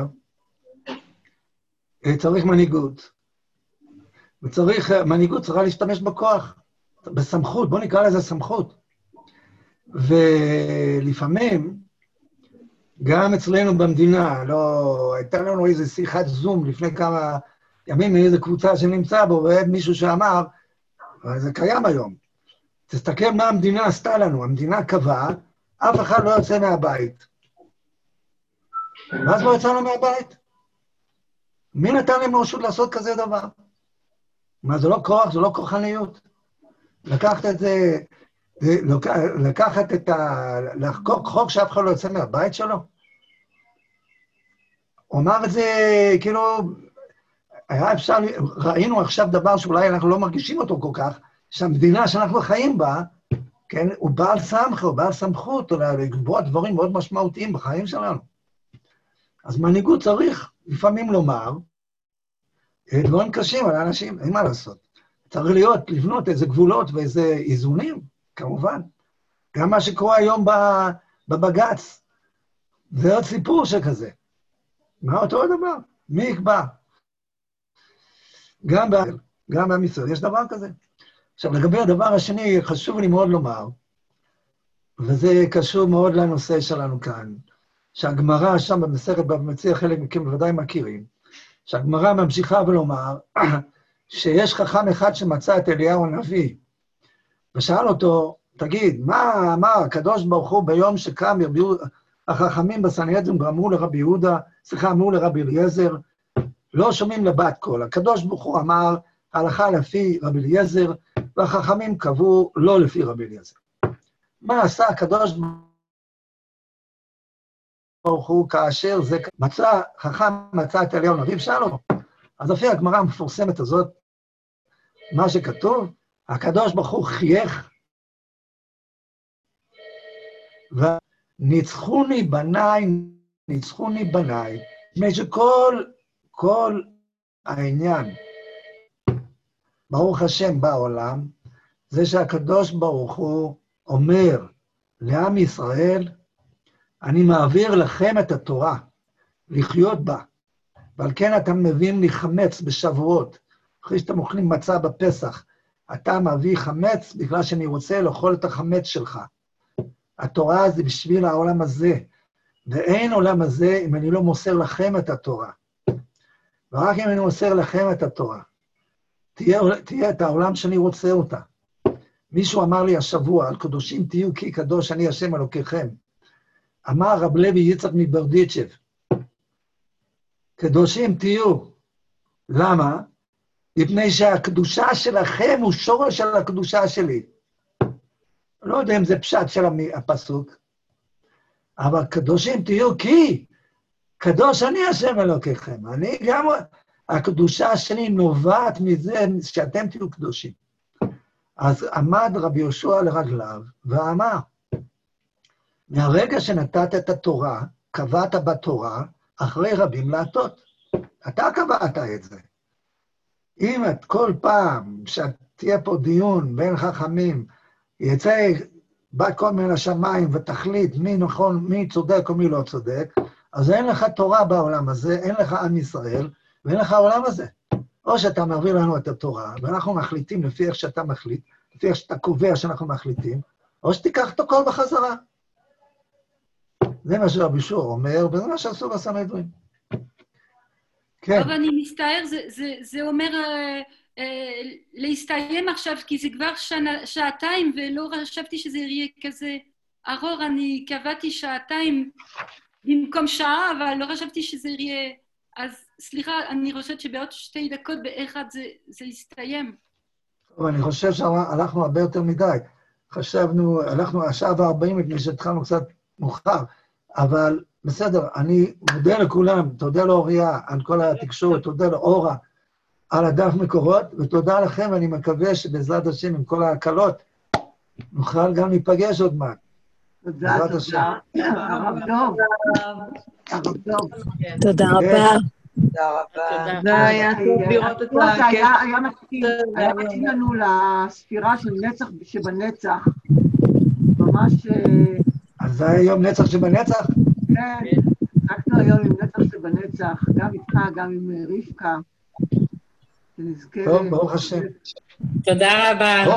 אה, צריך מנהיגות. וצריך, מנהיגות צריכה להשתמש בכוח, בסמכות, בואו נקרא לזה סמכות. ולפעמים, גם אצלנו במדינה, לא, הייתה לנו איזו שיחת זום לפני כמה ימים מאיזו קבוצה שנמצא בו, ומישהו שאמר, זה קיים היום, תסתכל מה המדינה עשתה לנו, המדינה קבעה, אף אחד לא יוצא מהבית. ואז לא יצאנו מהבית. מי נתן להם רשות לעשות כזה דבר? מה, זה לא כוח, זה לא כוחניות. לקחת את זה, לקחת את ה... לחקוק חוק שאף אחד לא יוצא מהבית שלו? הוא אמר את זה, כאילו, היה אפשר, ראינו עכשיו דבר שאולי אנחנו לא מרגישים אותו כל כך, שהמדינה שאנחנו חיים בה, כן, הוא בעל סמכה, הוא בעל סמכות, לקבוע דברים מאוד משמעותיים בחיים שלנו. אז מנהיגות צריך לפעמים לומר, דברים קשים על האנשים, אין מה לעשות. צריך להיות, לבנות איזה גבולות ואיזה איזונים, כמובן. גם מה שקורה היום בבג"ץ, זה עוד סיפור שכזה. מה אותו הדבר? מי יקבע? גם בעם ישראל יש דבר כזה. עכשיו, לגבי הדבר השני, חשוב לי מאוד לומר, וזה קשור מאוד לנושא שלנו כאן, שהגמרא שם במסכת בבא מציע, חלק מכם בוודאי מכירים, שהגמרא ממשיכה ולומר שיש חכם אחד שמצא את אליהו הנביא, ושאל אותו, תגיד, מה אמר הקדוש ברוך הוא ביום שקם ירביעו, החכמים בסנהדרין אמרו לרבי יהודה, סליחה, אמרו לרבי אליעזר, לא שומעים לבת קול. הקדוש ברוך הוא אמר, הלכה לפי רבי אליעזר, והחכמים קבעו לא לפי רבי אליעזר. מה עשה הקדוש ברוך הוא כאשר זה מצא, חכם מצא את אליהו נביא, שאל אותו. אז לפי הגמרא המפורסמת הזאת, מה שכתוב, הקדוש ברוך הוא חייך, וניצחוני בניי, ניצחוני בניי, מפני שכל כל העניין, ברוך השם בעולם, זה שהקדוש ברוך הוא אומר לעם ישראל, אני מעביר לכם את התורה, לחיות בה. ועל כן אתה מבין לי חמץ בשבועות, אחרי שאתם אוכלים מצה בפסח. אתה מביא חמץ בגלל שאני רוצה לאכול את החמץ שלך. התורה זה בשביל העולם הזה, ואין עולם הזה אם אני לא מוסר לכם את התורה. ורק אם אני מוסר לכם את התורה, תהיה, תהיה את העולם שאני רוצה אותה. מישהו אמר לי השבוע, על קדושים תהיו כי קדוש אני השם אלוקיכם. אמר רב לוי יצחק מברדיצ'ב, קדושים תהיו. למה? מפני שהקדושה שלכם הוא שורש של הקדושה שלי. לא יודע אם זה פשט של הפסוק, אבל קדושים תהיו כי קדוש אני השם אלוקיכם. אני גם, הקדושה שלי נובעת מזה שאתם תהיו קדושים. אז עמד רבי יהושע לרגליו ואמר, מהרגע שנתת את התורה, קבעת בתורה, אחרי רבים להטות. אתה קבעת את זה. אם את כל פעם שתהיה פה דיון בין חכמים, יצא בת קול מן השמיים ותחליט מי נכון, מי צודק או מי לא צודק, אז אין לך תורה בעולם הזה, אין לך עם ישראל, ואין לך העולם הזה. או שאתה מעביר לנו את התורה, ואנחנו מחליטים לפי איך שאתה מחליט, לפי איך שאתה קובע שאנחנו מחליטים, או שתיקח את הכל בחזרה. זה מה שרבי שור אומר, וזה מה שעשו בסנהדרין. כן. אבל אני מצטער, זה, זה, זה אומר אה, אה, להסתיים עכשיו, כי זה כבר שנה, שעתיים, ולא חשבתי שזה יהיה כזה ארוך. אני קבעתי שעתיים במקום שעה, אבל לא חשבתי שזה יהיה... אז סליחה, אני חושבת שבעוד שתי דקות באחד זה, זה יסתיים. טוב, אני חושב שהלכנו הרבה יותר מדי. חשבנו, הלכנו השעה וארבעים מפני שהתחלנו קצת מאוחר, אבל בסדר, אני מודה לכולם, תודה לאוריה על כל התקשורת, תודה לאורה על הדף מקורות, ותודה לכם, ואני מקווה שבעזרת השם, עם כל ההקלות, נוכל גם להיפגש עוד מעט. תודה. תודה. הרב דוב. תודה כן. רבה. תודה רבה. זה היה טוב לראות את הסיפור הזה היה- מתאים, לנו לספירה של נצח שבנצח. ממש, אה, אז זה היה יום נצח שבנצח? כן, צחקנו היום עם נצח שבנצח, גם איתך, גם עם אה, רבקה. שנזכה... טוב, ברוך השם. תודה רבה.